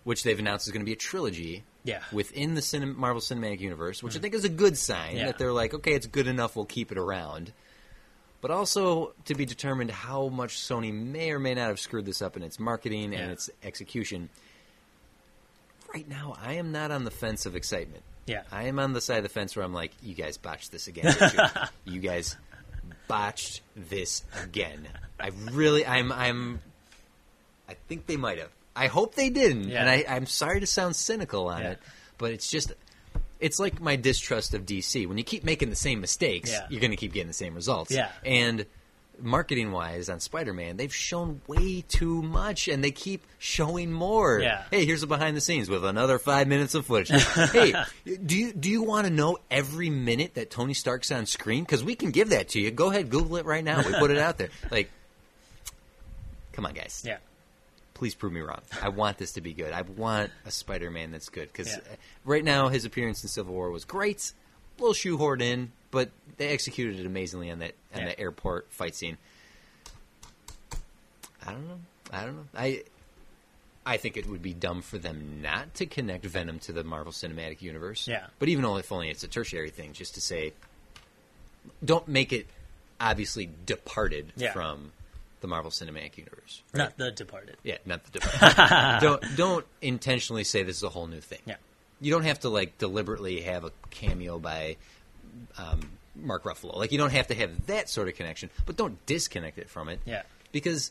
Speaker 1: which they've announced is going to be a trilogy.
Speaker 2: Yeah.
Speaker 1: Within the cinem- Marvel Cinematic Universe, which I think is a good sign
Speaker 2: Yeah.
Speaker 1: that they're like, okay, it's good enough, we'll keep it around. But also to be determined how much Sony may or may not have screwed this up in its marketing
Speaker 2: Yeah.
Speaker 1: and its execution. Right now, I am not on the fence of excitement.
Speaker 2: Yeah.
Speaker 1: I am on the side of the fence where I'm like, you guys botched this again. you? you guys botched this again. I really, I'm, I'm, I think they might have. I hope they didn't.
Speaker 2: Yeah.
Speaker 1: And I, I'm sorry to sound cynical on
Speaker 2: Yeah.
Speaker 1: it, but it's just, it's like my distrust of DC. When you keep making the same mistakes,
Speaker 2: Yeah.
Speaker 1: you're going to keep getting the same results.
Speaker 2: Yeah.
Speaker 1: And marketing wise on Spider-Man, they've shown way too much, and they keep showing more.
Speaker 2: Yeah.
Speaker 1: Hey, here's the behind the scenes with another five minutes of footage. hey, do you do you want to know every minute that Tony Stark's on screen? Because we can give that to you. Go ahead, Google it right now. We put it out there. Like, come on, guys.
Speaker 2: yeah.
Speaker 1: Please prove me wrong. I want this to be good. I want a Spider-Man that's good because
Speaker 2: Yeah.
Speaker 1: right now his appearance in Civil War was great, a little shoehorned in, but they executed it amazingly on that on
Speaker 2: Yeah.
Speaker 1: the airport fight scene. I don't know. I don't know. I I think it would be dumb for them not to connect Venom to the Marvel Cinematic Universe.
Speaker 2: Yeah.
Speaker 1: But even if only it's a tertiary thing, just to say, don't make it obviously departed
Speaker 2: Yeah.
Speaker 1: from the Marvel Cinematic Universe.
Speaker 2: Not The Departed.
Speaker 1: Yeah, not the departed. don't don't intentionally say this is a whole new thing.
Speaker 2: Yeah.
Speaker 1: You don't have to like deliberately have a cameo by um, Mark Ruffalo. Like you don't have to have that sort of connection, but don't disconnect it from it.
Speaker 2: Yeah.
Speaker 1: Because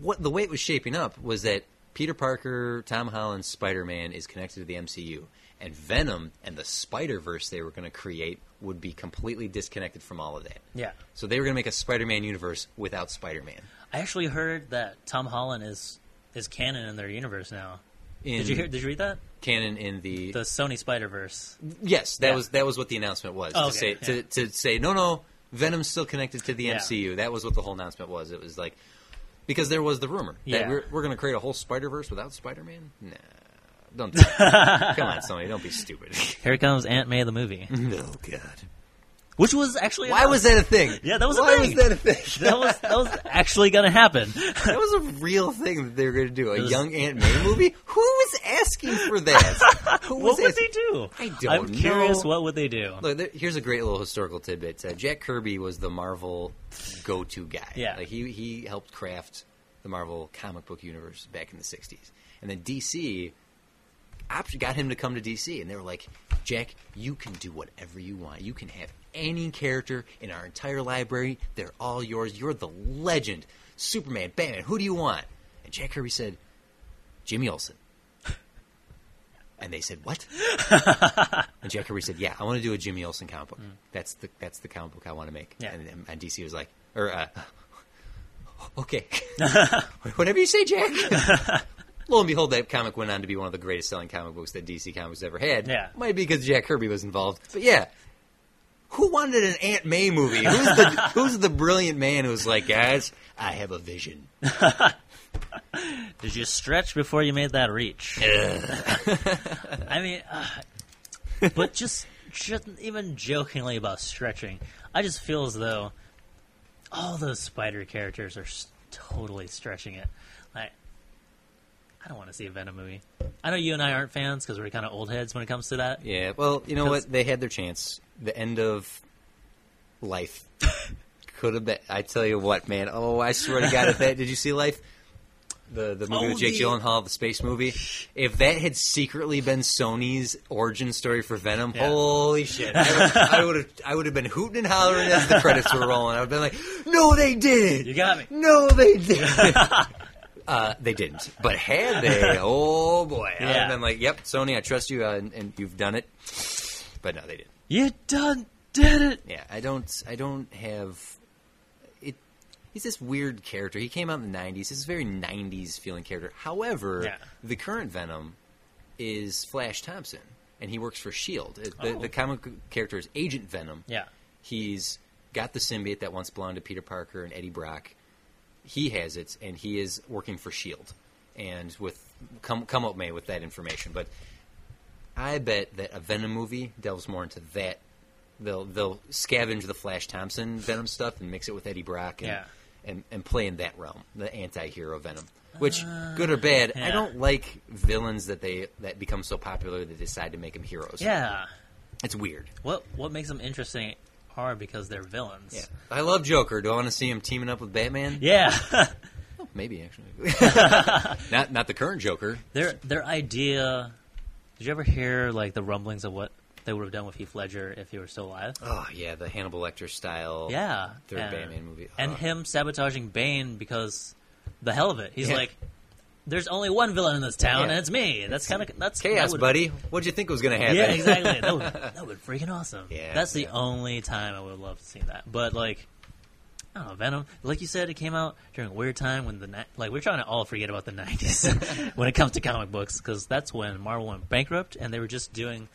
Speaker 1: what the way it was shaping up was that Peter Parker, Tom Holland's Spider Man is connected to the MCU, and Venom and the Spider Verse they were going to create would be completely disconnected from all of that.
Speaker 2: Yeah.
Speaker 1: So they were going to make a Spider Man universe without Spider Man.
Speaker 2: I actually heard that Tom Holland is is canon in their universe now.
Speaker 1: In
Speaker 2: Did you hear? Did you read that?
Speaker 1: canon in the,
Speaker 2: The Sony Spider Verse.
Speaker 1: yes, that
Speaker 2: Yeah.
Speaker 1: was that was what the announcement was
Speaker 2: Oh,
Speaker 1: to say
Speaker 2: okay, yeah.
Speaker 1: to, to say no no Venom's still connected to the
Speaker 2: Yeah.
Speaker 1: MCU. That was what the whole announcement was. It was like because there was the rumor that we're, we're going to create a whole Spider Verse without Spider Man. Nah, don't do come on, Sony, don't be stupid.
Speaker 2: Here comes Aunt May the movie,
Speaker 1: oh God,
Speaker 2: which was actually
Speaker 1: why was that a thing?
Speaker 2: Yeah, that was a
Speaker 1: why
Speaker 2: thing.
Speaker 1: was that a thing?
Speaker 2: that was that was actually going to happen.
Speaker 1: That was a real thing that they were going to do. A
Speaker 2: was-
Speaker 1: young Aunt May movie. Who was asking for that? Who was
Speaker 2: what would
Speaker 1: asking-
Speaker 2: they do?
Speaker 1: I don't
Speaker 2: I'm curious. What would they do?
Speaker 1: Look, there, here's a great little historical tidbit. Uh, Jack Kirby was the Marvel go-to guy.
Speaker 2: Yeah.
Speaker 1: like he he helped craft the Marvel comic book universe back in the '60s, and then DC got him to come to DC, and they were like, "Jack, you can do whatever you want. You can have any character in our entire library. They're all yours. You're the legend. Superman, Batman. Who do you want?" And Jack Kirby said, "Jimmy Olsen." And they said, "What?" and Jack Kirby said, "Yeah, I want to do a Jimmy Olsen comic book. That's the that's the comic book I want to make."
Speaker 2: Yeah.
Speaker 1: And, and, and DC was like, "Or uh, okay, whatever you say, Jack." Lo and behold, that comic went on to be one of the greatest selling comic books that DC Comics ever had.
Speaker 2: Yeah.
Speaker 1: might be because Jack Kirby was involved, but yeah. Who wanted an Aunt May movie? Who's the Who's the brilliant man who's like, guys, I have a vision.
Speaker 2: Did you stretch before you made that reach? I mean, uh, but just, just even jokingly about stretching, I just feel as though all those spider characters are totally stretching it. Like, I don't want to see a Venom movie. I know you and I aren't fans because we're kind of old heads when it comes to that.
Speaker 1: Yeah, well, you know what? They had their chance. The end of life could have been. I tell you what, man. Oh, I swear to God, if that did you see Life? The the movie
Speaker 2: Oh,
Speaker 1: with Jake
Speaker 2: the-
Speaker 1: Gyllenhaal, the space movie. If that had secretly been Sony's origin story for Venom,
Speaker 2: Yeah.
Speaker 1: holy shit! I would have I would have been hooting and hollering as the credits were rolling. I would have been like, "No, they didn't.
Speaker 2: You got me.
Speaker 1: No, they didn't." Uh, they didn't, but had they, oh boy, I
Speaker 2: would
Speaker 1: have been like, "Yep, Sony, I trust you, uh, and, and you've done it." But no, they didn't.
Speaker 2: You done did it.
Speaker 1: Yeah, I don't. I don't have. It. He's this weird character. He came out in the '90s. He's a very '90s feeling character. However,
Speaker 2: Yeah.
Speaker 1: the current Venom is Flash Thompson, and he works for Shield. It- uh, The,
Speaker 2: Oh.
Speaker 1: the comic character is Agent Venom.
Speaker 2: Yeah.
Speaker 1: He's got the symbiote that once belonged to Peter Parker and Eddie Brock. He has it, and he is working for Shield. And with come come up May with that information, but I bet that a Venom movie delves more into that. They'll they'll scavenge the Flash Thompson Venom stuff and mix it with Eddie Brock and
Speaker 2: Yeah.
Speaker 1: and, and play in that realm, the anti-hero Venom. Which, uh, good or bad, I
Speaker 2: yeah.
Speaker 1: don't like villains that they that become so popular they decide to make them heroes.
Speaker 2: Yeah.
Speaker 1: it's weird.
Speaker 2: What what makes them interesting are because they're villains.
Speaker 1: Yeah, I love Joker. Do I want to see him teaming up with Batman?
Speaker 2: Yeah.
Speaker 1: Maybe actually. not not the current Joker.
Speaker 2: their their idea. Did you ever hear like the rumblings of what they would have done with Heath Ledger if he were still alive?
Speaker 1: Oh yeah, the Hannibal Lecter style.
Speaker 2: Yeah,
Speaker 1: third
Speaker 2: and,
Speaker 1: Batman movie.
Speaker 2: and
Speaker 1: Oh.
Speaker 2: him sabotaging Bane because the hell of it. He's
Speaker 1: Yeah.
Speaker 2: like, "There's only one villain in this town,
Speaker 1: Yeah.
Speaker 2: and it's me." That's kind of that's that
Speaker 1: chaos,
Speaker 2: would-
Speaker 1: buddy. What'd you think was going to happen?
Speaker 2: Yeah, exactly. That would that would freaking awesome.
Speaker 1: Yeah,
Speaker 2: that's the only time I would love to see that. But like, I don't know, Venom. Like you said, it came out during a weird time when the ni- like we're trying to all forget about the nineties when it comes to comic books because that's when Marvel went bankrupt and they were just doing.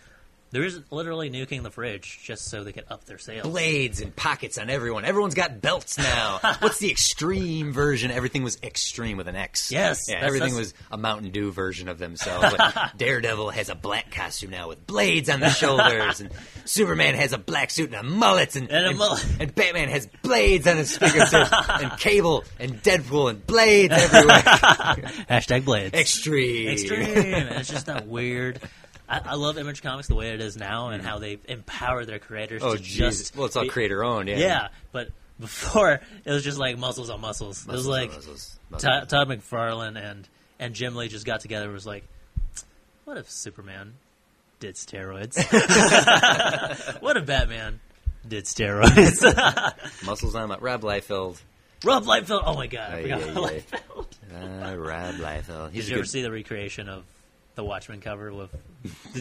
Speaker 2: There is literally nuking the fridge just so they could up their sales.
Speaker 1: blades and pockets on everyone. Everyone's got belts now. What's the extreme version? Everything was extreme with an X.
Speaker 2: Yes,
Speaker 1: Yeah,
Speaker 2: that's-
Speaker 1: everything
Speaker 2: that's-
Speaker 1: was a Mountain Dew version of themselves. Like Daredevil has a black costume now with blades on the shoulders, and Superman has a black suit and a mullet, and,
Speaker 2: And a mullet.
Speaker 1: and Batman has blades on his fingertips, and Cable and Deadpool and blades everywhere.
Speaker 2: Hashtag blades.
Speaker 1: extreme.
Speaker 2: Extreme. It's just that weird. I, I love Image Comics the way it is now and how they empower their creators
Speaker 1: Oh,
Speaker 2: to just
Speaker 1: Well, it's all
Speaker 2: be-
Speaker 1: creator owned. Yeah.
Speaker 2: Yeah, but before it was just like muscles on muscles. it was like
Speaker 1: muscles. Muscles.
Speaker 2: Todd, Todd McFarlane and and Jim Lee just got together. and Was like, what if Superman did steroids? what if Batman did steroids?
Speaker 1: Muscles on my Rob Liefeld.
Speaker 2: Rob Liefeld. Oh my god, I forgot
Speaker 1: ay,
Speaker 2: Rob. Liefeld.
Speaker 1: Uh, Rob Liefeld. He's
Speaker 2: Did you ever see the recreation of the Watchmen cover with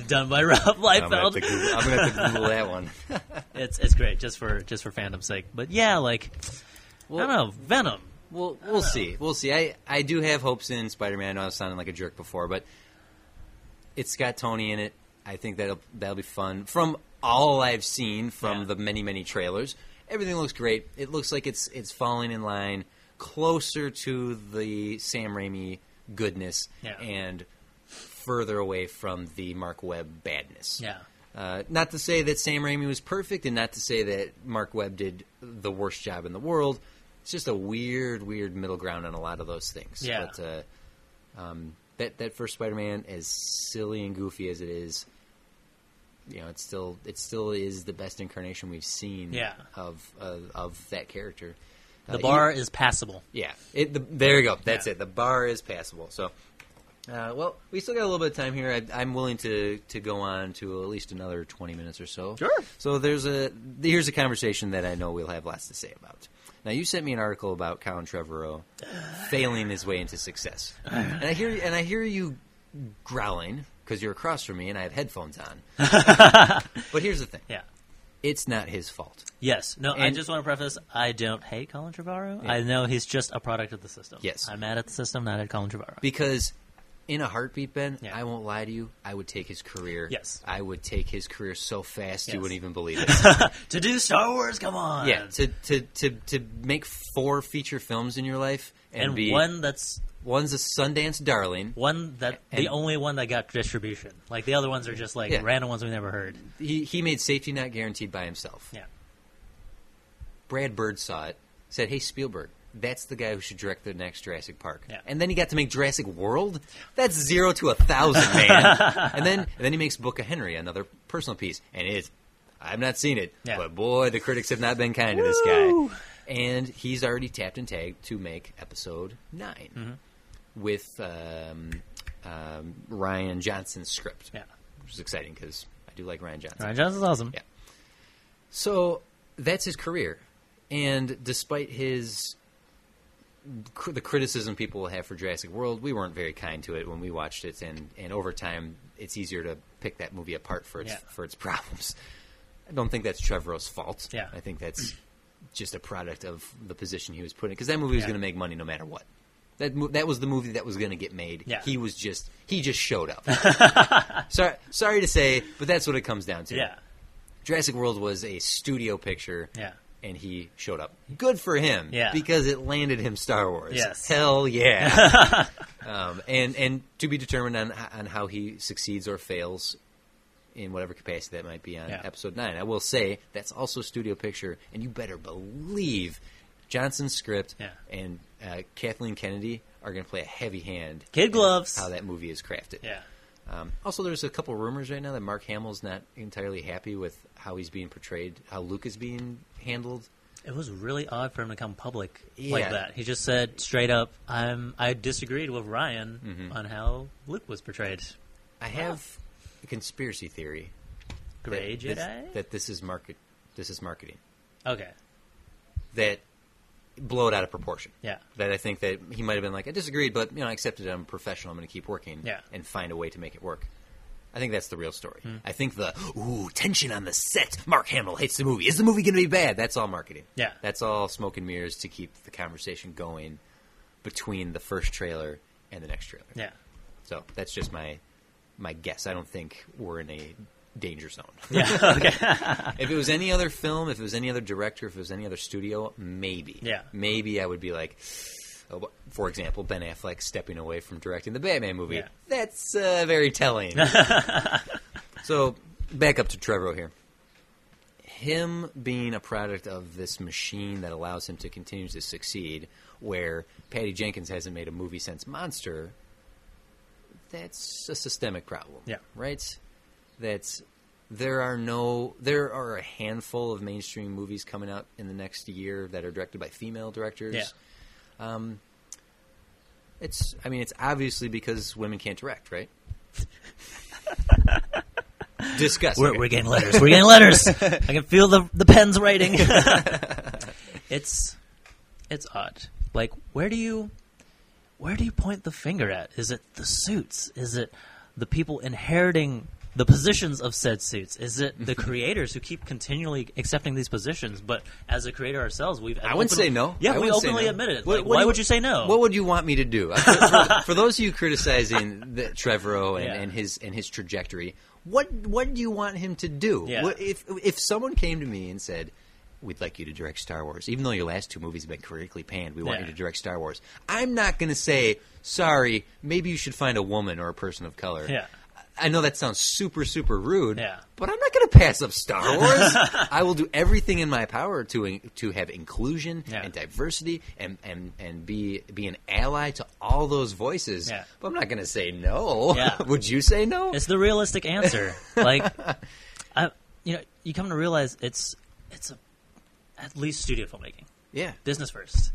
Speaker 2: done by Rob
Speaker 1: I'm gonna, have
Speaker 2: Liefeld?
Speaker 1: to Google, I'm gonna have to Google that one.
Speaker 2: It's it's great just for just for fandom's sake. But yeah, like I don't know, Venom.
Speaker 1: We'll we'll see. We'll see. I, I do have hopes in Spider Man. I know I was sounding like a jerk before, but it's got Tony in it. I think that'll that'll be fun. From all I've seen from
Speaker 2: Yeah.
Speaker 1: the many many trailers, everything looks great. It looks like it's it's falling in line closer to the Sam Raimi goodness
Speaker 2: Yeah.
Speaker 1: and further away from the Mark Webb badness.
Speaker 2: Yeah.
Speaker 1: Uh, not to say that Sam Raimi was perfect, and not to say that Mark Webb did the worst job in the world. It's just a weird, weird middle ground on a lot of those things.
Speaker 2: Yeah.
Speaker 1: But uh, um, that that first Spider-Man, as silly and goofy as it is, you know, it still it still is the best incarnation we've seen
Speaker 2: Yeah.
Speaker 1: of uh, of that character.
Speaker 2: The
Speaker 1: Uh,
Speaker 2: bar is passable.
Speaker 1: Yeah, it, the, there you go. That's
Speaker 2: Yeah.
Speaker 1: it. The bar is passable. So, uh, well, we still got a little bit of time here. I, I'm willing to to go on to at least another 20 minutes or so.
Speaker 2: Sure.
Speaker 1: So there's a here's a conversation that I know we'll have lots to say about. Now you sent me an article about Colin Trevorrow failing his way into success, and I hear and I hear you growling because you're across from me and I have headphones on. but here's the thing:
Speaker 2: Yeah.
Speaker 1: it's not his fault.
Speaker 2: Yes. No, I
Speaker 1: And-
Speaker 2: just want to preface I don't hate Colin Trevorrow.
Speaker 1: Yeah.
Speaker 2: I know he's just a product of the system.
Speaker 1: Yes.
Speaker 2: I'm mad at the system, not at Colin Trevorrow.
Speaker 1: Because in a heartbeat, Ben,
Speaker 2: Yeah.
Speaker 1: I won't lie to you, I would take his career.
Speaker 2: Yes.
Speaker 1: I would take his career so fast you wouldn't even believe it.
Speaker 2: to do Star Wars, come on.
Speaker 1: yeah, to, to, to, to make four feature films in your life and,
Speaker 2: and
Speaker 1: be
Speaker 2: one that's
Speaker 1: one's a Sundance darling.
Speaker 2: one that
Speaker 1: And-
Speaker 2: the only one that got distribution. Like the other ones are just like
Speaker 1: Yeah.
Speaker 2: random ones we never heard.
Speaker 1: He he made Safety Not Guaranteed by himself.
Speaker 2: Yeah.
Speaker 1: Brad Bird saw it, said, "Hey Spielberg, that's the guy who should direct the next Jurassic Park."
Speaker 2: Yeah.
Speaker 1: And then he got to make Jurassic World. That's zero to a thousand, man. and then and then he makes Book of Henry, another personal piece, and it's I've not seen it,
Speaker 2: Yeah.
Speaker 1: but boy, the critics have not been kind to this guy. And he's already tapped and tagged to make Episode 9
Speaker 2: Mm-hmm.
Speaker 1: with um, um, Rian Johnson's script,
Speaker 2: Yeah.
Speaker 1: which is exciting because I do like Rian Johnson.
Speaker 2: Rian Johnson's awesome.
Speaker 1: Yeah. So that's his career, and despite his cr- the criticism people will have for Jurassic World, we weren't very kind to it when we watched it, and and over time, it's easier to pick that movie apart for its
Speaker 2: Yeah.
Speaker 1: for its problems. I don't think that's Trevorrow's fault.
Speaker 2: Yeah.
Speaker 1: I think that's just a product of the position he was put in because that movie was
Speaker 2: Yeah.
Speaker 1: going to make money no matter what. That mo- that was the movie that was going to get made.
Speaker 2: Yeah.
Speaker 1: He was just he just showed up. sorry, sorry to say, but that's what it comes down to.
Speaker 2: Yeah.
Speaker 1: Jurassic World was a studio picture.
Speaker 2: Yeah.
Speaker 1: And he showed up. Good for him.
Speaker 2: Yeah.
Speaker 1: Because it landed him Star Wars.
Speaker 2: Yes.
Speaker 1: Hell yeah. um, and and to be determined on on how he succeeds or fails in whatever capacity that might be on
Speaker 2: Yeah.
Speaker 1: episode nine. I will say that's also a studio picture, and you better believe Johnson's script
Speaker 2: Yeah.
Speaker 1: and uh, Kathleen Kennedy are going to play a heavy hand.
Speaker 2: Kid gloves.
Speaker 1: How that movie is crafted.
Speaker 2: Yeah.
Speaker 1: Um, also, there's a couple rumors right now that Mark Hamill's not entirely happy with how he's being portrayed, how Luke is being handled.
Speaker 2: It was really odd for him to come public
Speaker 1: Yeah.
Speaker 2: like that. He just said straight up, "I'm." I disagreed with Rian
Speaker 1: Mm-hmm.
Speaker 2: on how Luke was portrayed.
Speaker 1: I have a conspiracy theory
Speaker 2: Gray
Speaker 1: that this,
Speaker 2: Jedi.
Speaker 1: that this is market, this is marketing
Speaker 2: okay.
Speaker 1: that blow it out of proportion.
Speaker 2: Yeah.
Speaker 1: That I think that he might have been like, I disagreed, but you know, I accepted it. I'm a professional. I'm going to keep working.
Speaker 2: Yeah.
Speaker 1: and find a way to make it work. I think that's the real story.
Speaker 2: Hmm.
Speaker 1: I think the ooh tension on the set. Mark Hamill hates the movie. Is the movie going to be bad? That's all marketing.
Speaker 2: Yeah.
Speaker 1: that's all smoke and mirrors to keep the conversation going between the first trailer and the next trailer.
Speaker 2: Yeah.
Speaker 1: So that's just my my guess. I don't think we're in a danger zone.
Speaker 2: Yeah.
Speaker 1: if it was any other film, if it was any other director, if it was any other studio, maybe.
Speaker 2: Yeah.
Speaker 1: Maybe I would be like, for example, Ben Affleck stepping away from directing the Batman movie.
Speaker 2: Yeah.
Speaker 1: That's uh, very telling. so back up to Trevor here. Him being a product of this machine that allows him to continue to succeed, where Patty Jenkins hasn't made a movie since Monster, that's a systemic problem.
Speaker 2: Yeah.
Speaker 1: Right? That's there are no there are a handful of mainstream movies coming out in the next year that are directed by female directors.
Speaker 2: Yeah.
Speaker 1: Um it's I mean it's obviously because women can't direct, right? Disgusting.
Speaker 2: We're, we're getting letters. We're getting letters. I can feel the the pens writing. it's it's odd. Like where do you where do you point the finger at? Is it the suits? Is it the people inheriting the positions of said suits? Is it the creators who keep continually accepting these positions? But as a creator ourselves, we've
Speaker 1: I wouldn't say no.
Speaker 2: Yeah,
Speaker 1: I
Speaker 2: we openly
Speaker 1: no.
Speaker 2: admit it.
Speaker 1: What-
Speaker 2: Like,
Speaker 1: what
Speaker 2: why
Speaker 1: do
Speaker 2: would you say no?
Speaker 1: What would you want me to do? For, for, for those of you criticizing the, Trevorrow and,
Speaker 2: Yeah.
Speaker 1: and his and his trajectory, what what do you want him to do?
Speaker 2: Yeah.
Speaker 1: What, if if someone came to me and said, "We'd like you to direct Star Wars," even though your last two movies have been critically panned, we want
Speaker 2: Yeah.
Speaker 1: you to direct Star Wars. I'm not going to say, "Sorry, maybe you should find a woman or a person of color."
Speaker 2: Yeah.
Speaker 1: I know that sounds super, super rude,
Speaker 2: Yeah.
Speaker 1: but I'm not going to pass up Star Wars. I will do everything in my power to to have inclusion
Speaker 2: Yeah.
Speaker 1: and diversity and, and, and be be an ally to all those voices.
Speaker 2: Yeah.
Speaker 1: But I'm not going to say no. Would you say no?
Speaker 2: It's the realistic answer. like, I, you know, you come to realize it's it's a, at least studio filmmaking.
Speaker 1: Yeah.
Speaker 2: business first.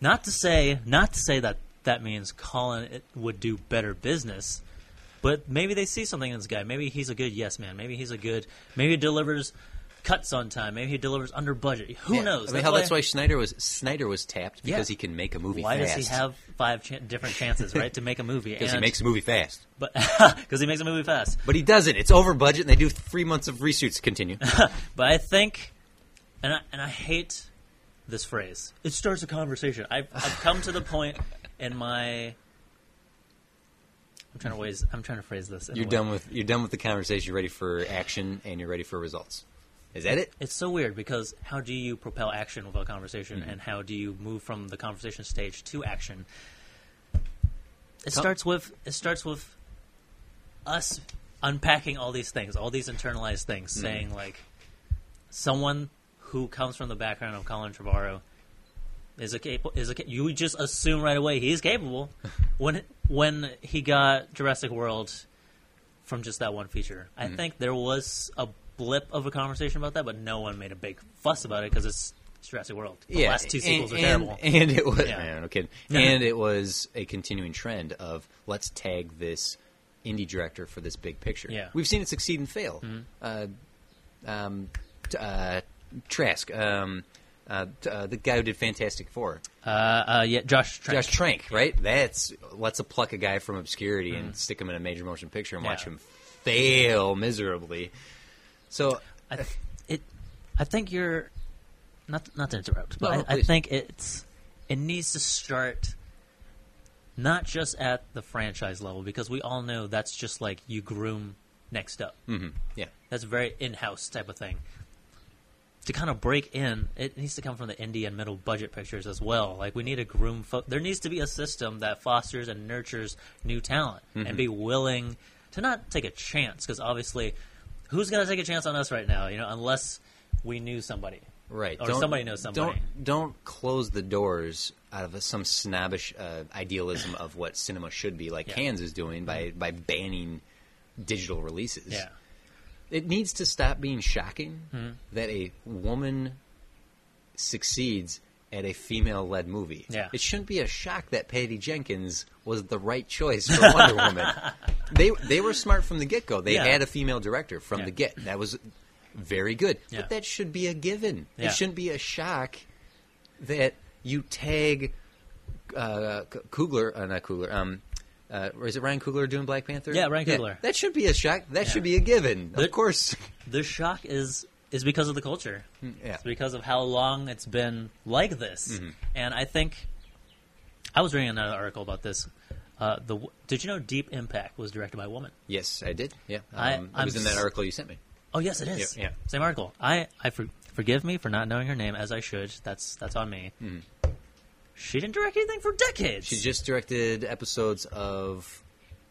Speaker 2: Not to say, not to say that that means Colin it would do better business, but maybe they see something in this guy. Maybe he's a good yes man. Maybe he's a good. Maybe he delivers cuts on time. Maybe he delivers under budget. Who
Speaker 1: Yeah.
Speaker 2: knows?
Speaker 1: I mean, how that's why Schneider was Snyder was tapped because
Speaker 2: Yeah.
Speaker 1: he can make a movie
Speaker 2: Why
Speaker 1: fast.
Speaker 2: does he have five chan different chances, right, to make a movie?
Speaker 1: Because he makes a movie fast.
Speaker 2: but because he makes a movie fast.
Speaker 1: But he doesn't. It's over budget, and they do three months of reshoots. Continue.
Speaker 2: But I think, and I, and I hate this phrase. It starts a conversation. I've, I've come to the point in my. I'm trying to ways. I'm trying to phrase this.
Speaker 1: You're done with you're done with the conversation. You're ready for action, and you're ready for results. Is that it?
Speaker 2: It's so weird because how do you propel action without conversation,
Speaker 1: Mm-hmm.
Speaker 2: and how do you move from the conversation stage to action? It
Speaker 1: Tell-
Speaker 2: starts with it starts with us unpacking all these things, all these internalized things,
Speaker 1: Mm-hmm.
Speaker 2: saying like someone who comes from the background of Colin Trevorrow is a capable is a ca- you just assume right away he's capable when when he got Jurassic World from just that one feature. I
Speaker 1: Mm-hmm.
Speaker 2: think there was a blip of a conversation about that, but no one made a big fuss about it because it's Jurassic World. The last two sequels
Speaker 1: and,
Speaker 2: are terrible.
Speaker 1: And, and it was
Speaker 2: Yeah.
Speaker 1: man, no kidding. and it was a continuing trend of let's tag this indie director for this big picture.
Speaker 2: Yeah. Mm-hmm.
Speaker 1: We've seen it succeed and fail. Uh, um, t- uh, Trask, um, uh, uh, the guy who did Fantastic Four,
Speaker 2: uh, uh, yeah, Josh Trank.
Speaker 1: Josh Trank, right? That's let's pluck a guy from obscurity and stick him in a major motion picture and watch
Speaker 2: Mm-hmm.
Speaker 1: Him fail miserably. So
Speaker 2: I, th- it, I think you're not not to interrupt, but
Speaker 1: No,
Speaker 2: I, I think it's it needs to start not just at the franchise level because we all know that's just like you groom next up.
Speaker 1: mhm, yeah,
Speaker 2: That's a very in-house type of thing. To kind of break in, it needs to come from the indie and middle budget pictures as well. Like we need to groom. Fo- there needs to be a system that fosters and nurtures new talent and be willing to not take a chance. Because obviously, who's going to take a chance on us right now? You know, unless we knew somebody.
Speaker 1: right.
Speaker 2: Or somebody knows somebody.
Speaker 1: Don't don't close the doors out of some snobbish uh, idealism of what cinema should be, like
Speaker 2: Yeah.
Speaker 1: Cannes is doing by by banning digital releases.
Speaker 2: Yeah,
Speaker 1: It needs to stop being shocking
Speaker 2: Hmm.
Speaker 1: that a woman succeeds at a female-led movie.
Speaker 2: Yeah.
Speaker 1: It shouldn't be a shock that Patty Jenkins was the right choice for Wonder Woman. They they were smart from the get-go. They
Speaker 2: Yeah.
Speaker 1: had a female director from
Speaker 2: Yeah.
Speaker 1: the get. That was very good.
Speaker 2: Yeah.
Speaker 1: But that should be a given. It shouldn't be a shock that you tag uh, K- Coogler, uh, not Coogler, um, uh, is it Ryan Coogler doing Black Panther?
Speaker 2: Yeah, Ryan Coogler.
Speaker 1: That should be a shock. That
Speaker 2: Yeah.
Speaker 1: should be a given.
Speaker 2: The-
Speaker 1: of course.
Speaker 2: the shock is is because of the culture.
Speaker 1: Yeah.
Speaker 2: It's because of how long it's been like this.
Speaker 1: Mm-hmm.
Speaker 2: And I think I was reading another article about this. Uh, the did you know Deep Impact was directed by a woman?
Speaker 1: Yes, I did. Yeah,
Speaker 2: I-
Speaker 1: um, it
Speaker 2: I'm
Speaker 1: was in that article you sent me.
Speaker 2: Oh yes, it is.
Speaker 1: Yeah, yeah.
Speaker 2: Same article. I I for, forgive me for not knowing her name as I should. That's that's on me. She didn't direct anything for decades.
Speaker 1: She just directed episodes of.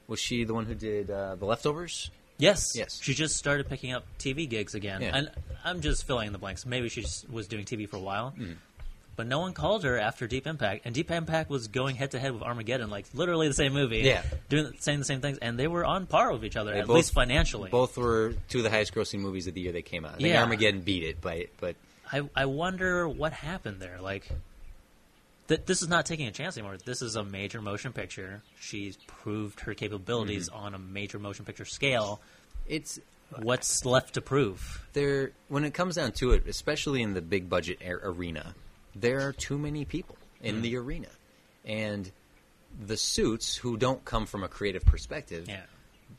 Speaker 1: Was she the one who did uh, the leftovers?
Speaker 2: yes
Speaker 1: Yes.
Speaker 2: She just started picking up TV gigs again,
Speaker 1: Yeah.
Speaker 2: and I'm just filling in the blanks. Maybe she was doing TV for a while.
Speaker 1: Mm-hmm.
Speaker 2: But no one called her after Deep Impact, and Deep Impact was going head to head with Armageddon, like literally the same movie.
Speaker 1: Yeah.
Speaker 2: doing saying the same things, and they were on par with each other,
Speaker 1: They
Speaker 2: at
Speaker 1: both-
Speaker 2: least financially.
Speaker 1: Both were two of the highest grossing movies of the year they came out. I think
Speaker 2: Yeah.
Speaker 1: Armageddon beat it, but but
Speaker 2: I I wonder what happened there. Like, th- this is not taking a chance anymore. This is a major motion picture. She's proved her capabilities
Speaker 1: Mm-hmm.
Speaker 2: on a major motion picture scale.
Speaker 1: it's
Speaker 2: What's left to prove?
Speaker 1: there when it comes down to it, especially in the big budget ar- arena, there are too many people in
Speaker 2: Mm.
Speaker 1: the arena, and the suits who don't come from a creative perspective
Speaker 2: Yeah.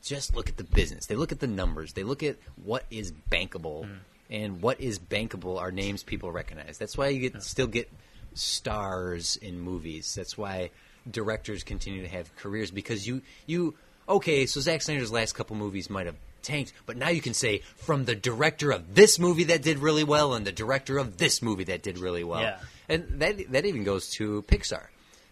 Speaker 1: just look at the business. They look at the numbers. They look at what is bankable,
Speaker 2: Mm.
Speaker 1: and what is bankable are names people recognize. That's why you get still get stars in movies. That's why directors continue to have careers because you you okay. So Zack Snyder's last couple movies might have tanked, but now you can say from the director of this movie that did really well and the director of this movie that did really well.
Speaker 2: Yeah.
Speaker 1: And that that even goes to Pixar.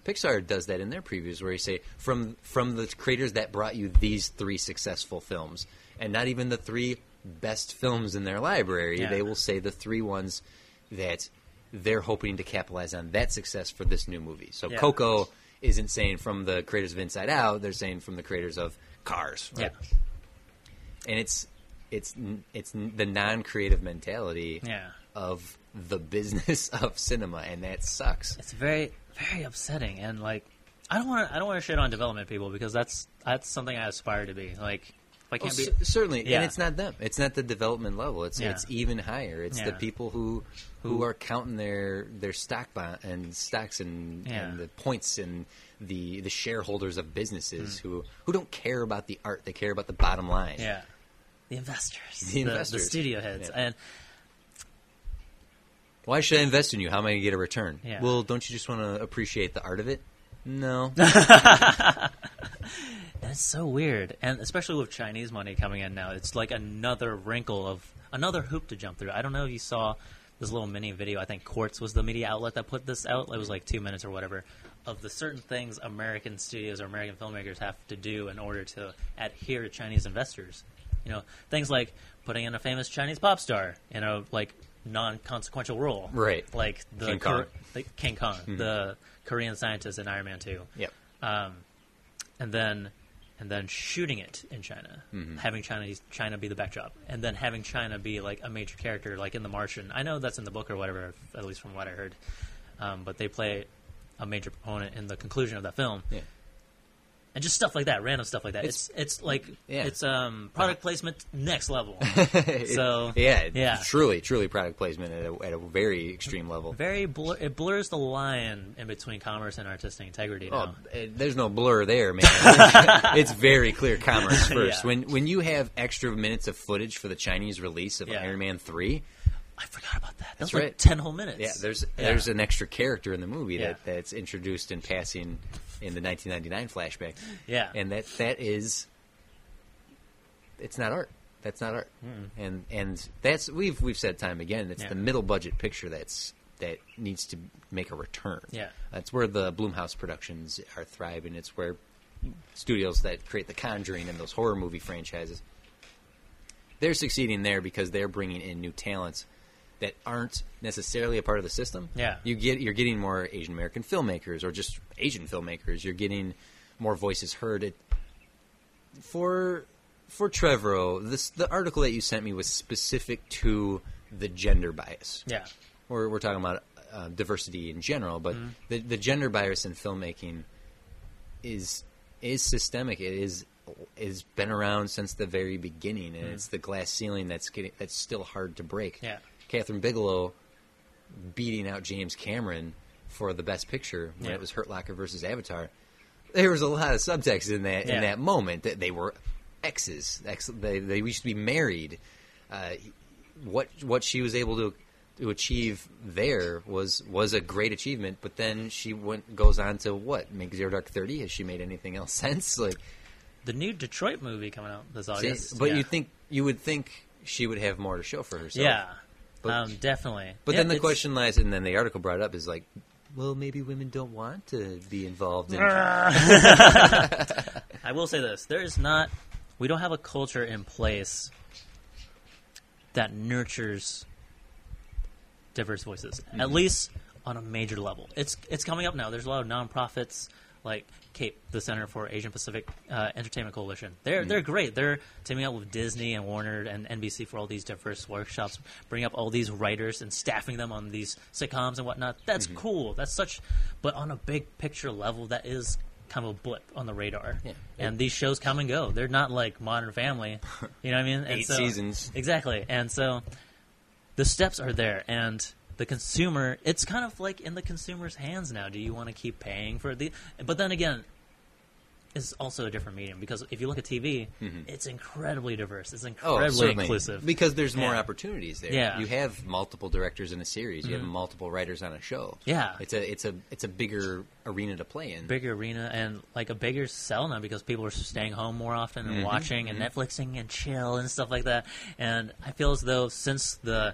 Speaker 1: Pixar does that in their previews, where you say from from the creators that brought you these three successful films, and not even the three best films in their library.
Speaker 2: Yeah.
Speaker 1: They will say the three ones that they're hoping to capitalize on that success for this new movie. So
Speaker 2: Yeah.
Speaker 1: Coco isn't saying from the creators of Inside Out; they're saying from the creators of Cars. Right?
Speaker 2: Yeah.
Speaker 1: and it's it's it's the non-creative mentality
Speaker 2: Yeah.
Speaker 1: of the business of cinema, and that sucks.
Speaker 2: It's very very upsetting, and like I don't want to I don't want to shit on development people because that's that's something I aspire to be. Like I
Speaker 1: Well,
Speaker 2: can't be.
Speaker 1: cer- certainly,
Speaker 2: Yeah.
Speaker 1: and it's not them. It's not the development level. It's
Speaker 2: Yeah.
Speaker 1: it's even higher. It's the people who who are counting their their stock bond and stocks and,
Speaker 2: Yeah.
Speaker 1: and the points and the the shareholders of businesses
Speaker 2: Mm.
Speaker 1: who who don't care about the art. They care about the bottom line.
Speaker 2: Yeah, the investors,
Speaker 1: The investors.
Speaker 2: studio heads,
Speaker 1: Yeah.
Speaker 2: and
Speaker 1: Why should I invest in you? How am I going to get a return?
Speaker 2: Yeah.
Speaker 1: Well, don't you just want to appreciate the art of it? No.
Speaker 2: It's so weird, and especially with Chinese money coming in now, it's like another wrinkle of another hoop to jump through. I don't know if you saw this little mini video. I think Quartz was the media outlet that put this out. It was like two minutes or whatever of the certain things American studios or American filmmakers have to do in order to adhere to Chinese investors. You know, things like putting in a famous Chinese pop star in a like non-consequential role,
Speaker 1: Right.
Speaker 2: Like the
Speaker 1: King Kong.
Speaker 2: the King Kong, the Korean scientist in Iron Man Two
Speaker 1: yep.
Speaker 2: um, and then and then shooting it in China, having China China be the backdrop, and then having China be like a major character, like in The Martian. I know that's in the book or whatever, at least from what I heard. Um, but they play a major proponent in the conclusion of that film,
Speaker 1: Yeah.
Speaker 2: And just stuff like that, random stuff like that.
Speaker 1: It's-
Speaker 2: It's it's, like
Speaker 1: Yeah.
Speaker 2: it's um product placement next level. So,
Speaker 1: yeah,
Speaker 2: yeah.
Speaker 1: truly, truly product placement at a, at a very extreme level.
Speaker 2: Very blur- it blurs the line in between commerce and artistic integrity.
Speaker 1: Oh,
Speaker 2: Now.
Speaker 1: eh, there's no blur there, man. it's very clear commerce first.
Speaker 2: Yeah.
Speaker 1: When when you have extra minutes of footage for the Chinese release of
Speaker 2: Yeah.
Speaker 1: Iron Man three,
Speaker 2: I forgot about that. That's
Speaker 1: That's
Speaker 2: like
Speaker 1: right.
Speaker 2: ten whole minutes.
Speaker 1: yeah, there's
Speaker 2: Yeah.
Speaker 1: there's an extra character in the movie that that's introduced in passing in the 1999 flashback.
Speaker 2: Yeah.
Speaker 1: and that that is it's not art. That's not art. And and that's we've we've said time again. It's
Speaker 2: Yeah.
Speaker 1: the middle budget picture that's that needs to make a return.
Speaker 2: Yeah.
Speaker 1: that's where the Blumhouse productions are thriving. It's where studios that create The Conjuring and those horror movie franchises they're succeeding there because they're bringing in new talents that aren't necessarily a part of the system.
Speaker 2: Yeah.
Speaker 1: you get you're getting more Asian American filmmakers or just Asian filmmakers. You're getting more voices heard. It, for for Trevorrow, this the article that you sent me was specific to the gender bias.
Speaker 2: yeah.
Speaker 1: We're we're talking about uh, diversity in general, but
Speaker 2: Mm-hmm.
Speaker 1: the the gender bias in filmmaking is is systemic. It is is been around since the very beginning, and it's the glass ceiling that's getting that's still hard to break.
Speaker 2: Yeah.
Speaker 1: Kathryn Bigelow beating out James Cameron for the best picture when
Speaker 2: Yeah.
Speaker 1: it was Hurt Locker versus Avatar. There was a lot of subtext in that
Speaker 2: Yeah.
Speaker 1: in that moment that they were exes. Ex, they they used to be married. Uh, what what she was able to to achieve there was was a great achievement. But then she went goes on to what make Zero Dark Thirty. Has she made anything else since? Like,
Speaker 2: The new Detroit movie coming out this
Speaker 1: see,
Speaker 2: August.
Speaker 1: but
Speaker 2: yeah.
Speaker 1: you think you would think she would have more to show for herself.
Speaker 2: yeah,
Speaker 1: But-
Speaker 2: um, definitely.
Speaker 1: But
Speaker 2: Yeah,
Speaker 1: then the question lies, and then the article brought up is like, well, maybe women don't want to be involved in.
Speaker 2: I will say this: there is not. We don't have a culture in place that nurtures diverse voices,
Speaker 1: Mm-hmm.
Speaker 2: at least on a major level. It's it's coming up now. There's a lot of nonprofits like CAPE, the Center for Asian Pacific uh, Entertainment Coalition. They're
Speaker 1: Mm-hmm.
Speaker 2: they're great. They're teaming up with Disney and Warner and NBC for all these diverse workshops, bring up all these writers and staffing them on these sitcoms and whatnot. That's
Speaker 1: Mm-hmm.
Speaker 2: cool. That's such, but on a big picture level, that is kind of a blip on the radar.
Speaker 1: Yeah.
Speaker 2: And these shows come and go. They're not like Modern Family. You know what I mean? And
Speaker 1: Eight seasons.
Speaker 2: Exactly. And so the steps are there and the consumer it's kind of like in the consumer's hands now. Do you want to keep paying for the but then again it's also a different medium because if you look at TV, mm-hmm. it's incredibly diverse. It's
Speaker 1: Oh,
Speaker 2: incredibly
Speaker 1: certainly.
Speaker 2: inclusive.
Speaker 1: Because there's more
Speaker 2: Yeah.
Speaker 1: opportunities there.
Speaker 2: Yeah.
Speaker 1: You have multiple directors in a series. You have mm-hmm. multiple writers on a show.
Speaker 2: Yeah.
Speaker 1: It's a it's a it's a bigger arena to play in.
Speaker 2: bigger arena and like a bigger sell now because people are staying home more often and mm-hmm. watching and Netflixing and chill and stuff like that. And I feel as though since the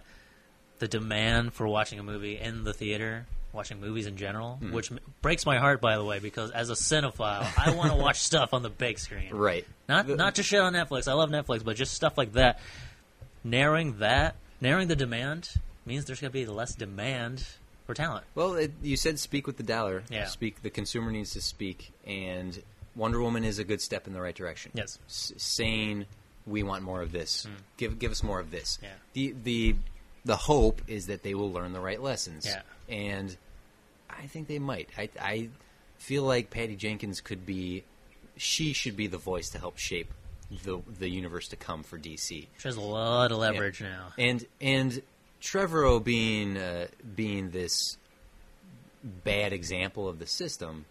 Speaker 2: the demand for watching a movie in the theater, watching movies in general, hmm. which m- breaks my heart by the way because as a cinephile, I want to watch stuff on the big screen.
Speaker 1: Right.
Speaker 2: Not
Speaker 1: The-
Speaker 2: not just shit on Netflix. I love Netflix, but just stuff like that. Narrowing that, narrowing the demand means there's going to be less demand for talent.
Speaker 1: Well, it, you said speak with the dollar.
Speaker 2: Yeah.
Speaker 1: Speak. The consumer needs to speak, and Wonder Woman is a good step in the right direction.
Speaker 2: Yes.
Speaker 1: S- saying we want more of this. Hmm. Give give us more of this.
Speaker 2: Yeah.
Speaker 1: The the the hope is that they will learn the right lessons.
Speaker 2: Yeah.
Speaker 1: And I think they might. I I feel like Patty Jenkins could be she should be the voice to help shape the the universe to come for DC.
Speaker 2: She has a lot of leverage now.
Speaker 1: And and Trevorrow being uh, being this bad example of the system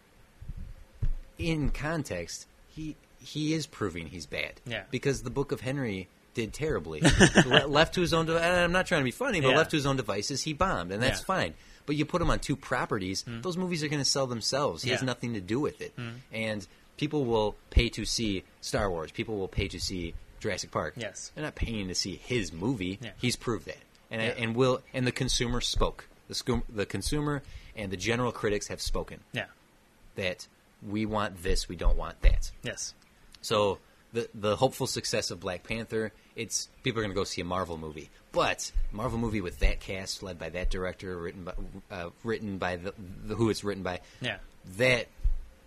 Speaker 1: in context, he he is proving he's bad.
Speaker 2: Yeah.
Speaker 1: Because the Book of Henry did terribly. Le- left to his own, de- and I'm not trying to be funny, but
Speaker 2: Yeah.
Speaker 1: left to his own devices, he bombed, and that's
Speaker 2: Yeah.
Speaker 1: fine. But you put him on two properties; hmm. those movies are going to sell themselves. He has nothing to do with it, hmm. and people will pay to see Star Wars. People will pay to see Jurassic Park.
Speaker 2: Yes.
Speaker 1: they're not paying to see his movie.
Speaker 2: Yeah.
Speaker 1: He's proved that, and
Speaker 2: Yeah.
Speaker 1: and will and the consumer spoke. The scum- the consumer and the general critics have spoken
Speaker 2: Yeah.
Speaker 1: that we want this, we don't want that.
Speaker 2: Yes.
Speaker 1: So the the hopeful success of Black Panther, it's people are going to go see a Marvel movie, but Marvel movie with that cast, led by that director, written by uh, written by the, the who it's written by,
Speaker 2: Yeah.
Speaker 1: that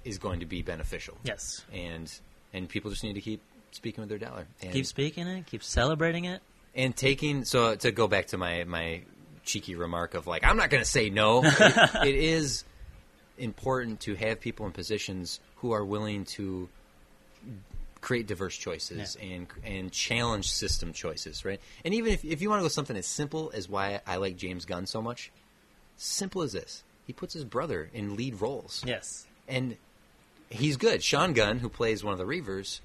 Speaker 1: is going to be beneficial.
Speaker 2: Yes.
Speaker 1: and and people just need to keep speaking with their dollar. And,
Speaker 2: Keep speaking it. Keep celebrating it.
Speaker 1: and taking so to go back to my my cheeky remark of like I'm not going to say no. it, it is important to have people in positions who are willing to create diverse choices
Speaker 2: Yeah.
Speaker 1: and and challenge system choices, right? And even if if you want to go something as simple as why I like James Gunn so much, simple as this. He puts his brother in lead roles
Speaker 2: Yes.
Speaker 1: and he's good. Sean Gunn, who plays one of the Reavers,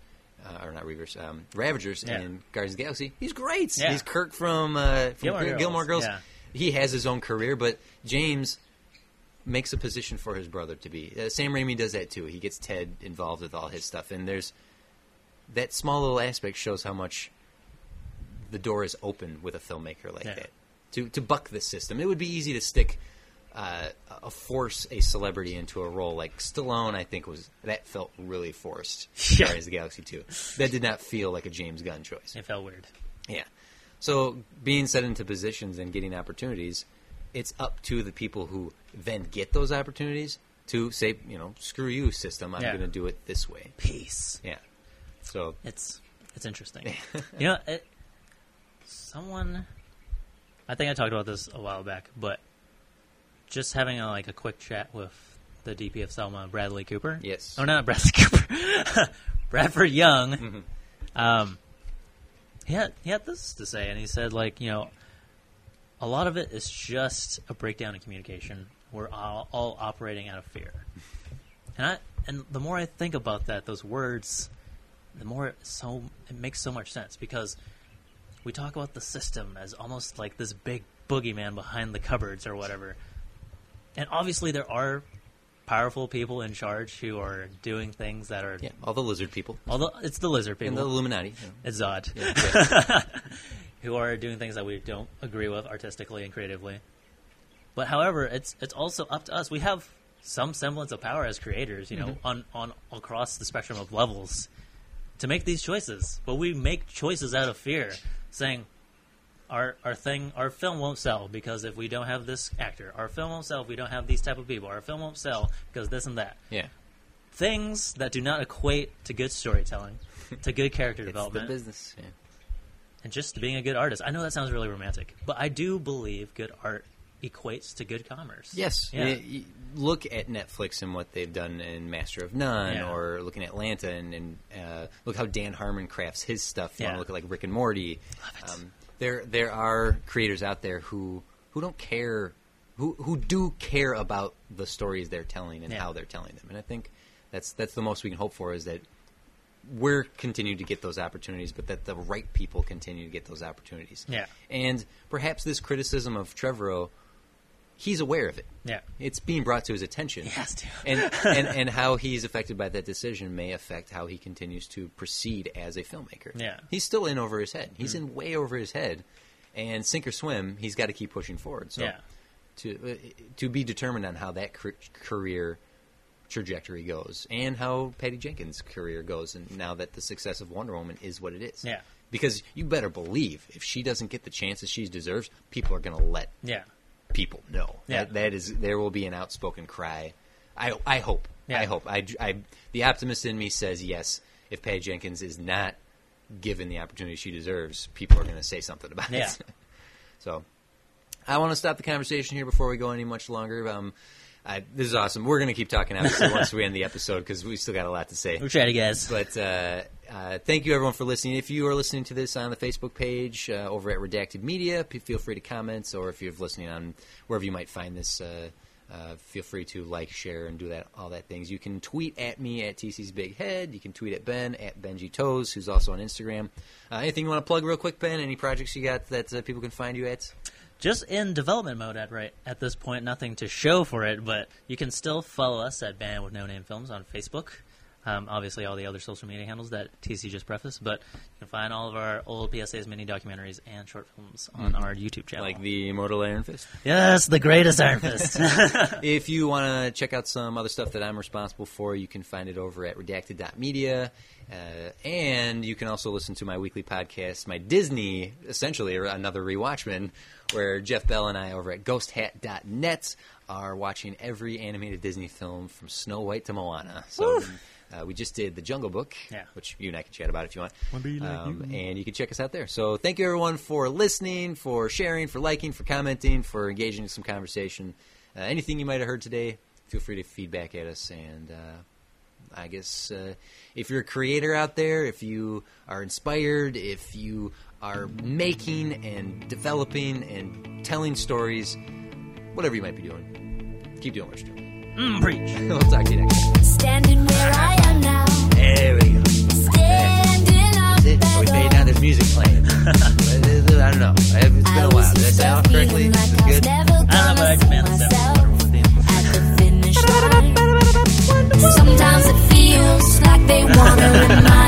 Speaker 1: uh, or not Reavers, um, Ravagers
Speaker 2: Yeah.
Speaker 1: in Guardians of the Galaxy, he's great.
Speaker 2: Yeah.
Speaker 1: He's Kirk from, uh, from
Speaker 2: Gilmore
Speaker 1: Gilmore,
Speaker 2: Girls,
Speaker 1: Girls.
Speaker 2: yeah.
Speaker 1: He has his own career, but James makes a position for his brother to be. Uh, Sam Raimi does that too. He gets Ted involved with all his stuff, and there's that small little aspect shows how much the door is open with a filmmaker like
Speaker 2: Yeah.
Speaker 1: that to to buck this system. It would be easy to stick uh, a force a celebrity into a role like Stallone. I think was that felt really forced.
Speaker 2: Yeah.
Speaker 1: Guardians of the Galaxy two. That did not feel like a James Gunn choice.
Speaker 2: It felt weird.
Speaker 1: Yeah. So being set into positions and getting opportunities, it's up to the people who then get those opportunities to say, you know, screw you, system. I'm
Speaker 2: Yeah.
Speaker 1: going to do it this way.
Speaker 2: Peace.
Speaker 1: Yeah. So
Speaker 2: It's it's interesting. you know, it, someone. I think I talked about this a while back, but just having a, like a quick chat with the DP of Selma, Bradley Cooper.
Speaker 1: Yes.
Speaker 2: Oh, not Bradley Cooper. Bradford Young. Um, he had he had this to say, and he said like you know, a lot of it is just a breakdown in communication. We're all, all operating out of fear, and I and the more I think about that, those words, the more it so it makes so much sense because we talk about the system as almost like this big boogeyman behind the cupboards or whatever. And obviously, there are powerful people in charge who are doing things that are.
Speaker 1: yeah, all the lizard people
Speaker 2: Although it's the lizard
Speaker 1: and
Speaker 2: people,
Speaker 1: the Illuminati. you know.
Speaker 2: it's Zod,
Speaker 1: Yeah,
Speaker 2: who are doing things that we don't agree with artistically and creatively. But however, it's it's also up to us. We have some semblance of power as creators, you know,
Speaker 1: Mm-hmm.
Speaker 2: on on across the spectrum of levels to make these choices. But we make choices out of fear, saying our our thing our film won't sell because if we don't have this actor, our film won't sell if we don't have these type of people. Our film won't sell because this and that.
Speaker 1: yeah.
Speaker 2: Things that do not equate to good storytelling, to good character
Speaker 1: It's the
Speaker 2: development
Speaker 1: business. Yeah.
Speaker 2: and just being a good artist. I know that sounds really romantic, but I do believe good art equates to good commerce.
Speaker 1: Yes.
Speaker 2: Yeah.
Speaker 1: Y- look at Netflix and what they've done in Master of None,
Speaker 2: Yeah.
Speaker 1: or looking at Atlanta, and, and uh, look how Dan Harmon crafts his stuff. You
Speaker 2: Yeah.
Speaker 1: want to look at like Rick and Morty. Um, there, there are creators out there who who don't care, who who do care about the stories they're telling and
Speaker 2: Yeah.
Speaker 1: how they're telling them. And I think that's that's the most we can hope for is that we're continuing to get those opportunities, but that the right people continue to get those opportunities.
Speaker 2: Yeah.
Speaker 1: And perhaps this criticism of Trevorrow, he's aware of it.
Speaker 2: Yeah.
Speaker 1: It's being brought to his attention.
Speaker 2: He has to.
Speaker 1: and, and and how he's affected by that decision may affect how he continues to proceed as a filmmaker.
Speaker 2: Yeah.
Speaker 1: He's still in over his head. He's in way over his head. And sink or swim, he's got to keep pushing forward. So
Speaker 2: Yeah.
Speaker 1: to uh, to be determined on how that career trajectory goes and how Patty Jenkins' career goes and now that the success of Wonder Woman is what it is.
Speaker 2: Yeah.
Speaker 1: Because you better believe if she doesn't get the chances she deserves, people are going to let
Speaker 2: Yeah.
Speaker 1: People know.
Speaker 2: Yeah.
Speaker 1: That, that is there will be an outspoken cry. I I hope.
Speaker 2: Yeah.
Speaker 1: I hope. I, I the optimist in me says yes. If Patty Jenkins is not given the opportunity she deserves, people are going to say something about
Speaker 2: Yeah.
Speaker 1: it. so I want to stop the conversation here before we go any much longer. Um, I, this is awesome. We're going to keep talking obviously once we end the episode because we still got a lot to say.
Speaker 2: We're trying guess.
Speaker 1: But uh, uh, thank you everyone for listening. If you are listening to this on the Facebook page uh, over at Redacted Media, p- feel free to comment, or if you're listening on wherever you might find this. Uh, uh, feel free to like, share, and do that all that things. You can tweet at me at TC's Big Head. You can tweet at Ben at Benji Toes, who's also on Instagram. Uh, anything you want to plug real quick, Ben? Any projects you got that uh, people can find you at?
Speaker 2: Just in development mode at right at this point, nothing to show for it, but you can still follow us at Band with No Name Films on Facebook. Um, obviously, all the other social media handles that TC just prefaced, but you can find all of our old PSAs, mini documentaries, and short films on our YouTube channel.
Speaker 1: Like the Immortal Iron Fist?
Speaker 2: yes, the greatest Iron Fist.
Speaker 1: if you want to check out some other stuff that I'm responsible for, you can find it over at redacted.media. Uh, and you can also listen to my weekly podcast, my Disney, essentially another rewatchman, where Jeff Bell and I over at ghosthat.net are watching every animated Disney film from Snow White to Moana. So uh, we just did The Jungle Book,
Speaker 2: Yeah.
Speaker 1: which you and I can chat about if you want.
Speaker 2: Like
Speaker 1: Um,
Speaker 2: you.
Speaker 1: and you can check us out there. So thank you everyone for listening, for sharing, for liking, for commenting, for engaging in some conversation. Uh, anything you might have heard today, feel free to feedback at us. And uh, I guess uh, if you're a creator out there, if you are inspired, if you are making and developing and telling stories, whatever you might be doing, keep doing what you're doing.
Speaker 2: Mm, preach.
Speaker 1: we'll talk to you next time.
Speaker 3: Standing where I am now.
Speaker 1: There we go.
Speaker 3: Standing up. It. There's
Speaker 1: music playing. I don't know. It's been a while. Did I correctly? Like this is good.
Speaker 3: I don't know, but I Sometimes it feels like they want to remind